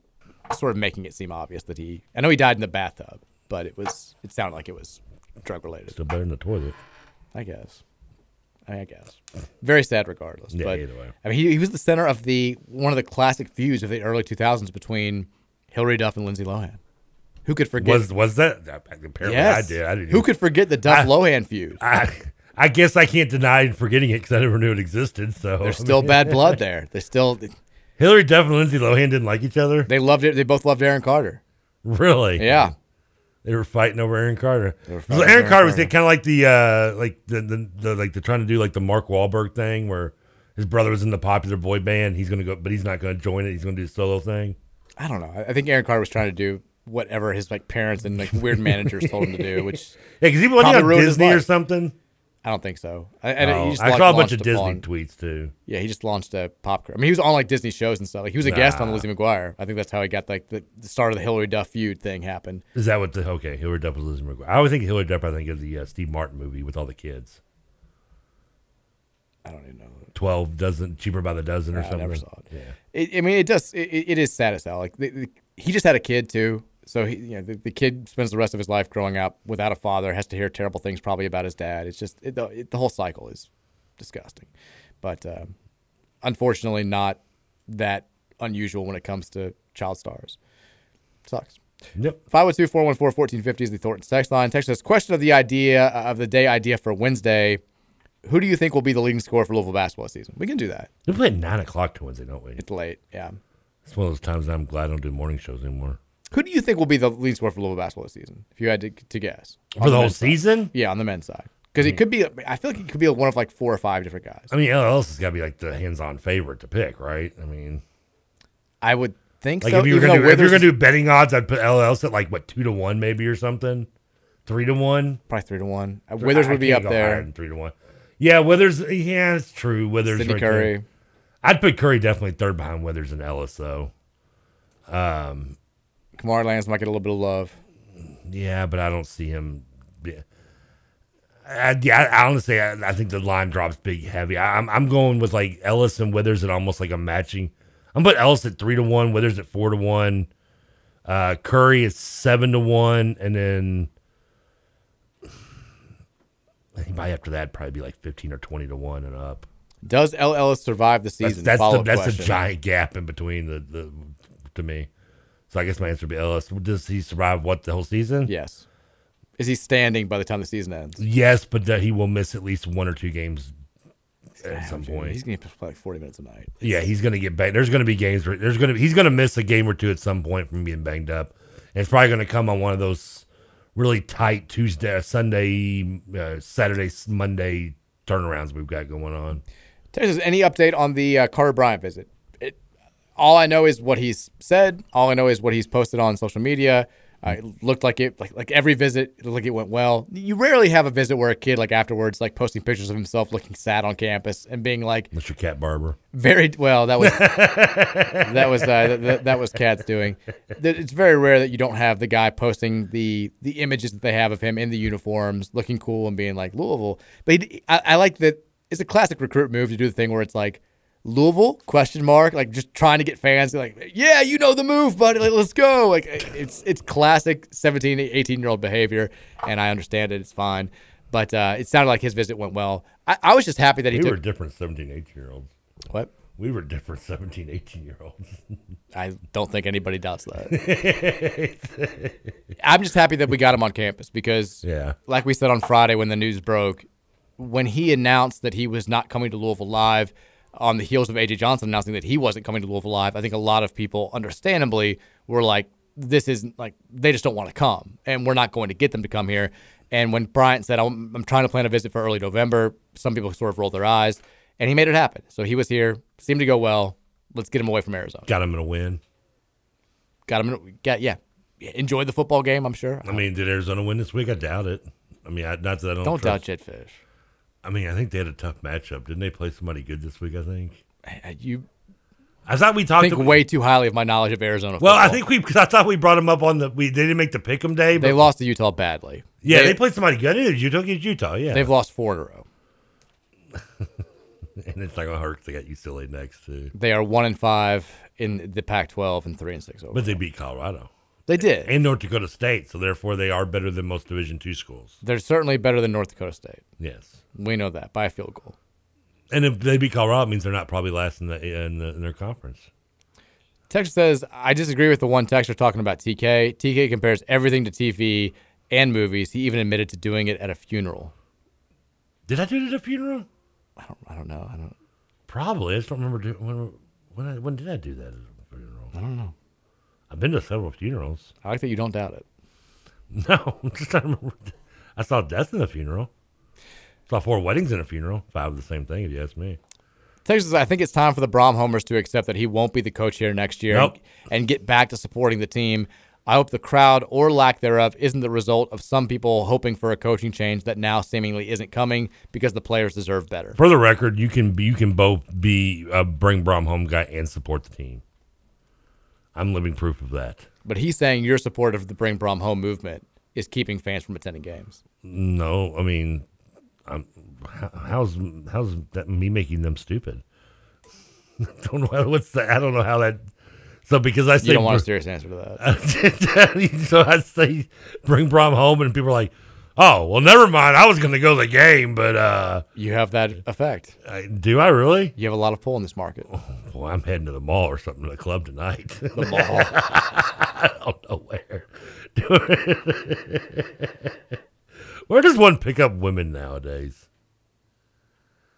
sort of making it seem obvious that he. I know he died in the bathtub, but it was it sounded like it was drug related. Still better in the toilet. I guess. I guess. Very sad, regardless. Yeah, but either way. I mean, he, he was the center of the one of the classic feuds of the early 2000s between Hilary Duff and Lindsay Lohan. Who could forget? Was was that? Apparently, Yes. I did. I didn't Who even- could forget the Duff Lohan feud? I, I guess I can't deny forgetting it because I never knew it existed. So There's still bad blood there. They still Hilary Duff and Lindsay Lohan didn't like each other. they loved it. They both loved Aaron Carter. Really? Yeah. They were fighting over Aaron Carter. were So fighting Aaron over Carter was kind of like the uh like the, the the like the trying to do like the Mark Wahlberg thing where his brother was in the popular boy band. He's gonna go, but he's not gonna join it. He's gonna do the solo thing. I don't know. I- think Aaron Carter was trying to do whatever his like parents and like weird managers told him to do, which Yeah, because he probably on Disney or something. I don't think so. I, and Oh, he just I like, saw a bunch of Disney tweets too. Yeah, he just launched a pop. I mean, he was on like Disney shows and stuff. Like he was a guest on Lizzie McGuire. I think that's how he got like the, the start of the Hilary Duff feud thing happened. Is that what the okay? Hilary Duff was Lizzie McGuire. I always think Hilary Duff. I think of the uh, Steve Martin movie with all the kids. I don't even know. Twelve dozen cheaper by the dozen or Yeah, I something. never saw it. Yeah. It, I mean, it does. It, it is sad as hell. Like the, the, he just had a kid too, so he, you know, the, the kid spends the rest of his life growing up without a father, has to hear terrible things probably about his dad. It's just it, the, it, the whole cycle is disgusting, but um, unfortunately, not that unusual when it comes to child stars. Sucks. Yep. 502 414 1450 is the Thornton text line. Text us question of the idea uh, of the day idea for Wednesday. Who do you think will be the leading scorer for Louisville basketball season? We can do that. We play at nine o'clock to Wednesday, don't we? It's late. Yeah. It's one of those times I'm glad I don't do morning shows anymore. Who do you think will be the leading scorer for Louisville basketball this season? If you had to, to guess For On the whole men's side. season? Yeah, on the men's side, because it could be. I feel like it could be one of like four or five different guys. I mean, Ellis has got to be like the hands-on favorite to pick, right? I mean, I would think like so. if you were gonna though do, if you're gonna do betting odds, I'd put Ellis at like what two to one maybe or something, three to one. Probably three to one. Uh, Withers I would be up there. three to one. Yeah, Withers. Yeah, it's true. Withers. Sydney right Curry. there. I'd put Curry definitely third behind Withers and Ellis though. Um, Kamari Lands might get a little bit of love. yeah, but I don't see him. Yeah, I, yeah, I honestly, I, I think the line drops big heavy. I, I'm I'm going with like Ellis and Withers at almost like a matching. I'm putting Ellis at three to one, Withers at four to one, uh, Curry is seven to one, and then I think by after that probably be like fifteen or twenty to one and up. Does El Ellis survive the season? that's, the, Follow-up that's a giant gap in between the, the to me. So I guess my answer would be Ellis. Does he survive what the whole season? Yes. Is he standing by the time the season ends? Yes, but that he will miss at least one or two games at some point. He's going to play like 40 minutes a night. Yeah, he's going to get banged. There's going to be games where there's going to he's going to miss a game or two at some point from being banged up, and it's probably going to come on one of those really tight Tuesday, Sunday, uh, Saturday, Monday turnarounds we've got going on. Texas, any update on the uh, Carter Bryant visit? All I know is what he's said. All I know is what he's posted on social media. Uh, it looked like it, like like every visit, it like it went well. You rarely have a visit where a kid, like afterwards, like posting pictures of himself looking sad on campus and being like, Mr. Cat Barber. Very well. That was that was uh, that, that was Cat's doing. It's very rare that you don't have the guy posting the the images that they have of him in the uniforms, looking cool and being like Louisville. But he, I, I like that. It's a classic recruit move to do the thing where it's like Louisville question mark, like just trying to get fans like, yeah, you know the move, buddy. Like, let's go. Like it's it's classic 17, 18 year old behavior, and I understand it. It's fine. But uh, it sounded like his visit went well. I, I was just happy that he we took. were different 17, 18 year olds. What? We were different 17, 18 year olds. I don't think anybody doubts that. I'm just happy that we got him on campus because, Yeah. like we said on Friday when the news broke, when he announced that he was not coming to Louisville Live on the heels of AJ Johnson announcing that he wasn't coming to Louisville Live, I think a lot of people, understandably, were like, this isn't like, they just don't want to come, and we're not going to get them to come here. And when Bryant said, I'm, I'm trying to plan a visit for early November, some people sort of rolled their eyes, and he made it happen. So he was here, seemed to go well. Let's get him away from Arizona. Got him in a win. Got him. In, got yeah. Enjoyed the football game. I'm sure. I mean, did Arizona win this week? I doubt it. I mean, I, not that I don't. Don't doubt trust- Jetfish. I mean, I think they had a tough matchup. Didn't they play somebody good this week? I think. You. I thought we talked. think way too highly of my knowledge of Arizona. well, I think we because I thought we brought them up on the. We they didn't make the pick'em day. But they lost to Utah badly. Yeah, they, played somebody good. It was Utah against Utah. Yeah, They've lost four in a row. and it's not oh, gonna hurt. They got UCLA next too. They are one and five in the Pac-12 and three and six over. But they beat Colorado. They did, and North Dakota State. So therefore, they are better than most Division two schools. They're certainly better than North Dakota State. Yes, we know that by a field goal. And if they beat Colorado, it means they're not probably last in the in, the, in their conference. Texas says, I disagree with the one texter talking about TK. TK compares everything to TV and movies. He even admitted to doing it at a funeral. Did I do it at a funeral? I don't. I don't know. I don't. Probably. I just don't remember do, when. When, I, when did I do that at a funeral? I don't know. I've been to several funerals. I like that you don't doubt it. No, I'm just to remember. I saw death in a funeral. Saw four weddings in a funeral. Five of the same thing, if you ask me. Texas, I think it's time for the Brohm homers to accept that he won't be the coach here next year Nope. and, and get back to supporting the team. I hope the crowd or lack thereof isn't the result of some people hoping for a coaching change that now seemingly isn't coming because the players deserve better. For the record, you can you can both be a bring Brohm home guy and support the team. I'm living proof of that. But he's saying your support of the Bring Brohm Home movement is keeping fans from attending games. No, I mean, I'm, how's how's that me making them stupid? don't know what's that. I don't know how that. So because I say You don't want a serious answer to that. so I say bring Brohm home, and people are like, "Oh, well, never mind. I was going to go to the game, but uh, You have that effect. I, do I really? You have a lot of pull in this market. Well, I'm heading to the mall or something to the club tonight. The mall. I don't know where. Where does one pick up women nowadays?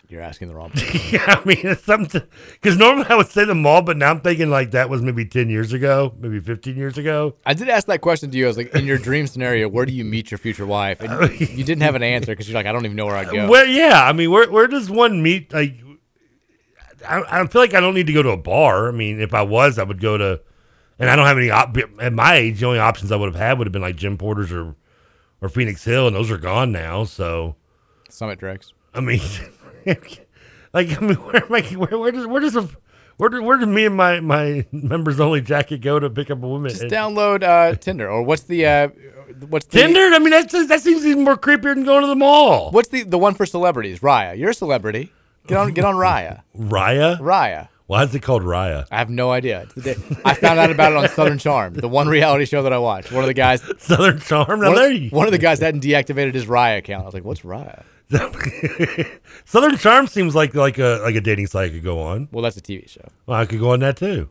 You're asking the wrong person. yeah, I mean, it's something because normally I would say the mall, but now I'm thinking like that was maybe ten years ago, maybe fifteen years ago. I did ask that question to you. I was like, in your dream scenario, where do you meet your future wife? And you, you didn't have an answer because you're like, I don't even know where I'd go. Where, yeah, I mean, where where does one meet? Like, I, I feel like I don't need to go to a bar. I mean, if I was, I would go to And I don't have any op- at my age. The only options I would have had would have been like Jim Porter's or or Phoenix Hill, and those are gone now. So Summit Drex. I mean, like I mean, where am I, where, where does where does a where do, where do me and my my members only jacket go to pick up a woman? Just download uh, Tinder or what's the uh, what's the, Tinder? I mean, that's that seems even more creepier than going to the mall. What's the the one for celebrities? Raya, you're a celebrity. Get on get on Raya. Raya? Raya. Why is it called Raya? I have no idea. It's the day- I found out about it on Southern Charm, the one reality show that I watched. One of the guys, Southern Charm. Now one, there of, you- one of the guys hadn't deactivated his Raya account. I was like, "What's Raya?" Southern Charm seems like like a like a dating site I could go on. Well, that's a TV show. Well, I could go on that too.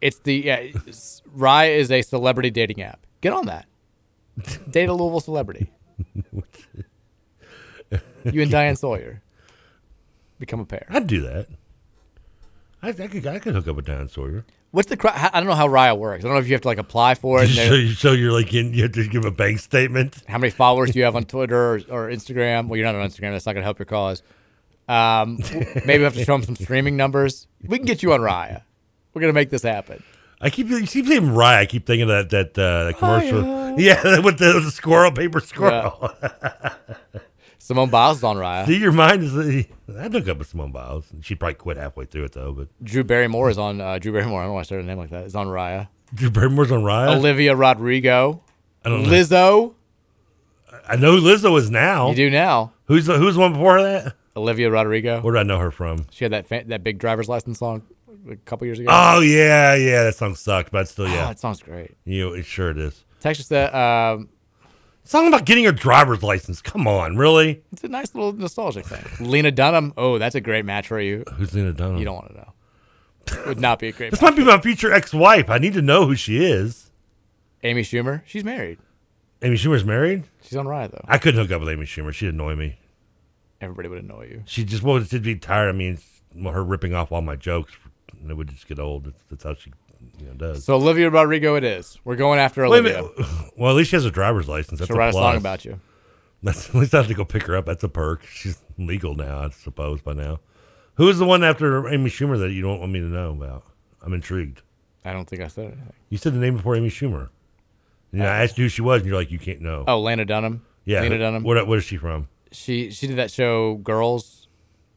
It's the yeah, it's- Raya is a celebrity dating app. Get on that. Date a Louisville celebrity. You and Diane Sawyer become a pair. I'd do that. I, I could I could hook up with Dan Sawyer. What's the? I don't know how Raya works. I don't know if you have to like apply for it. and so, you, so you're like in, you have to give a bank statement. How many followers do you have on Twitter or, or Instagram? Well, you're not on Instagram. That's not going to help your cause. Um, maybe we have to show them some streaming numbers. We can get you on Raya. We're going to make this happen. I keep you keep saying Raya. I keep thinking of that that uh, that commercial. Yeah, with the, the squirrel, paper squirrel. Simone Biles is on Raya. See, your mind is. I'd hook up with Simone Biles. She'd probably quit halfway through it though. But Drew Barrymore is on. Uh, Drew Barrymore. I don't know why I started a name like that. Is on Raya. Drew Barrymore's on Raya. Olivia Rodrigo. I don't know. Lizzo. I know who Lizzo is now. You do now. Who's the, who's the one before that? Olivia Rodrigo. Where do I know her from? She had that that big driver's license song a couple years ago. Oh yeah, yeah. That song sucked, but still, yeah. Oh, that song's great. You, it sure it is. Texas that um, Song about getting a driver's license. Come on, really? it's a nice little nostalgic thing. Lena Dunham. Oh, that's a great match for you. Who's Lena Dunham? You don't want to know. Would not be a great. This match. might be my future ex-wife. I need to know who she is. Amy Schumer. She's married. Amy Schumer's married. She's on Raya though. I couldn't hook up with Amy Schumer. She'd annoy me. Everybody would annoy you. She just well, she'd be tired of me and well, her ripping off all my jokes. And it would just get old. That's, that's how she you know, does. So Olivia Rodrigo, it is. We're going after Wait Olivia. Well, at least she has a driver's license. That's She'll a write a song about you. That's at least I have to go pick her up. That's a perk. She's legal now, I suppose, by now. Who is the one after Amy Schumer that you don't want me to know about? I'm intrigued. I don't think I said anything. You said the name before Amy Schumer. And I asked you who she was, and you're like, you can't know. Oh, Lena Dunham. yeah. Lena Dunham. What, what is she from? She she did that show Girls,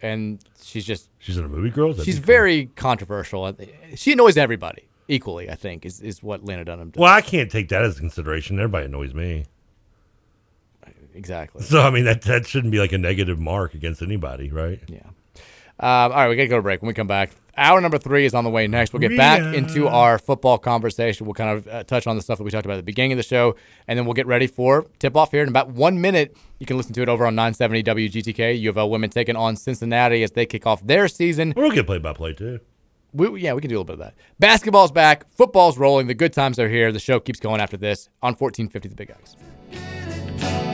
and she's just She's in a movie, Girls. That'd she's be cool. very controversial. She annoys everybody equally. I think is is what Lena Dunham does. Well, I can't take that as consideration. Everybody annoys me. Exactly. So I mean that that shouldn't be like a negative mark against anybody, right? Yeah. Um, all right, we got to go to break. When we come back, hour number three is on the way next. We'll get back into our football conversation. We'll kind of uh, touch on the stuff that we talked about at the beginning of the show, and then we'll get ready for tip off here in about one minute. You can listen to it over on 970 WGTK. U of L women taking on Cincinnati as they kick off their season. We'll get play by play too. We, yeah, we can do a little bit of that. Basketball's back. Football's rolling. The good times are here. The show keeps going after this on 1450 The Big X.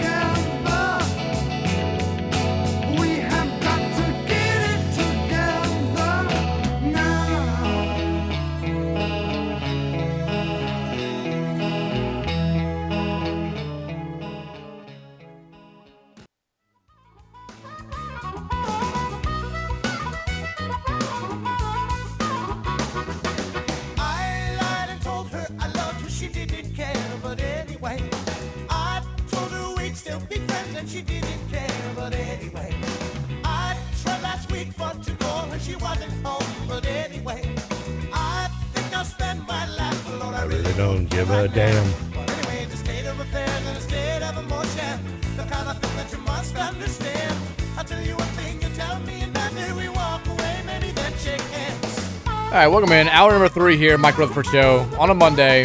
maybe then shake hands. All right, welcome in. Hour number three here, Mike Rutherford Show on a Monday.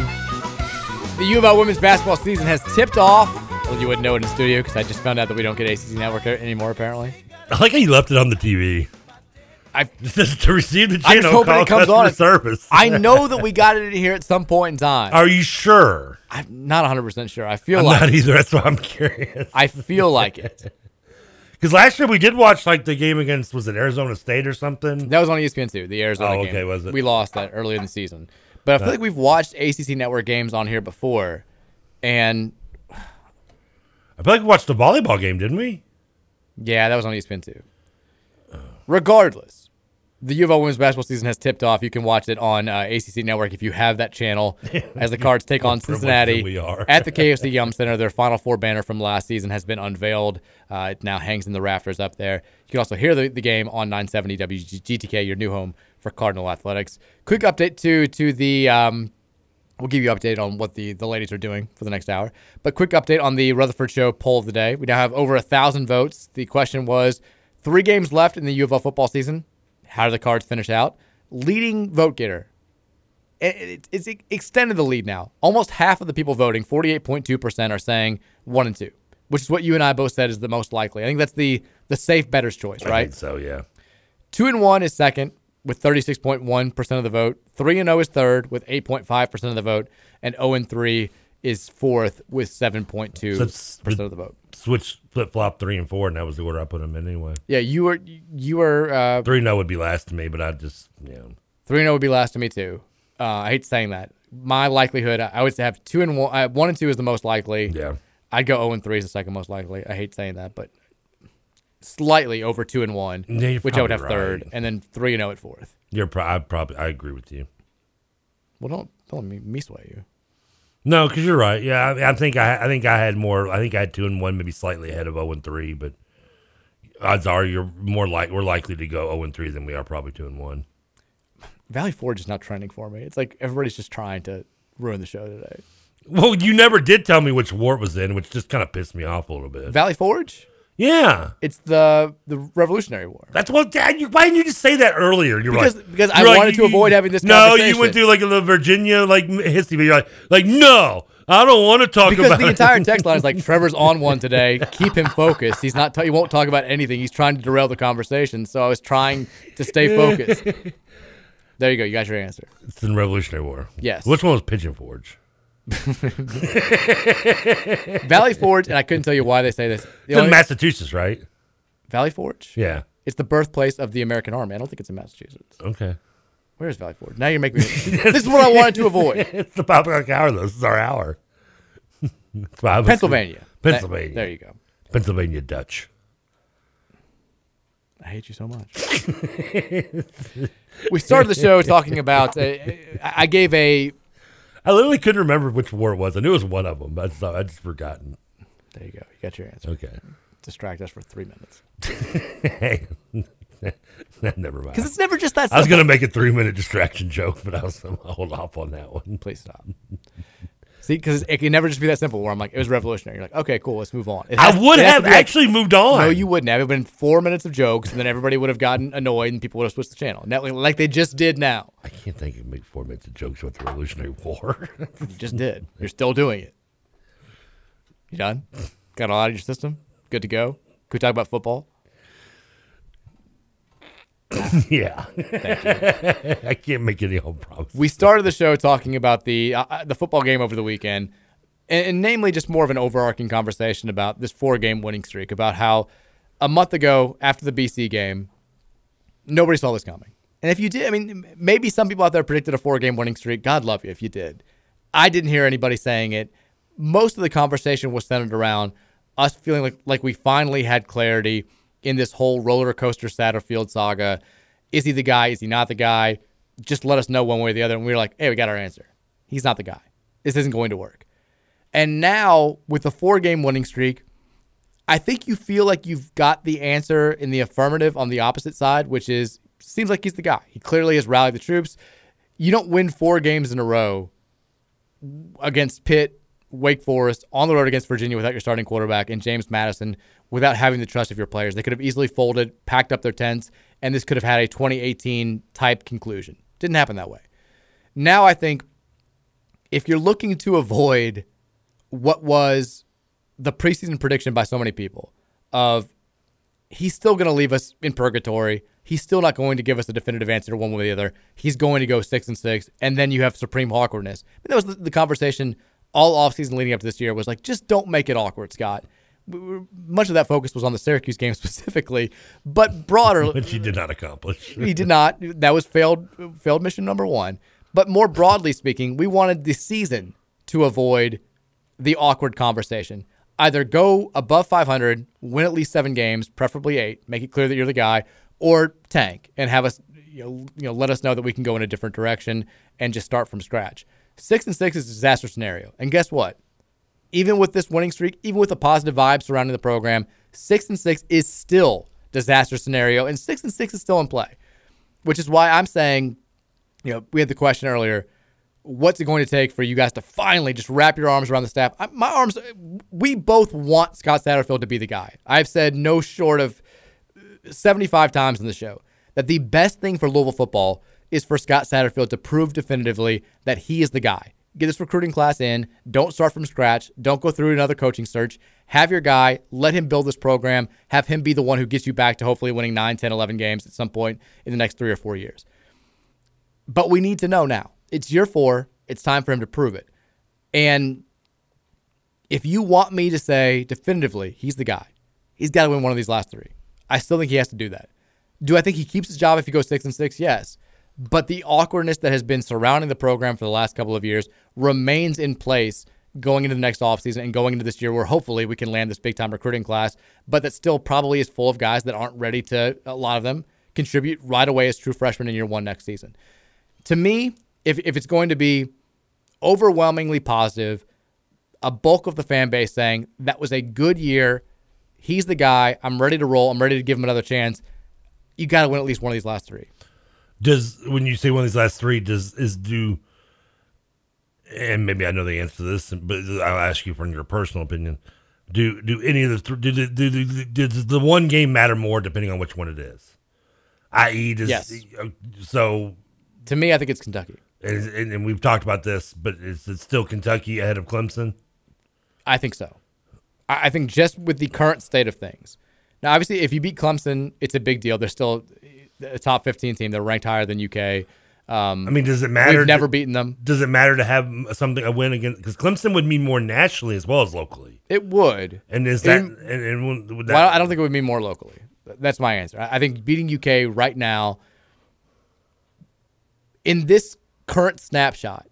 The U of L women's basketball season has tipped off. Well, you wouldn't know it in the studio because I just found out that we don't get ACC Network anymore, apparently. I like how you left it on the TV. I to receive the I'm channel. just hoping it comes on. service. I know that we got it in here at some point in time. Are you sure? I'm not 100% sure. I feel I'm like not either. That's why I'm curious. I feel like it. Because last year we did watch like the game against was it Arizona State or something? That was on ESPN too. The Arizona Oh, game. okay, was it? We lost that early in the season, but I feel Uh, like we've watched ACC Network games on here before, and I feel like we watched the volleyball game, didn't we? yeah, that was on ESPN too. Regardless, The U of O women's basketball season has tipped off. You can watch it on uh, ACC Network if you have that channel. As the Cards take on Cincinnati we are. at the KFC Yum Center, their Final Four banner from last season has been unveiled. Uh, it now hangs in the rafters up there. You can also hear the, the game on 970 WGTK, your new home for Cardinal Athletics. Quick update to to the. Um, We'll give you an update on what the, the ladies are doing for the next hour. But quick update on the Rutherford Show poll of the day. We now have over a thousand votes. The question was three games left in the U of L football season. How do the cards finish out? Leading vote getter. It, it, it's extended the lead now. Almost half of the people voting, 48.2%, are saying one and two, which is what you and I both said is the most likely. I think that's the the safe better's choice, I right? think so yeah. Two and one is second with 36.1% of the vote. Three and 0 is third with 8.5% of the vote. And 0 and 3 is fourth with 7.2% So of the vote. Switch flip flop three and four, and that was the order I put them in anyway. Yeah, you were you were uh, Three no would be last to me, but I just you know three and 0 would be last to me too. Uh, I hate saying that. My likelihood, I would have two and one. Uh, one and two is the most likely. Yeah. I'd go 0 and 3 is the second most likely. I hate saying that, but slightly over two and one, Yeah, which I would have probably third, and then three and 0 at fourth. you're pro- I probably I agree with you. Well, don't don't let me, me sway you. No, because you're right. Yeah, I, I think I I think I had more. I think I had two and one, maybe slightly ahead of zero and three, but odds are you're more like we're likely to go zero and three than we are probably two and one. Valley Forge is not trending for me. It's like everybody's just trying to ruin the show today. Well, you never did tell me which war it was in, which just kind of pissed me off a little bit. Valley Forge? Yeah, it's the the Revolutionary War. That's what. Dad, you, why didn't you just say that earlier? You're Because- like, because I like, wanted to avoid having this No, you went through like the Virginia like history. But you're like, like no, I don't want to talk Because about the it. entire text line is like Trevor's on one today. Keep him focused. He's not. T- he won't talk about anything. He's trying to derail the conversation. So I was trying to stay focused. There you go. You got your answer. It's in Revolutionary War. Yes. Which one was Pigeon Forge? Valley Forge, and I couldn't tell you why they say this. The It's in Massachusetts, right? Valley Forge. Yeah. It's the birthplace of the American Army. I don't think it's in Massachusetts. Okay. Where is Valley Forge? Now you're making me. this is what I wanted to avoid. it's the Pop Rock Hour, though. This is our hour. Pennsylvania. Pennsylvania. That- there you go. Pennsylvania Dutch. I hate you so much. we started the show talking about. Uh, I gave a. I literally couldn't remember which war it was. I knew it was one of them, but I just, I just forgotten. There you go. You got your answer. Okay. Distract us for three minutes. hey, never mind. Because it's never just that I was going to make a three minute distraction joke, but I was going to hold off on that one. Please stop. See, because it can never just be that simple. Where I'm like, it was revolutionary. You're like, okay, cool, let's move on. It I would have to be like- actually moved on. No, you wouldn't have. It would have been four minutes of jokes, and then everybody would have gotten annoyed, and people would have switched the channel. Now, like they just did now. I can't think of make four minutes of jokes about the Revolutionary War. You just did. You're still doing it. You done? Got it all out of your system? Good to go? Could we talk about football? yeah. Thank you. I can't make any home promises. We started the show talking about the uh, the football game over the weekend, and, and namely just more of an overarching conversation about this four game winning streak, about how a month ago after the BC game, nobody saw this coming. And if you did, I mean, maybe some people out there predicted a four game winning streak. God love you if you did. I didn't hear anybody saying it. Most of the conversation was centered around us feeling like, like we finally had clarity in this whole roller coaster Satterfield saga. Is he the guy? Is he not the guy? Just let us know one way or the other. And we were like, hey, we got our answer. He's not the guy. This isn't going to work. And now with the four game winning streak, I think you feel like you've got the answer in the affirmative on the opposite side, which is seems like he's the guy. He clearly has rallied the troops. You don't win four games in a row against Pitt, Wake Forest, on the road against Virginia without your starting quarterback and James Madison without having the trust of your players. They could have easily folded, packed up their tents, and this could have had a 2018 type conclusion. Didn't happen that way. Now I think if you're looking to avoid what was the preseason prediction by so many people of he's still going to leave us in purgatory. He's still not going to give us a definitive answer to one way or the other. He's going to go six and six, and then you have supreme awkwardness. that was the conversation all offseason leading up to this year was like, just don't make it awkward, Scott. Much of that focus was on the Syracuse game specifically, but broader, Which he did not accomplish. he did not. That was failed failed mission number one. But more broadly speaking, we wanted the season to avoid the awkward conversation. Either go above 500, win at least seven games, preferably eight, make it clear that you're the guy, or tank and have us you know, you know, let us know that we can go in a different direction and just start from scratch. Six and six is a disaster scenario. And guess what? Even with this winning streak, even with a positive vibe surrounding the program, six and six is still disaster scenario, and six and six is still in play. Which is why I'm saying, you know, we had the question earlier. What's it going to take for you guys to finally just wrap your arms around the staff? I, my arms, we both want Scott Satterfield to be the guy. I've said no short of 75 times in the show that the best thing for Louisville football is for Scott Satterfield to prove definitively that he is the guy. Get this recruiting class in. Don't start from scratch. Don't go through another coaching search. Have your guy. Let him build this program. Have him be the one who gets you back to hopefully winning 9, 10, 11 games at some point in the next three or four years. But we need to know now. It's year four. It's time for him to prove it. And if you want me to say definitively he's the guy, he's got to win one of these last three. I still think he has to do that. Do I think he keeps his job if he goes six and six? Yes. But the awkwardness that has been surrounding the program for the last couple of years remains in place going into the next offseason and going into this year where hopefully we can land this big time recruiting class, but that still probably is full of guys that aren't ready to, a lot of them, contribute right away as true freshmen in year one next season. To me, if, if it's going to be overwhelmingly positive, a bulk of the fan base saying that was a good year, he's the guy, I'm ready to roll, I'm ready to give him another chance, you got to win at least one of these last three. Does when you say one of these last three, does is do and maybe I know the answer to this, but I'll ask you from your personal opinion. Do do any of the th- do, do, do, do, does the one game matter more depending on which one it is? I.e., does Yes. so To me, I think it's Kentucky. and, and, and we've talked about this, but is it still Kentucky ahead of Clemson? I think so. I I think just with the current state of things. Now, obviously, if you beat Clemson, it's a big deal. They're still a top 15 team. They're ranked higher than UK. Um, I mean, does it matter? We've never to- beaten them. Does it matter to have something a win against? Because Clemson would mean more nationally as well as locally. It would. And is that And- and, and would- that? Well, I don't think it would mean more locally. That's my answer. I think beating UK right now, in this current snapshot,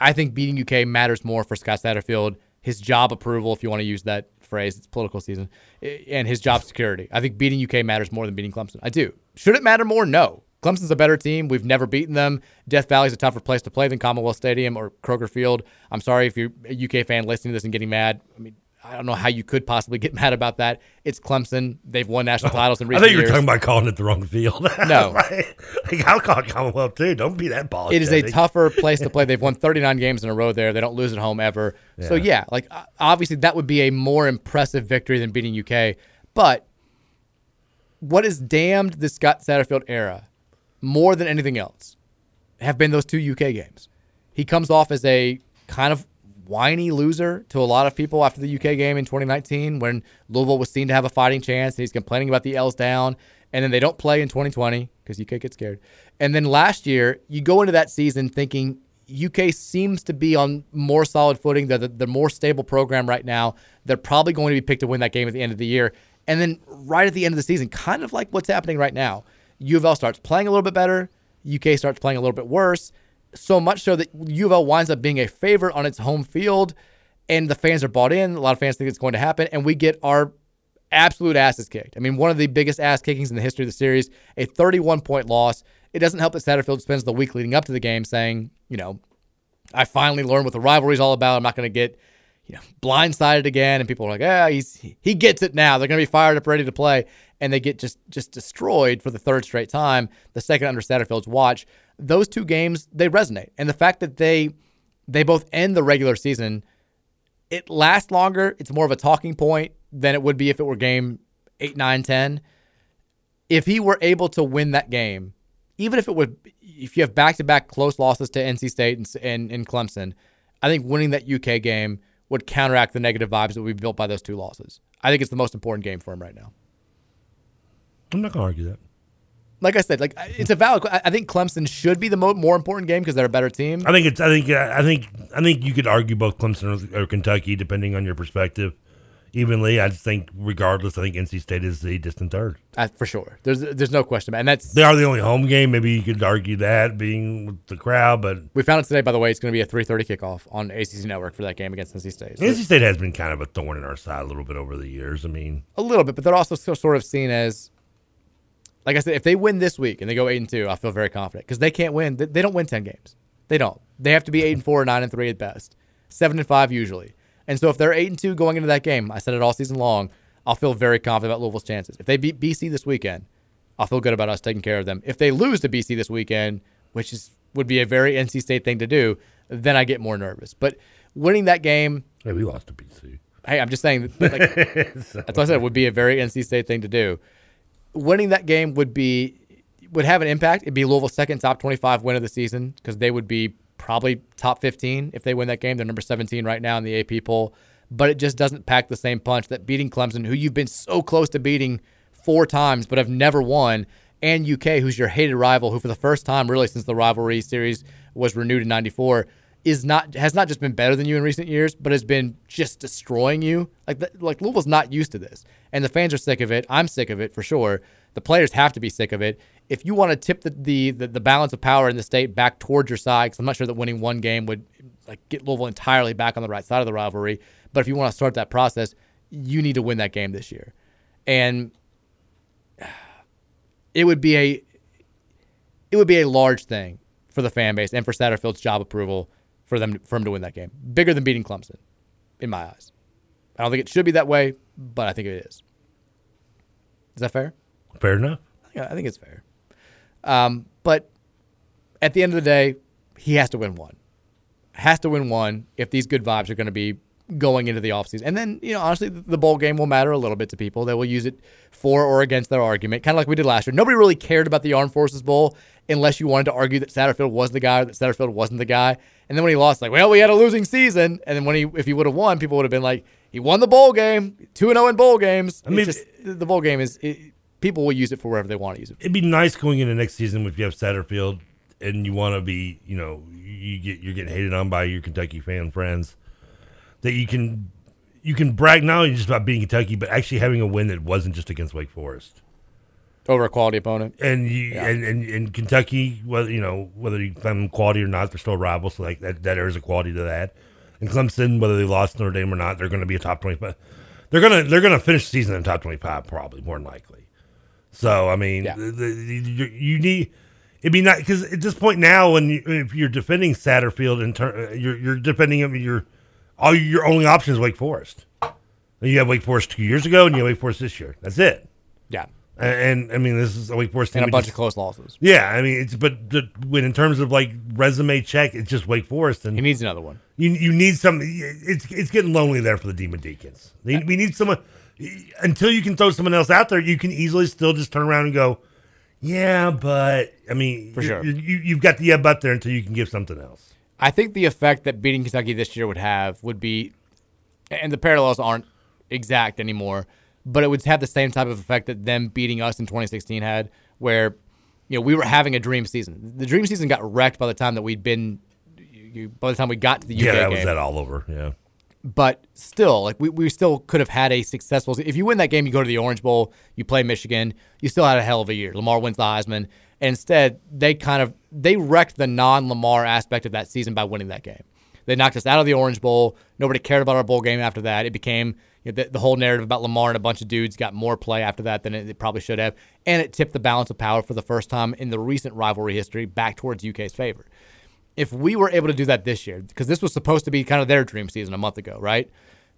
I think beating UK matters more for Scott Satterfield, his job approval, if you want to use that phrase, it's political season, and his job security. I think beating UK matters more than beating Clemson. I do. Should it matter more? No. Clemson's a better team. We've never beaten them. Death Valley's a tougher place to play than Commonwealth Stadium or Kroger Field. I'm sorry if you're a UK fan listening to this and getting mad. I mean, I don't know how you could possibly get mad about that. It's Clemson. They've won national oh, titles in recent years. I think you're talking about calling it the wrong field. No. like, like, I'll call it Commonwealth too. Don't be that ball. it is a tougher place to play. They've won 39 games in a row there. They don't lose at home ever. So Yeah. yeah, like obviously that would be a more impressive victory than beating UK. But what has damned the Scott Satterfield era more than anything else have been those two UK games. He comes off as a kind of whiny loser to a lot of people after the UK game in 2019 when Louisville was seen to have a fighting chance and he's complaining about the L's down and then they don't play in 2020 because UK gets scared. And then last year, you go into that season thinking UK seems to be on more solid footing. They're the, the more stable program right now. They're probably going to be picked to win that game at the end of the year. And then right at the end of the season, kind of like what's happening right now, U of L starts playing a little bit better. UK starts playing a little bit worse. So much so that U of L winds up being a favorite on its home field, and the fans are bought in. A lot of fans think it's going to happen, and we get our absolute asses kicked. I mean, one of the biggest ass kickings in the history of the series, a 31 point loss. It doesn't help that Satterfield spends the week leading up to the game saying, you know, I finally learned what the rivalry is all about. I'm not going to get, you know, blindsided again. And people are like, yeah, he's he gets it now. They're going to be fired up, ready to play, and they get just just destroyed for the third straight time. The second under Satterfield's watch. Those two games they resonate, and the fact that they they both end the regular season, it lasts longer. It's more of a talking point than it would be if it were game eight, nine, ten. If he were able to win that game, even if it would, if you have back to back close losses to NC State and, and, and Clemson, I think winning that UK game would counteract the negative vibes that we've built by those two losses. I think it's the most important game for him right now. I'm not gonna argue that. Like I said, like it's a valid. I I think Clemson should be the mo- more important game because they're a better team. I think it's. I think. Uh, I think. I think you could argue both Clemson or, or Kentucky, depending on your perspective. Evenly, I think, regardless, I think NC State is the distant third. Uh, for sure. There's there's no question, and that's They are the only home game. Maybe you could argue that being with the crowd, but we found it today. By the way, it's going to be a 3:30 kickoff on ACC Network for that game against NC State. So NC State has been kind of a thorn in our side a little bit over the years. I mean, a little bit, but they're also still sort of seen as Like I said, if they win this week and they go eight and two, I feel very confident because they can't win. They, they don't win ten games. They don't. They have to be eight and four, or nine and three at best, seven and five usually. And so if they're eight and two going into that game, I said it all season long. I'll feel very confident about Louisville's chances. If they beat BC this weekend, I'll feel good about us taking care of them. If they lose to BC this weekend, which is would be a very NC State thing to do, then I get more nervous. But winning that game, hey, we lost to BC. Hey, I'm just saying. Like, that's what I said. It Would be a very NC State thing to do. Winning that game would be would have an impact. It'd be Louisville's second top 25 win of the season because they would be probably top 15 if they win that game. They're number 17 right now in the AP poll, but it just doesn't pack the same punch that beating Clemson, who you've been so close to beating four times but have never won, and UK, who's your hated rival, who for the first time really since the rivalry series was renewed in '94, is not has not just been better than you in recent years, but has been just destroying you. Like the, like Louisville's not used to this, and the fans are sick of it. I'm sick of it for sure. The players have to be sick of it. If you want to tip the the, the, the balance of power in the state back towards your side, because I'm not sure that winning one game would like get Louisville entirely back on the right side of the rivalry. But if you want to start that process, you need to win that game this year, and it would be a it would be a large thing for the fan base and for Satterfield's job approval for them for him to win that game. Bigger than beating Clemson, in my eyes. I don't think it should be that way, but I think it is. Is that fair? Fair enough. I think it's fair. Um, but at the end of the day, he has to win one. Has to win one if these good vibes are going to be going into the offseason. And then, you know, honestly, the bowl game will matter a little bit to people. They will use it for or against their argument, kind of like we did last year. Nobody really cared about the Armed Forces Bowl unless you wanted to argue that Satterfield was the guy or that Satterfield wasn't the guy. And then when he lost, like, well, we had a losing season. And then when he, if he would have won, people would have been like, he won the bowl game, 2 0 in bowl games. I mean, It's just, the bowl game is, it, people will use it for wherever they want to use it. It'd be nice going into next season if you have Satterfield and you want to be, you know, you get you're getting hated on by your Kentucky fan friends that you can you can brag not only just about beating Kentucky, but actually having a win that wasn't just against Wake Forest over a quality opponent. And you and, and and Kentucky, whether you know whether you find them quality or not, they're still rivals. So like that, that there is a quality to that. And Clemson, whether they lost Notre Dame or not, they're going to be a top twenty. But they're gonna they're gonna finish the season in top twenty five probably more than likely. So I mean, the, the, you, you need it'd be nice because at this point now, when you, if you're defending Satterfield and turn, uh, you're you're defending him, your all your only option is Wake Forest. You have Wake Forest two years ago, and you have Wake Forest this year. That's it. Yeah. And, and I mean, this is a Wake Forest team And a bunch just- of close losses. Yeah, I mean, it's but the, when in terms of like resume check, it's just Wake Forest, and he needs another one. You you need some. It's it's getting lonely there for the Demon Deacons. They, we need someone until you can throw someone else out there. You can easily still just turn around and go, yeah, but I mean, For sure. you, you've got the yeah, but there until you can give something else. I think the effect that beating Kentucky this year would have would be, and the parallels aren't exact anymore, but it would have the same type of effect that them beating us in 2016 had, where you know we were having a dream season. The dream season got wrecked by the time that we'd been, by the time we got to the UK yeah, that game. was that all over. Yeah. But still, like we, we still could have had a successful. If you win that game, you go to the Orange Bowl, you play Michigan, you still had a hell of a year. Lamar wins the Heisman, and instead they kind of they wrecked the non-Lamar aspect of that season by winning that game. They knocked us out of the Orange Bowl. Nobody cared about our bowl game after that. It became you know, the, the whole narrative about Lamar and a bunch of dudes got more play after that than it, it probably should have, and it tipped the balance of power for the first time in the recent rivalry history back towards UK's favor if we were able to do that this year, because this was supposed to be kind of their dream season a month ago, right?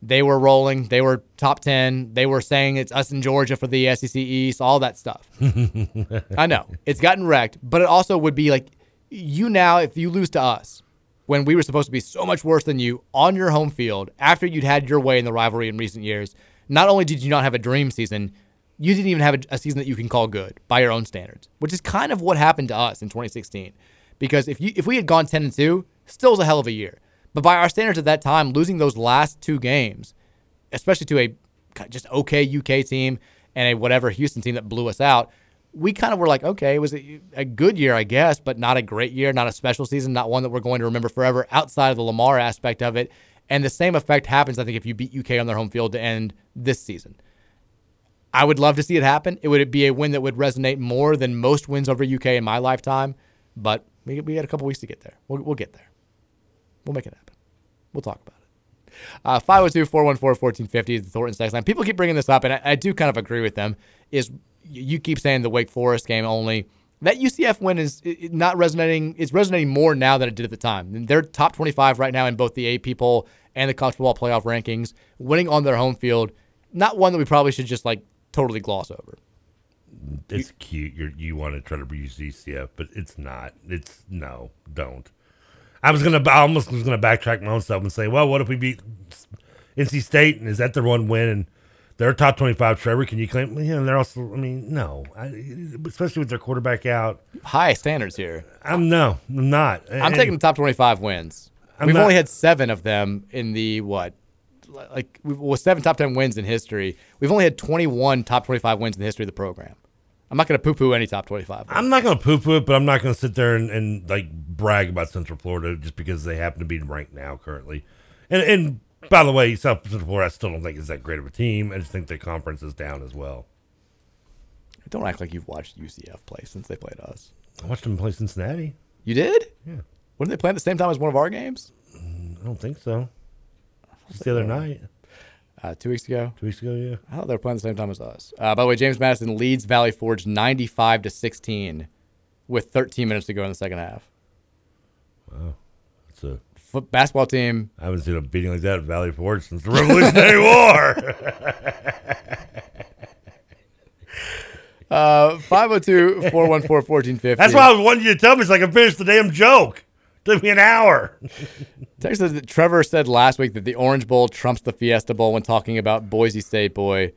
They were rolling. They were top 10. They were saying it's us in Georgia for the SEC East, all that stuff. I know. It's gotten wrecked, but it also would be like you now, if you lose to us, when we were supposed to be so much worse than you on your home field after you'd had your way in the rivalry in recent years, not only did you not have a dream season, you didn't even have a, a season that you can call good by your own standards, which is kind of what happened to us in 2016. Because if you if we had gone 10 and 2, still was a hell of a year. But by our standards at that time, losing those last two games, especially to a just okay UK team and a whatever Houston team that blew us out, we kind of were like, okay, it was a, a good year, I guess, but not a great year, not a special season, not one that we're going to remember forever outside of the Lamar aspect of it. And the same effect happens, I think, if you beat UK on their home field to end this season. I would love to see it happen. It would be a win that would resonate more than most wins over UK in my lifetime, but we, we got a couple weeks to get there. We'll, we'll get there. We'll make it happen. We'll talk about it. Uh, 502 414 1450 is the Thornton text line. People keep bringing this up, and I, I do kind of agree with them. Is you keep saying the Wake Forest game only. That UCF win is not resonating. It's resonating more now than it did at the time. They're top 25 right now in both the AP poll and the college football playoff rankings. Winning on their home field, not one that we probably should just like totally gloss over. It's cute. You're, you want to try to use UCF, but it's not. It's no, don't. I was gonna. I almost was gonna backtrack my own self and say, well, what if we beat NC State and is that the one win and they're top twenty-five? Trevor, can you claim? You know, they're also. I mean, no, I, especially with their quarterback out. High standards here. I'm no, I'm not. I'm And- taking the top 25 wins. I'm We've not- only had seven of them in the what? Like, we've- well, seven top 10 wins in history. We've only had 21 top 25 wins in the history of the program. I'm not going to poo poo any top 25. I'm not going to poo poo it, but I'm not going to sit there and, and like brag about Central Florida just because they happen to be ranked now currently. And and by the way, South Central Florida, I still don't think is that great of a team. I just think the conference is down as well. Don't act like you've watched UCF play since they played us. I watched them play Cincinnati. You did? Yeah. Wouldn't they play at the same time as one of our games? Mm, I don't think so. Just the other night. Uh, two weeks ago. Two weeks ago, yeah. I thought they were playing the same time as us. Uh, by the way, James Madison leads Valley Forge 95 to 16 with 13 minutes to go in the second half. Wow. It's a Foot basketball team. I haven't seen a beating like that at Valley Forge since the Revolutionary War. Uh, 502 414 1450. That's why I was wanting you to tell me so I can finish the damn joke. Took me an hour. That Trevor said last week that the Orange Bowl trumps the Fiesta Bowl when talking about Boise State boy.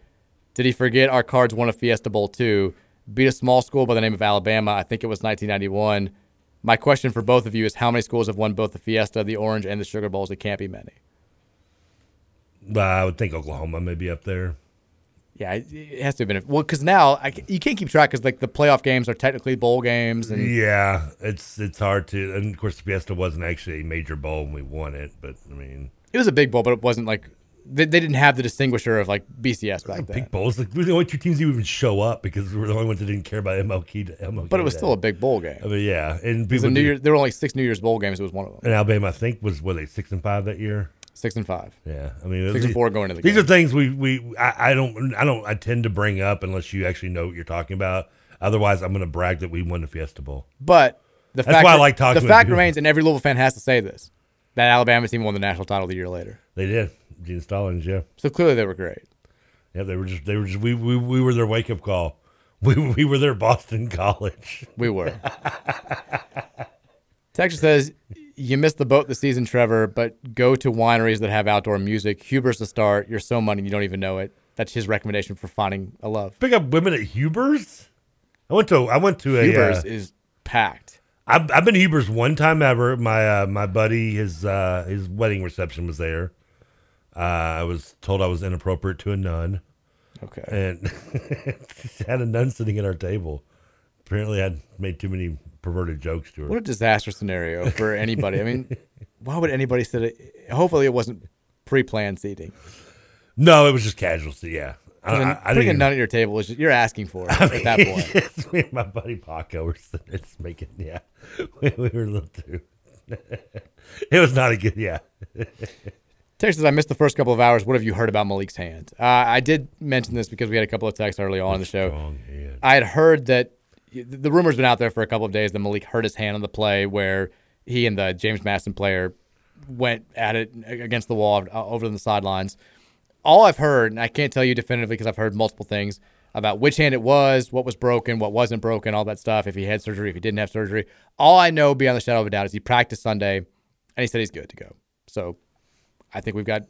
Did he forget our cards won a Fiesta Bowl too? Beat a small school by the name of Alabama. I think it was 1991. My question for both of you is how many schools have won both the Fiesta, the Orange, and the Sugar Bowls? It can't be many. Well, I would think Oklahoma may be up there. Yeah, it, it has to have been. A, well, because now I, you can't keep track because like the playoff games are technically bowl games, and Yeah, it's it's hard to. And of course, the Fiesta wasn't actually a major bowl when we won it, but I mean, it was a big bowl, but it wasn't like they, they didn't have the distinguisher of like BCS back then. big bowls. Like we're the only two teams that even show up because we're the only ones that didn't care about MLK. To MLK But it was Day. still a big bowl game. I mean, yeah, and people New Year, there were only six New Year's bowl games. It was one of them. And Alabama, I think, was were they six and five that year? Six and five. Yeah, I mean, Six and four going into the These game. are things we we I, I don't I don't I tend to bring up unless you actually know what you're talking about. Otherwise, I'm going to brag that we won the Fiesta Bowl. But the That's fact why I like talking. The fact people. remains, and every Louisville fan has to say this: that Alabama team won the national title the year later. They did. Gene Stallings, yeah. So clearly they were great. Yeah, they were just they were just we we, we were their wake up call. We we were their Boston College. We were. Texas says you missed the boat this season, Trevor. But go to wineries that have outdoor music. Huber's the start. You're so money you don't even know it. That's his recommendation for finding a love. Pick up women at Huber's. I went to I went to a Huber's uh, is packed. I've, I've been to Huber's one time ever. My uh, my buddy his uh, his wedding reception was there. Uh, I was told I was inappropriate to a nun. Okay. And had a nun sitting at our table. Apparently, I'd made too many perverted jokes to her. What a disaster scenario for anybody. I mean, why would anybody sit? At, hopefully, it wasn't pre-planned seating. No, it was just casual. So yeah, I, I, I putting a nun at your table is just, you're asking for it at that point. It's me and my buddy Paco were just making yeah, we, we were a little too. it was not a good yeah. Texas, I missed the first couple of hours. What have you heard about Malik's hand? Uh, I did mention this because we had a couple of texts early on in the show. I had heard that the rumor's been out there for a couple of days that Malik hurt his hand on the play where he and the James Madison player went at it against the wall uh, over on the sidelines. All I've heard, and I can't tell you definitively because I've heard multiple things about which hand it was, what was broken, what wasn't broken, all that stuff, if he had surgery, if he didn't have surgery. All I know beyond the shadow of a doubt is he practiced Sunday and he said he's good to go. So I think we've got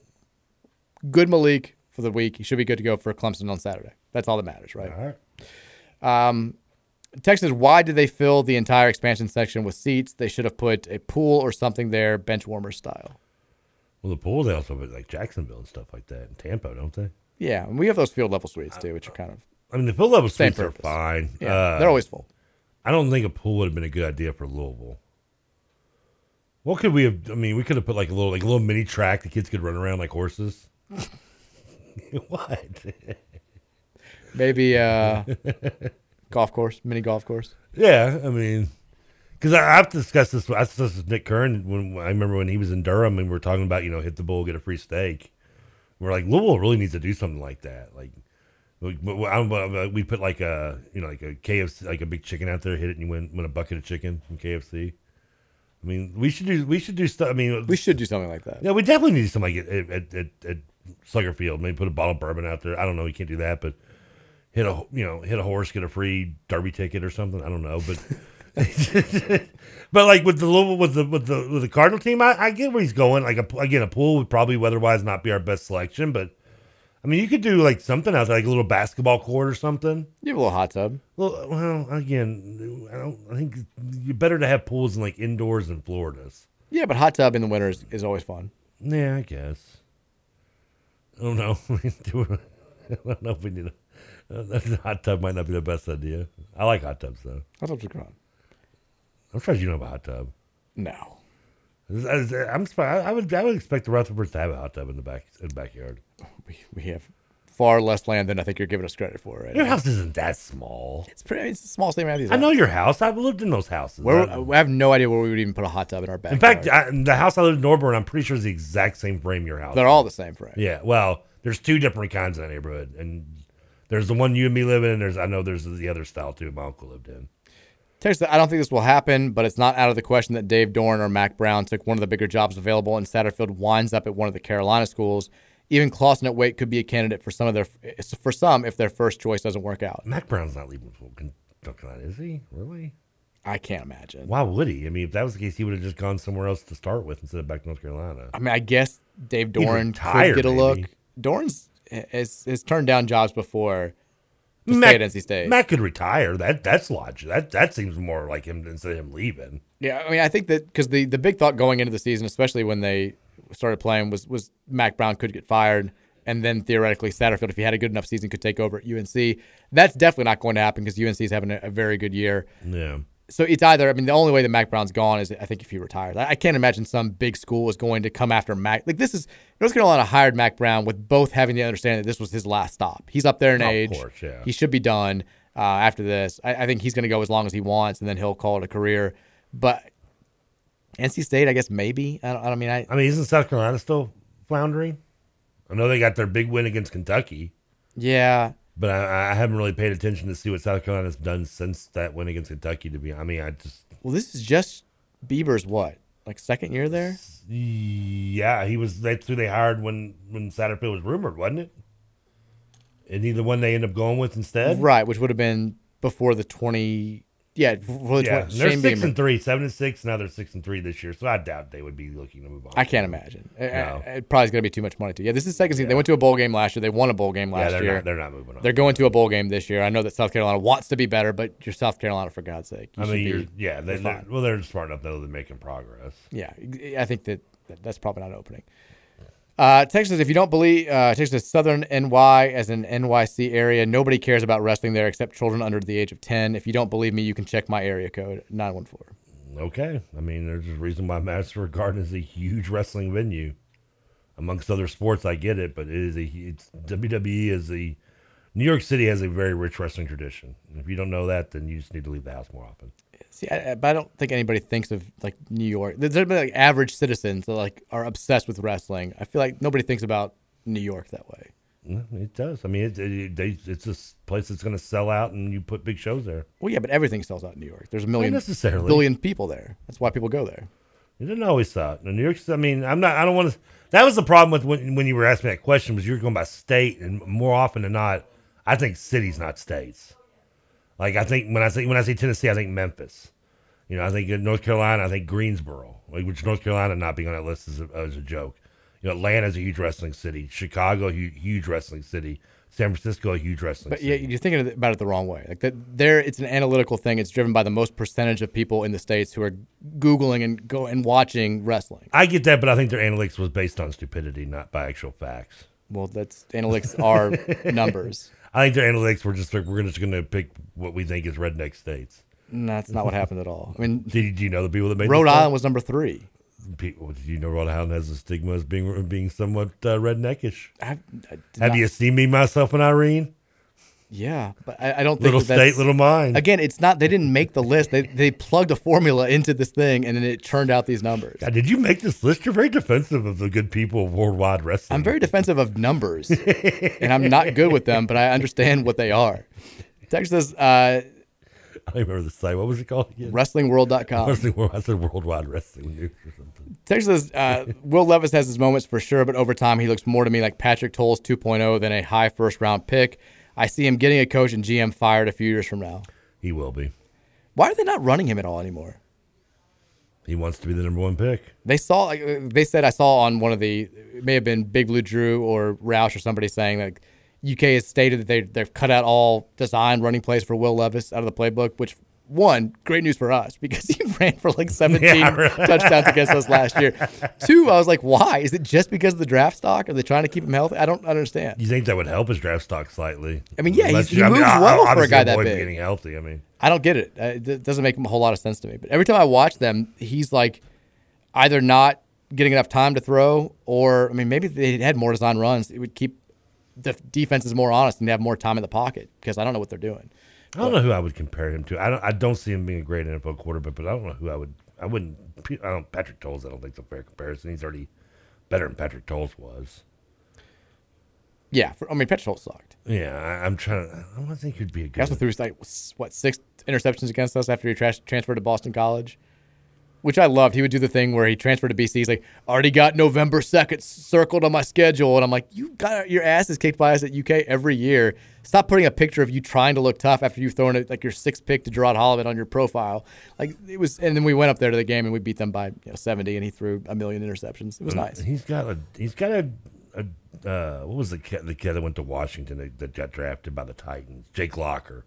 good Malik for the week. He should be good to go for Clemson on Saturday. That's all that matters, right? All right. Um, Texas, why did they fill the entire expansion section with seats? They should have put a pool or something there, bench warmer style. Well, the pool they also have like Jacksonville and stuff like that in Tampa, don't they? Yeah, and we have those field level suites too, which are kind of I mean, the field level suites are fine. Yeah, Uh, they're always full. I don't think a pool would have been a good idea for Louisville. What could we have? I mean, we could have put like a little, like a little mini track the kids could run around like horses. what? maybe uh, golf course, mini golf course. Yeah, I mean, because I, I've discussed this. I discussed this with Nick Kern when I remember when he was in Durham and we were talking about you know hit the bull, get a free steak. We're like Louisville really needs to do something like that. Like We, we- I don't know, we put like a you know like a KFC like a big chicken out there, hit it, and you win win a bucket of chicken from KFC. I mean, we should do we should do stuff. I mean, We should do something like that. yeah, we definitely need something like at at, at, at Slugger Field. Maybe put a bottle of bourbon out there. I don't know. You can't do that, but hit a you know hit a horse, get a free derby ticket or something. I don't know, but but like with the little with the with the with the Cardinal team, I, I get where he's going. Like a, again, a pool would probably weather-wise not be our best selection, but I mean, you could do like something out there, like a little basketball court or something. You have a little hot tub. Well, well, again, I don't. I think you're better to have pools in like indoors in Florida's. Yeah, but hot tub in the winter is, is always fun. Yeah, I guess. I don't know. I don't know if we need a hot tub. Might not be the best idea. I like hot tubs though. Hot tubs are fun. I'm surprised you don't have a hot tub. No. I'm surprised. I would. I would expect the Rutherfords to have a hot tub in the back in the backyard. We, we have far less land than I think you're giving us credit for, right? Your now. house isn't that small. It's pretty. It's the smallest thing Matthew's. I know your house. I've lived in those houses. Where, I- I have no idea where we would even put a hot tub in our backyard. in fact, I, the house I lived in Norburn, I'm pretty sure is the exact same frame your house. they're all the same frame. Yeah. Well, there's two different kinds in that neighborhood, and there's the one you and me live in. There's I know there's the other style too. My uncle lived in. Text that I don't think this will happen, but it's not out of the question that Dave Doeren or Mack Brown took one of the bigger jobs available and Satterfield winds up at one of the Carolina schools. Even Clawson at Wake could be a candidate for some of their for some if their first choice doesn't work out. Mack Brown's not leaving North Carolina, is he? Really? I can't imagine. Why would he? I mean, if that was the case, he would have just gone somewhere else to start with instead of back to North Carolina. I mean, I guess Dave Doeren retire, could get a look. maybe. Doeren's has, has turned down jobs before to Mack, stay at NC State. Mack could retire. That that's logic. That that seems more like him instead of him leaving. Yeah, I mean, I think that because the, the big thought going into the season, especially when they started playing, was was Mack Brown could get fired, and then theoretically Satterfield, if he had a good enough season, could take over at UNC. That's definitely not going to happen because UNC is having a, a very good year. Yeah. So it's either, I mean, the only way that Mack Brown's gone is, I think, if he retires. I, I can't imagine some big school is going to come after Mack. Like, this is, North Carolina hired Mack Brown with both having the understanding that this was his last stop. He's up there in Of age. course, yeah. He should be done uh, after this. I, I think he's going to go as long as he wants, and then he'll call it a career. But NC State, I guess, maybe. I, don't, I mean, I, I mean, isn't South Carolina still floundering? I know they got their big win against Kentucky. Yeah. But I, I haven't really paid attention to see what South Carolina's done since that win against Kentucky. To be, I mean, I just well, this is just Beamer's what? Like second year there? yeah, he was. That's who they hired when when Satterfield was rumored, wasn't it? And he the one they end up going with instead. Right, which would have been before the 20. Yeah, the Yeah, 20. they're six Beamer. and three, seven and six. Now they're six and three this year, so I doubt they would be looking to move on. I can't imagine. No. It probably is going to be too much money to. Yeah, this is second season. They went to a bowl game last year. They won a bowl game Yeah, last they're year. not- they're not moving on. They're going to a bowl game this year. I know that South Carolina wants to be better, but you're South Carolina for God's sake. You I mean, you're, yeah, they, fine. well, they're smart enough though. They're making progress. Yeah, I think that, that that's probably not an opening. Uh, Texas, if you don't believe, uh, Texas Southern NY as an NYC area, nobody cares about wrestling there except children under the age of 10. If you don't believe me, you can check my area code 914. Okay, I mean, there's a reason why Madison Garden is a huge wrestling venue. Amongst other sports, I get it, but it is a it's WWE is a New York City has a very rich wrestling tradition. If you don't know that, then you just need to leave the house more often. See, I, but I don't think anybody thinks of like New York. There's been like average citizens that like are obsessed with wrestling. I feel like nobody thinks about New York that way. It does. I mean, it, it, they, it's a place that's going to sell out, and you put big shows there. Well, yeah, but everything sells out in New York. There's a million, necessarily. billion people there. That's why people go there. You didn't always sell it. New York. I mean, I'm not. I don't want to. That was the problem with when, when you were asking me that question was you were going by state, and more often than not, I think cities, not states. Like I think when I say when I say Tennessee, I think Memphis. You know, I think North Carolina, I think Greensboro, like, which North Carolina not being on that list is a, is a joke. You know, Atlanta's a huge wrestling city. Chicago, huge, huge wrestling city. San Francisco, a huge wrestling But city. yeah, you're thinking about it the wrong way. Like that, there, it's an analytical thing. It's driven by the most percentage of people in the states who are googling and go and watching wrestling. I get that, but I think their analytics was based on stupidity, not by actual facts. Well, that's analytics are numbers. I think their analytics were just like we're just going to pick what we think is redneck states. No, that's not what happened at all. I mean, do you, do you know the people that made Rhode? Island was number three. People, do you know Rhode Island has a stigma as being being somewhat uh, redneckish? I, I Have not- you seen me, myself, and Irene? Yeah, but I, I don't think Little that state, little mind. Again, it's not. They didn't make the list. They they plugged a formula into this thing, and then it turned out these numbers. God, did you make this list? You're very defensive of the good people of worldwide wrestling. I'm very defensive of numbers, and I'm not good with them, but I understand what they are. Texas. uh, I don't remember the site. What was it called again? WrestlingWorld.com. Wrestling World. I said Worldwide Wrestling News or something. Texas, uh, Will Levis has his moments for sure, but over time, he looks more to me like Patrick Towles 2.0 than a high first round pick. I see him getting a coach and GM fired a few years from now. He will be. Why are they not running him at all anymore? He wants to be the number one pick. They saw, like, uh, they said, I saw on one of the, it may have been Big Blue Drew or Roush or somebody saying like UK has stated that they they've cut out all design running plays for Will Levis out of the playbook. Which one, great news for us because he ran for like 17 Yeah, touchdowns against us last year. Two, I was like, why? Is it just because of the draft stock? Are they trying to keep him healthy? I don't understand. You think that would help his draft stock slightly? I mean, yeah, he moves I- I well for a guy that big. Getting healthy. I mean, I don't get it. It doesn't make a whole lot of sense to me. But every time I watch them, he's like either not getting enough time to throw, or I mean, maybe if they had more design runs. It would keep the defenses more honest and have more time in the pocket because I don't know what they're doing. I don't know who I would compare him to. I don't. I don't see him being a great NFL quarterback, but I don't know who I would. I wouldn't. I don't. Patrick Towles. I don't think it's a fair comparison. He's already better than Patrick Towles was. Yeah, for, I mean, Petrol sucked. Yeah, I, I'm trying. to I don't think he'd be a He good. also threw like what six interceptions against us after he tra- transferred to Boston College, which I loved. He would do the thing where he transferred to BC. He's like, already got November second circled on my schedule, and I'm like, you got your asses kicked by us at UK every year. Stop putting a picture of you trying to look tough after you've thrown it like your sixth pick to Gerod Holliman on your profile. Like it was, and then we went up there to the game and we beat them by you know, 70, and he threw a million interceptions. It was nice. He's got a. He's got a. a uh, what was the kid, the kid that went to Washington that, that got drafted by the Titans? Jake Locker.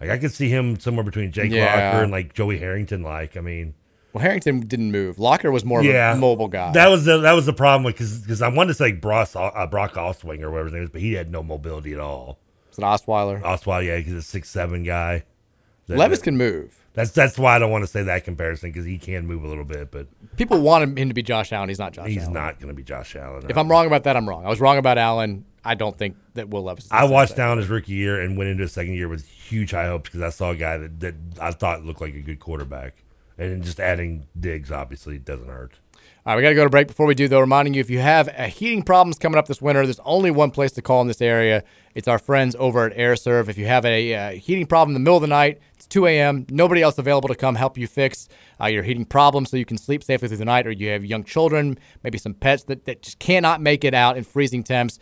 Like I could see him somewhere between Jake Yeah. Locker and like Joey Harrington. Like I mean, Well, Harrington didn't move. Locker was more of yeah, a mobile guy. That was the that was the problem with because I wanted to say Brock uh, Brock Osweiler or whatever his name is, but he had no mobility at all. It's an Osweiler. Osweiler, yeah, he's a six seven guy. That- Levis can move. That's that's why I don't want to say that comparison because he can move a little bit, but People want him to be Josh Allen. He's not Josh he's Allen. not going to be Josh Allen. If I'm wrong about that, I'm wrong. I was wrong about Allen. I don't think that Will Levis. Is I watched. Allen his rookie year and went into his second year with huge high hopes because I saw a guy that, that I thought looked like a good quarterback, and just adding Diggs obviously doesn't hurt. All right, we got to go to break. Before we do, though, reminding you if you have uh, heating problems coming up this winter, there's only one place to call in this area. It's our friends over at Aire Serv. If you have a uh, heating problem in the middle of the night, it's 2 a.m., nobody else available to come help you fix uh, your heating problem so you can sleep safely through the night, or you have young children, maybe some pets that, that just cannot make it out in freezing temps.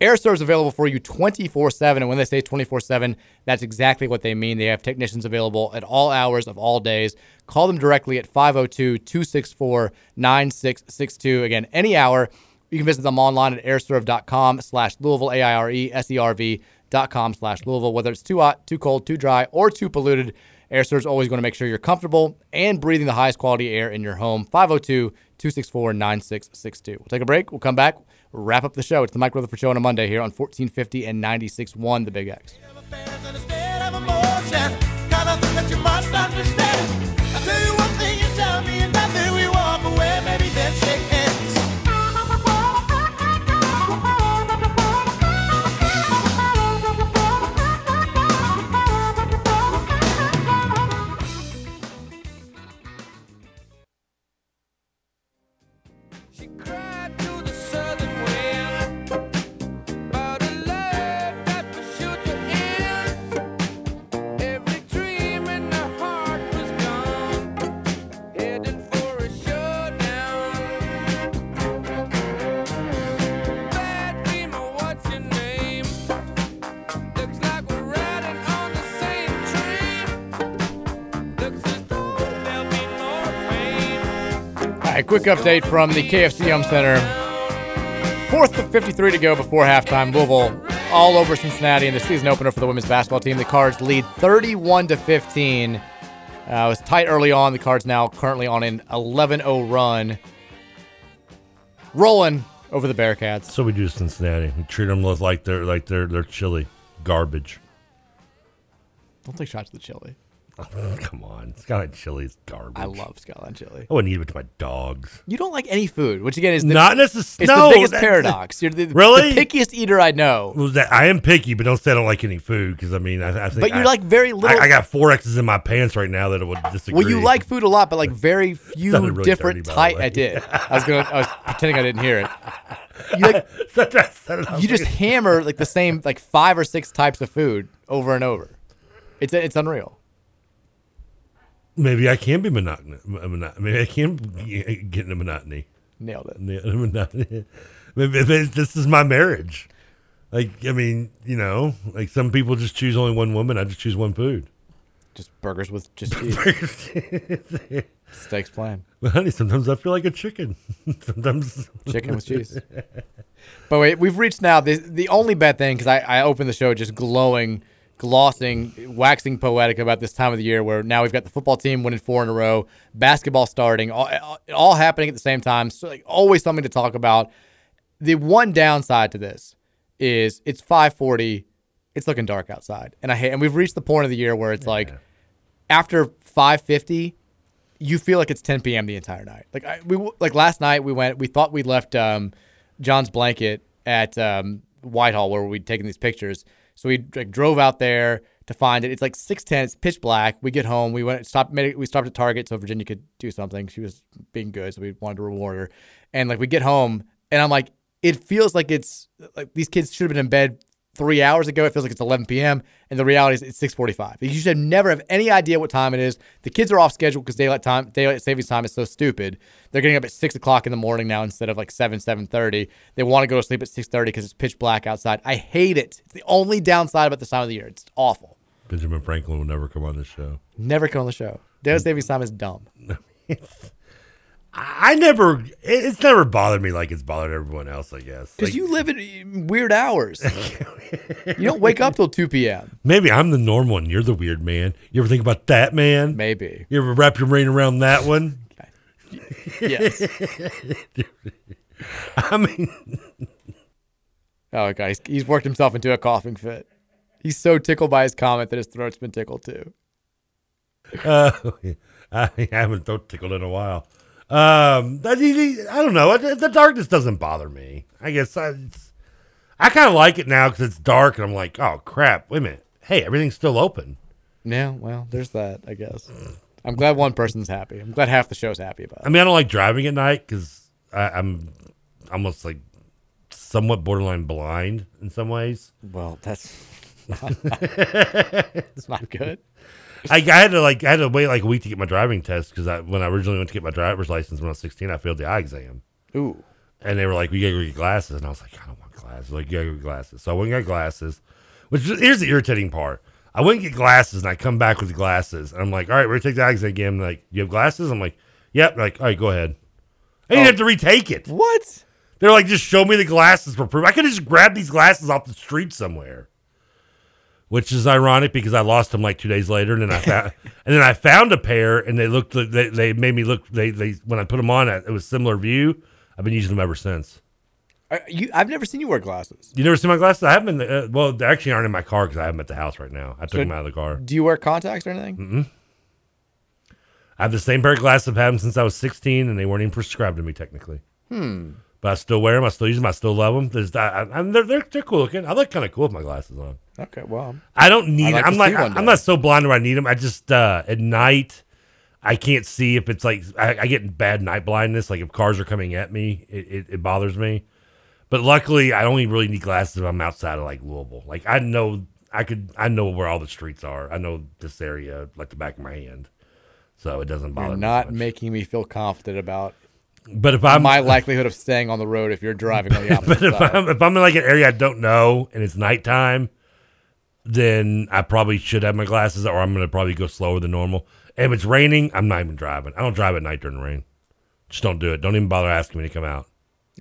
Aire Serv is available for you 24 7. And when they say 24 7, that's exactly what they mean. They have technicians available at all hours of all days. Call them directly at 502 264 9662. Again, any hour. You can visit them online at aireserv.com slash Louisville, A I R E S E R V dot com slash Louisville. Whether it's too hot, too cold, too dry, or too polluted, Aire Serv is always going to make sure you're comfortable and breathing the highest quality air in your home. 502 264 9662. We'll take a break. We'll come back. Wrap up the show. It's the Mike Rutherford Show on a Monday here on 1450 and 96.1 The Big X. Quick update from the KFC Yum! Center. Fourth to 53 to go before halftime. Louisville all over Cincinnati in the season opener for the women's basketball team. The Cards lead 31 to 15. Uh, it was tight early on. The Cards now currently on an 11-0 run, rolling over the Bearcats. So we do Cincinnati. We treat them like they're like they're they're chili garbage. Don't take shots at the chili. Come on, skyline chili is garbage. I love skyline chili. I wouldn't eat it with my dogs. You don't like any food, which again is the, Not necess- It's no, the biggest paradox. You're the, Really? the pickiest eater I know. Well, that, I am picky, but don't say I don't like any food because I mean, I, I think. But you're I- like very little- I, I got four X's in my pants right now that would disagree. Well, you like food a lot, but like very few really different dirty, by the type. I did. I was gonna. I was pretending I didn't hear it. You like. you just hammer like the same like five or six types of food over and over. It's it's unreal. Maybe I can be monotonous. Maybe I can uh, get into monotony. Nailed it. Monotony. Maybe this is my marriage. Like, I mean, you know, like some people just choose only one woman. I just choose one food. Just burgers with just cheese. Steaks plain. But honey, sometimes I feel like a chicken. sometimes Chicken with cheese. But wait, we've reached now the the only bad thing because I, I opened the show just glowing, glossing, waxing poetic about this time of the year where now we've got the football team winning four in a row, basketball starting, all, all happening at the same time. So like always something to talk about. The one downside to this is it's 540, it's looking dark outside, and I hate. And we've reached the point of the year where it's like after 550 you feel like it's 10 p.m. the entire night. Like I, we like last night we went. We thought we left um, John's blanket at um, Whitehall where we'd taken these pictures. So we like drove out there to find it. It's like 6:10. It's pitch black. We get home. We went it, we stopped at Target so Virginia could do something. She was being good, so we wanted to reward her. And like we get home, and I'm like, it feels like it's like these kids should have been in bed three hours ago. It feels like it's 11 p.m. And the reality is it's 6:45. You should never have any idea what time it is. The kids are off schedule because daylight time, daylight savings time is so stupid. They're getting up at six o'clock in the morning now instead of like seven, 7:30. They want to go to sleep at 6:30 because it's pitch black outside. I hate it. It's the only downside about this time of the year. It's awful. Benjamin Franklin will never come on this show. Never come on the show. Daylight savings time is dumb. I never, it's never bothered me like it's bothered everyone else. I guess Because Like, you live in weird hours. you don't wake up till 2 p.m. maybe I'm the normal one. You're the weird man. You ever think about that man? Maybe. You ever wrap your brain around that one? Yes. I mean, Oh, guys, he's worked himself into a coughing fit. He's so tickled by his comment that his throat's been tickled too. uh, I haven't throat tickled in a while. Um, that- I don't know. The darkness doesn't bother me. I guess I, I kind of like it now because it's dark, and I'm like, oh crap! Wait a minute. Hey, everything's still open. Yeah, well, there's that, I guess. I'm glad one person's happy. I'm glad half the show's happy about it. I mean, I don't like driving at night because I'm almost like somewhat borderline blind in some ways. Well, that's it's not good. I, I had to like I had to wait like a week to get my driving test because I, when I originally went to get my driver's license when I was 16, I failed the eye exam. Ooh. And they were like, "We gotta go get glasses," and I was like, "I don't want glasses." Like, you gotta go get glasses. So I went and got glasses. Which is- here's the irritating part. I went and get glasses, and I come back with glasses, and I'm like, "All right, we're gonna take the eye exam again." Like, "You have glasses?" I'm like, "Yep." They're like, "All right, go ahead." I didn't Oh. have to retake it. What? They're like, just show me the glasses for proof. I could just grab these glasses off the street somewhere. Which is ironic because I lost them like two days later, and then I found, and then I found a pair, and they looked, they, they made me look. They, they when I put them on, it was similar view. I've been using them ever since. Uh, you, I've never seen you wear glasses. You never seen my glasses? I haven't. Uh, well, they actually aren't in my car because I have them at the house right now. I took So- them out of the car. Do you wear contacts or anything? Mm-mm. I have the same pair of glasses I've had them since I was 16, and they weren't even prescribed to me technically. Hmm. But I still wear them. I still use them. I still love them. There's, I, I, they're, they're they're cool looking. I look kind of cool with my glasses on. Okay, well. I don't need. I'd like I'm like I'm not so blind where I need them. I just uh, at night I can't see if it's like I, I get bad night blindness. Like if cars are coming at me, it, it, it bothers me. But luckily, I only really need glasses if I'm outside of like Louisville. Like I know I could I know where all the streets are. I know this area like the back of my hand, so it doesn't bother You're me. not making me feel confident about. But if I'm- my likelihood of staying on the road if you're driving on the opposite but if side. I'm, if I'm in like an area I don't know and it's nighttime, then I probably should have my glasses, or I'm going to probably go slower than normal. And if it's raining, I'm not even driving. I don't drive at night during the rain. Just don't do it. Don't even bother asking me to come out.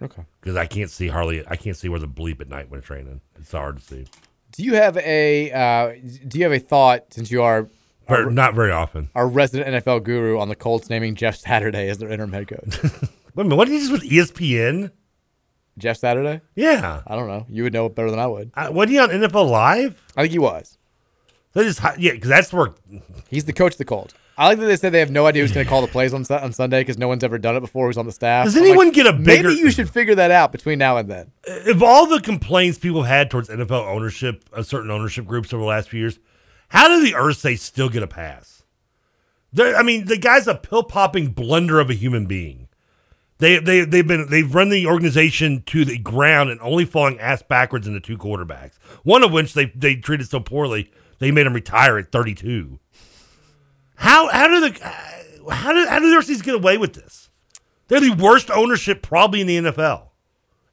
Okay. Because I can't see hardly. I can't see where the bleep at night when it's raining. It's hard to see. Do you have a uh, Do you have a thought since you are Our- not very often. our resident NFL guru on the Colts naming Jeff Saturday as their interim head coach? Wait a minute. What did you just with ESPN? Jeff Saturday? Yeah. I don't know. You would know it better than I would. Uh, what he on NFL Live? I think he was. I They yeah, because that's where He's the coach of the Colts. I like that they said they have no idea who's going to call the plays on on Sunday because no one's ever done it before. Who's on the staff? Does anyone like, get a bigger- Maybe you should figure that out between now and then. of all the complaints people have had towards NFL ownership, uh, certain ownership groups over the last few years, how do the Irsay still get a pass? They're, I mean, the guy's a pill popping blunder of a human being. They they they've been they've run the organization to the ground and only falling ass backwards into two quarterbacks. One of which they they treated so poorly they made him retire at 32. How how do the how do how do the Irsays get away with this? They're the worst ownership probably in the NFL,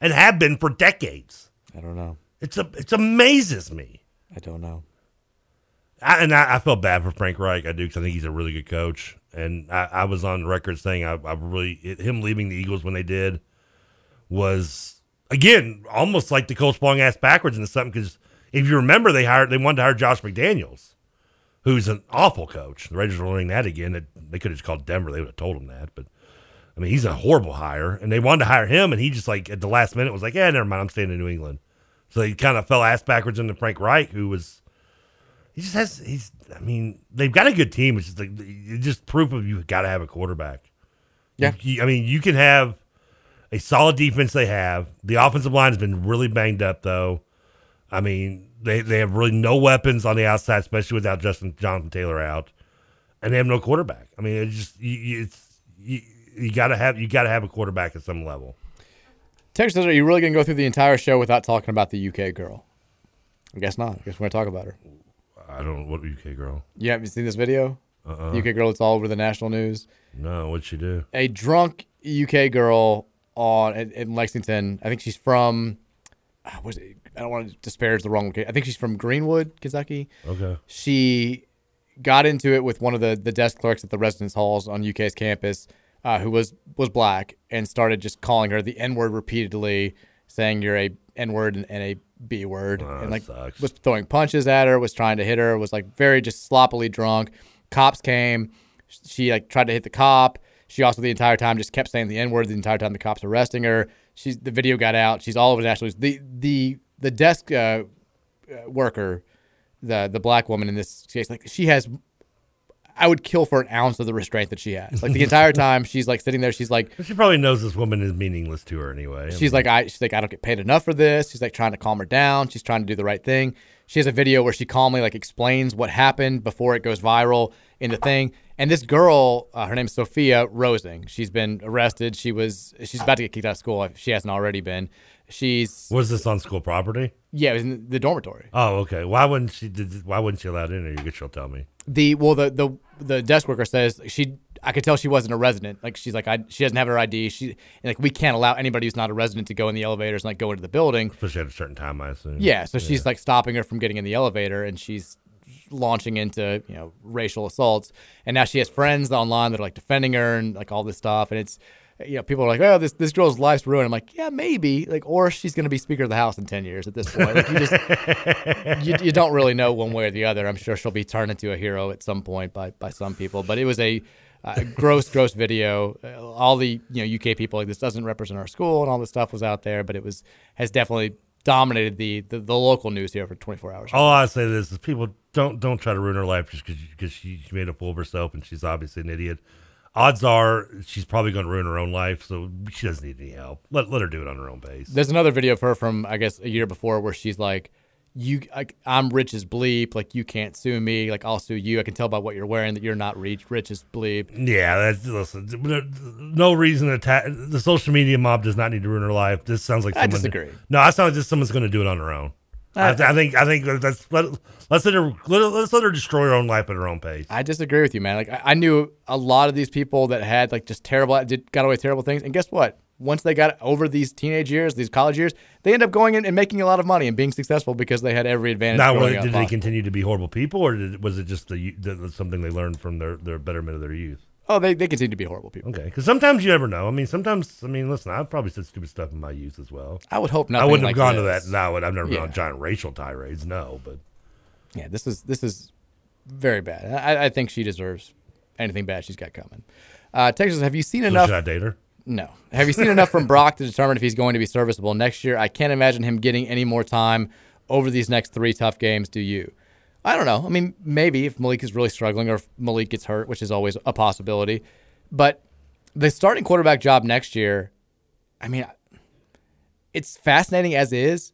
and have been for decades. I don't know. It's a it's amazes me. I don't know. I, and I, I felt bad for Frank Reich. I do because I think he's a really good coach. And I, I was on record saying I, I really him leaving the Eagles when they did was again almost like the Colts falling ass backwards into something. Because if you remember, they hired they wanted to hire Josh McDaniels, who's an awful coach. The Raiders are learning that again. They could have just called Denver. They would have told him that. But I mean, he's a horrible hire, and they wanted to hire him, and he just like at the last minute was like, "Yeah, never mind. I'm staying in New England." So he kind of fell ass backwards into Frank Reich, who was he just has he's I mean, they've got a good team. It's just like it's just proof of you got to have a quarterback. Yeah. You- I mean, you can have a solid defense they have. The offensive line has been really banged up though. I mean, they they have really no weapons on the outside, especially without Justin Jonathan Taylor out. And they have no quarterback. I mean, it's just you, you- it's you, you got to have you got to have a quarterback at some level. Tex says, "Are you really going to go through the entire show without talking about the UK girl?" I guess not. I guess we're going to talk about her. I don't know what UK girl. You haven't seen this video? Uh-uh. UK girl. It's all over the national news. No, what'd she do? A drunk UK girl on in, in Lexington. I think she's from. ah, Was it, I don't want to disparage the wrong. I think she's from Greenwood, Kentucky. Okay. She got into it with one of the, the desk clerks at the residence halls on UK's campus, uh, who was was black, and started just calling her the N word repeatedly, saying you're a N word and, and a B word, and like sucks. was throwing punches at her, was trying to hit her, was like very just sloppily drunk. Cops came, she like tried to hit the cop. She also the entire time just kept saying the N word the entire time the cops arresting her. She's the video got out. She's all over the national news. The the the desk uh, uh, worker, the the black woman in this case, like she has I would kill for an ounce of the restraint that she has. Like the entire time she's like sitting there, she's like She probably knows this woman is meaningless to her anyway. I She's mean, like, I she's like, I don't get paid enough for this. She's like trying to calm her down. She's trying to do the right thing. She has a video where she calmly like explains what happened before it goes viral in the thing. And this girl, uh, her name is Sophia Rosing. She's been arrested. She was she's about to get kicked out of school if she hasn't already been. She's was this on school property? Yeah, it was in the dormitory. Oh, okay. Why wouldn't she? Did, why wouldn't she allow it in? Or you guess she'll tell me. The well, the the the desk worker says she. I could tell she wasn't a resident. Like she's like, I she doesn't have her ID. She and like we can't allow anybody who's not a resident to go in the elevators and like go into the building. Especially at a certain time, I assume. Yeah, so she's like stopping her from getting in the elevator, and she's launching into you know racial assaults. And now she has friends online that are like defending her and like all this stuff. And it's you know people are like, oh, this this girl's life's ruined. I'm like, yeah, maybe like, or she's gonna be Speaker of the House in ten years at this point. Like you just you, you don't really know one way or the other. I'm sure she'll be turned into a hero at some point by by some people. But it was a uh, gross, gross video. Uh, all the you know UK people like this doesn't represent our school and all this stuff was out there, but it was has definitely dominated the the, the local news here for 24 hours. All I say to this is people don't don't try to ruin her life just because she, she made a fool of herself and she's obviously an idiot. Odds are she's probably going to ruin her own life, so she doesn't need any help. Let let her do it on her own pace. There's another video of her from I guess a year before where she's like, "You, I, I'm rich as bleep. Like you can't sue me. Like I'll sue you. I can tell by what you're wearing that you're not rich, rich as bleep." Yeah, that's listen. No reason to attack the social media mob does not need to ruin her life. This sounds like I disagree. No, I sound like just someone's going to do it on her own. I, I- I think I think that's let, let's let her let, let's let her destroy her own life at her own pace. I disagree with you, man. Like I, I knew a lot of these people that had like just terrible, did got away with terrible things, and guess what? Once they got over these teenage years, these college years, they end up going in and making a lot of money and being successful because they had every advantage. Now, did they possible. continue to be horrible people, or did, was it just the, the something they learned from their, their betterment of their youth? Oh, they, they continue to be horrible people. Okay, because sometimes you never know. I mean, sometimes I mean, listen, I've probably said stupid stuff in my youth as well. I would hope not. I wouldn't like have gone this. to that. No, I've never been Yeah. on giant racial tirades. No, but Yeah, this is this is very bad. I, I think she deserves anything bad she's got coming. Uh, Texas, have you seen So enough? should I date her? No. Have you seen enough from Brock to determine if he's going to be serviceable next year? I can't imagine him getting any more time over these next three tough games. Do you? I don't know. I mean, maybe if Malik is really struggling or if Malik gets hurt, which is always a possibility. But the starting quarterback job next year, I mean, it's fascinating as is.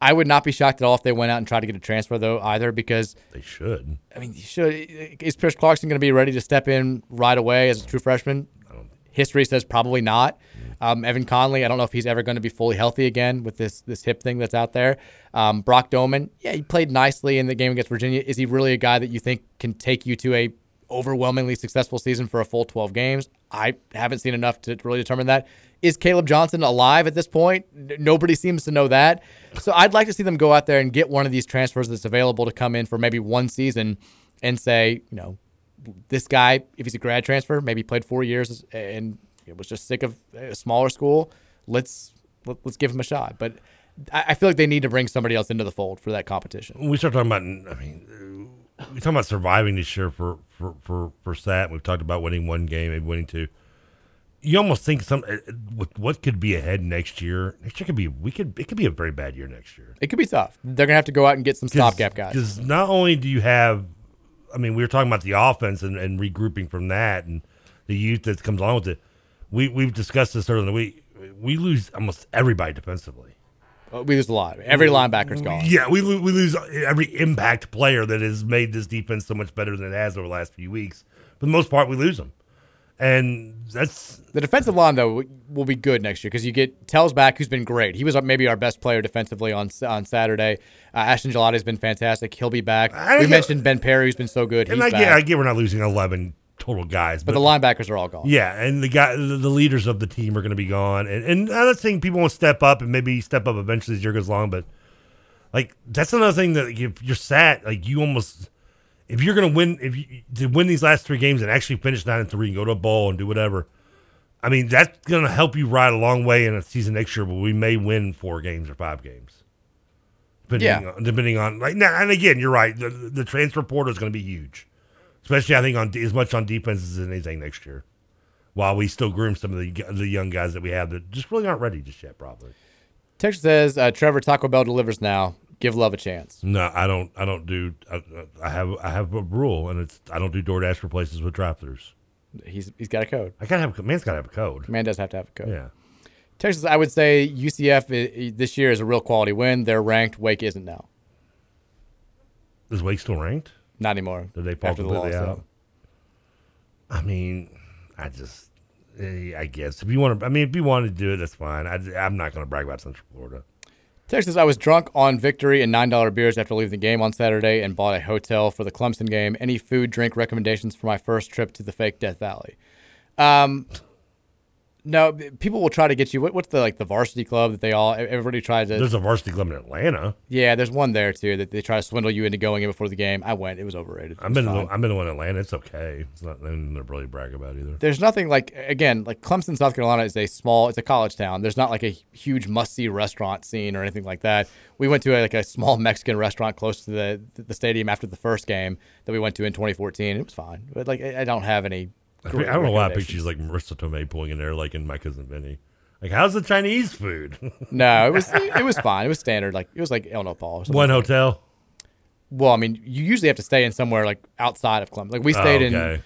I would not be shocked at all if they went out and tried to get a transfer though either because they should. I mean, you should. Is Pierce Clarkson going to be ready to step in right away as a true freshman? History says probably not. Um, Evan Conley, I don't know if he's ever going to be fully healthy again with this this hip thing that's out there. Um, Brock Domann, yeah, he played nicely in the game against Virginia. Is he really a guy that you think can take you to a overwhelmingly successful season for a full 12 games? I haven't seen enough to really determine that. Is Caleb Johnson alive at this point? Nobody seems to know that. So I'd like to see them go out there and get one of these transfers that's available to come in for maybe one season and say, you know, this guy, if he's a grad transfer, maybe played four years and was just sick of a smaller school. Let's let, let's give him a shot. But I, I feel like they need to bring somebody else into the fold for that competition. When we start talking about, I mean, we talking about surviving this year for for for for Sat. We've talked about winning one game, maybe winning two. You almost think some uh, with what could be ahead next year. Next year could be we could it could be a very bad year next year. It could be tough. They're gonna have to go out and get some stopgap guys. Because not only do you have, I mean, we were talking about the offense and, and regrouping from that and the youth that comes along with it. We we've discussed this earlier in the week. We lose almost everybody defensively. Uh, We lose a lot. Every linebacker's gone. Yeah, we lo- we lose every impact player that has made this defense so much better than it has over the last few weeks. For the most part, we lose them, and that's The defensive line though will be good next year because you get Tells back, who's been great. He was maybe our best player defensively on on Saturday. Uh, Ashton Gillotte has been fantastic. He'll be back. We get- mentioned Ben Perry, who's been so good. He's and I back. get I get we're not losing eleven total guys, but the linebackers are all gone. Yeah, and the guy, the, the leaders of the team are going to be gone, and and not saying people won't step up and maybe step up eventually as year goes along, but like that's another thing that if you're sat, like you almost if you're going to win if you to win these last three games and actually finish nine and three and go to a bowl and do whatever. I mean, that's going to help you ride a long way in a season next year, but we may win four games or five games. Depending Yeah. on, depending on like now, and again, you're right. The, the transfer portal is going to be huge, especially I think on as much on defense as anything next year. While we still groom some of the the young guys that we have that just really aren't ready just yet, probably. Texas says uh, Trevor Taco Bell delivers now. Give love a chance. No, I don't. I don't do. I, I have. I have a rule, and it's I don't do DoorDash for places with drive-throughs. He's he's got a code. I gotta have. a- Man's gotta have a code. Man does have to have a code. Yeah. Texas, I would say UCF this year is a real quality win. They're ranked. Wake isn't now. Is Wake still ranked? Not anymore. Did they fall After the loss, out? I mean, I just. eh, I guess if you want to, I mean, if you want to do it, that's fine. I, I'm not going to brag about Central Florida. Texas, I was drunk on victory and $9 beers after leaving the game on Saturday and bought a hotel for the Clemson game. Any food, drink recommendations for my first trip to the fake Death Valley? Um, no, people will try to get you. What, what's the like the varsity club that they all everybody tries to? There's a varsity club in Atlanta. yeah, there's one there too that they try to swindle you into going in before the game. I went; it was overrated. It I've been. The, I've been in one in Atlanta. It's okay. It's not nothing to really brag about either. There's nothing like again like Clemson, South Carolina is a small, it's a college town. There's not like a huge must see restaurant scene or anything like that. We went to a, like a small Mexican restaurant close to the the stadium after the first game that we went to in 2014. It was fine, but like I don't have any. I, don't know why I picture like Marisa Tomei pulling in there like in my cousin Vinny. Like, how's the Chinese food? No, it was it was fine. It was standard. Like it was like or something One like hotel. Well, I mean, you usually have to stay in somewhere like outside of Clemson. Like we Oh, stayed in, okay.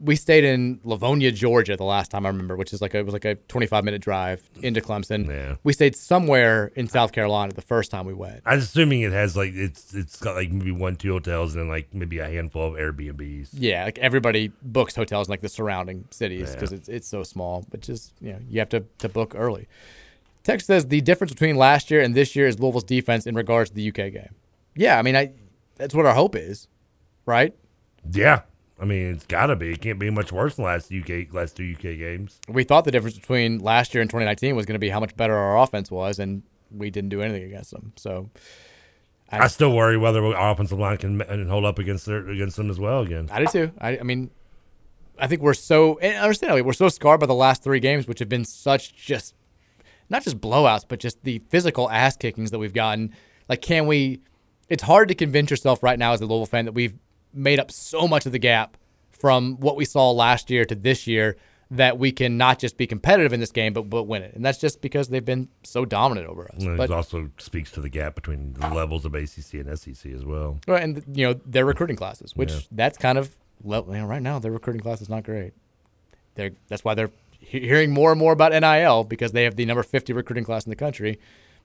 We stayed in Lavonia, Georgia, the last time I remember, which is like a, it was like a 25 minute drive mm. into Clemson. We stayed somewhere in South Carolina the first time we went. I'm assuming it has like it's it's got like maybe one two hotels and then like maybe a handful of Airbnbs. Yeah, like everybody books hotels in like the surrounding cities because Yeah. it's it's so small. But just you know, you have to to book early. Text says the difference between last year and this year is Louisville's defense in regards to the UK game. Yeah, I mean, I that's what our hope is, right? Yeah, I mean it's got to be. It can't be much worse than last UK last two UK games. We thought the difference between last year and 2019 was going to be how much better our offense was, and we didn't do anything against them. So I, still worry whether our offensive line can hold up against their, against them as well again. I do too. I, I mean, I think we're so and understandably we're so scarred by the last three games, which have been such just not just blowouts, but just the physical ass kickings that we've gotten. Like, can we? It's hard to convince yourself right now as a Louisville fan that we've made up so much of the gap from what we saw last year to this year. that we can not just be competitive in this game, but but win it. And that's just because they've been so dominant over us. And But it also speaks to the gap between the levels of ACC and SEC as well. Right, and you know their recruiting classes, which Yeah. that's kind of you know, right now their recruiting class is not great. They're that's why they're hearing more and more about NIL because they have the number fifty recruiting class in the country.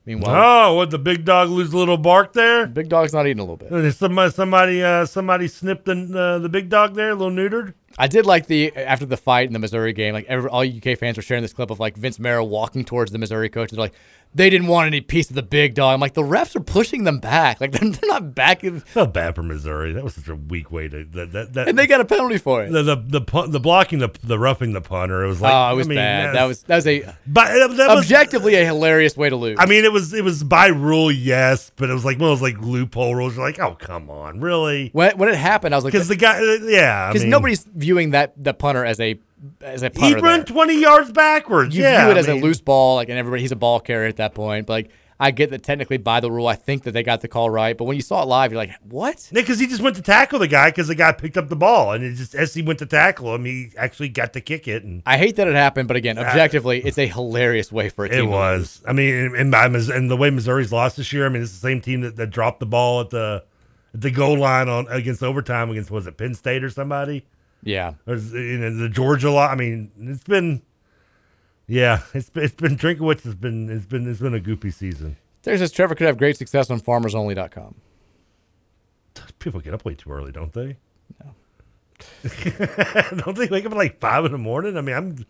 Meanwhile, oh, what the big dog lose a little bark there? Big dog's not eating a little bit. Somebody, somebody, uh, somebody snipped the uh, the big dog there, a little neutered. I did like the after the fight in the Missouri game. Like every, all UK fans were sharing this clip of like Vince Marrow walking towards the Missouri coach. They're like, they didn't want any piece of the big dog. I'm like, the refs are pushing them back. Like they're, they're not backing. Felt bad for Missouri. That was such a weak way to that. that, that And they got a penalty for it. the the the, the blocking the the roughing the punter. It was like oh, it was I mean, bad. That was that was a But uh, that was- objectively a hilarious way to lose. I mean, it was it was by rule, yes, but it was like one of those like loophole rules. You're like, oh come on, really? when when it happened, I was like, Because the guy, uh, yeah, I because mean, nobody's viewing that the punter as a as a he punter. run there. twenty yards backwards. You yeah, view it I as mean, a loose ball, like, and everybody he's a ball carrier at that point. But like, I get that technically by the rule, I think that they got the call right. But when you saw it live, you're like, what? because he just went to tackle the guy because the guy picked up the ball, and it just as he went to tackle him, he actually got to kick it, and I hate that it happened, but again, objectively, it's a hilarious way for a team. it was. I mean, and, and, and the way Missouri's lost this year, I mean, it's the same team that, that dropped the ball at the at the goal line on against overtime against was it Penn State or somebody? Yeah. Is- you know, the Georgia lot. I mean, it's been, yeah, it's been, it's been Drinkwitz has been it's been it's been a goopy season. Terry says Trevor could have great success on farmersonly.com. People get up way too early, don't they? No. don't they wake up at like five in the morning? I mean, I'm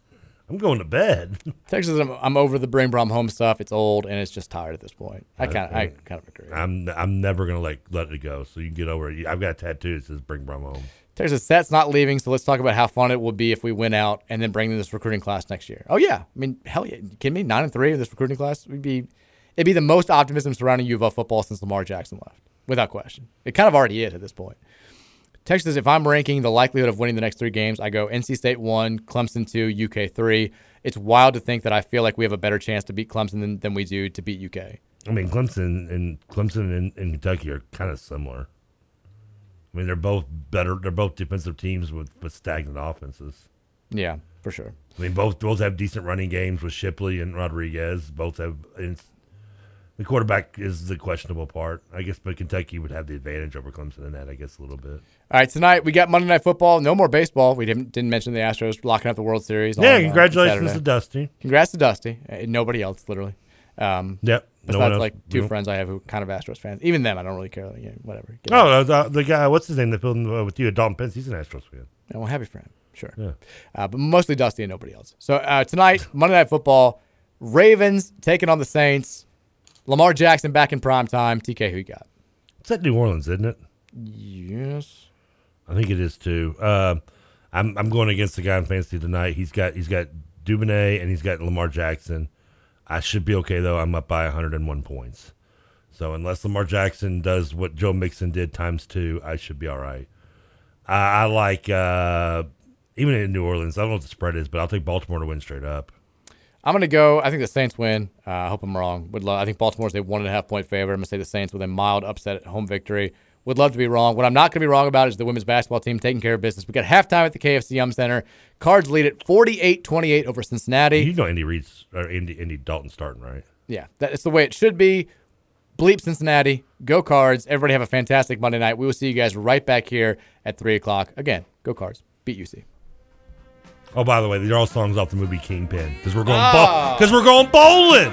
I'm going to bed. Texas, I'm, I'm over the Bring Brohm home stuff. It's old and it's just tired at this point. I kind of, I kind of agree. I'm I'm never gonna like let it go. So you can get over it. I've got a tattoo that says "Bring Brohm home." Texas, Seth's not leaving, so let's talk about how fun it would be if we win out and then bring in this recruiting class next year. Oh yeah, I mean, hell yeah, kidding me? Nine and three in this recruiting class would be, it'd be the most optimism surrounding U of L football since Lamar Jackson left, without question. It kind of already is at this point. Texas, if I'm ranking the likelihood of winning the next three games, I go NC State one, Clemson two, UK three. It's wild to think that I feel like we have a better chance to beat Clemson than, than we do to beat UK. I mean, Clemson and Clemson and, and Kentucky are kind of similar. I mean, they're both better. They're both defensive teams with, with stagnant offenses. Yeah, for sure. I mean, both both have decent running games with Shipley and Rodriguez. Both have. The quarterback is the questionable part, I guess. But Kentucky would have the advantage over Clemson in that, I guess, a little bit. All right, tonight we got Monday Night Football. No more baseball. We didn't didn't mention the Astros locking up the World Series. Yeah, on, uh, congratulations Saturday. to Dusty. Congrats to Dusty. Uh, nobody else, literally. Um, Yep, Besides, one like two Nope. friends I have who kind of Astros fans. Even them, I don't really care. Like, yeah, whatever. Get Oh, the, the guy, what's his name that filled in uh, with you, Dalton Pence? He's an Astros fan. Yeah, well, happy for him. Sure. Yeah. Uh, but mostly Dusty and nobody else. So uh, tonight, Monday Night Football, Ravens taking on the Saints. Lamar Jackson back in prime time. TK, who you got? It's at New Orleans, isn't it? Yes. I think it is too. Uh, I'm I'm going against the guy in fantasy tonight. He's got he's got Dubonnet and he's got Lamar Jackson. I should be okay though. I'm up by 101 points. So unless Lamar Jackson does what Joe Mixon did times two, I should be all right. I, I like uh, even in New Orleans. I don't know what the spread is, but I'll take Baltimore to win straight up. I'm to go. I think the Saints win. Uh, I hope I'm wrong. Would love, I think Baltimore's a one and a half point favorite. I'm to say the Saints with a mild upset at home victory. Would love to be wrong. What I'm not going to be wrong about is the women's basketball team taking care of business. We got halftime at the KFC Yum Center. Cards lead at 48-28 over Cincinnati. You know Andy Reid's or Andy Andy Dalton starting right. Yeah, that's the way it should be. Bleep Cincinnati. Go Cards. Everybody have a fantastic Monday night. We will see you guys right back here at 3 o'clock. Again, go Cards. Beat UC. Oh, by the way, these are all songs off the movie Kingpin because we're going Ah. because we're going bowling.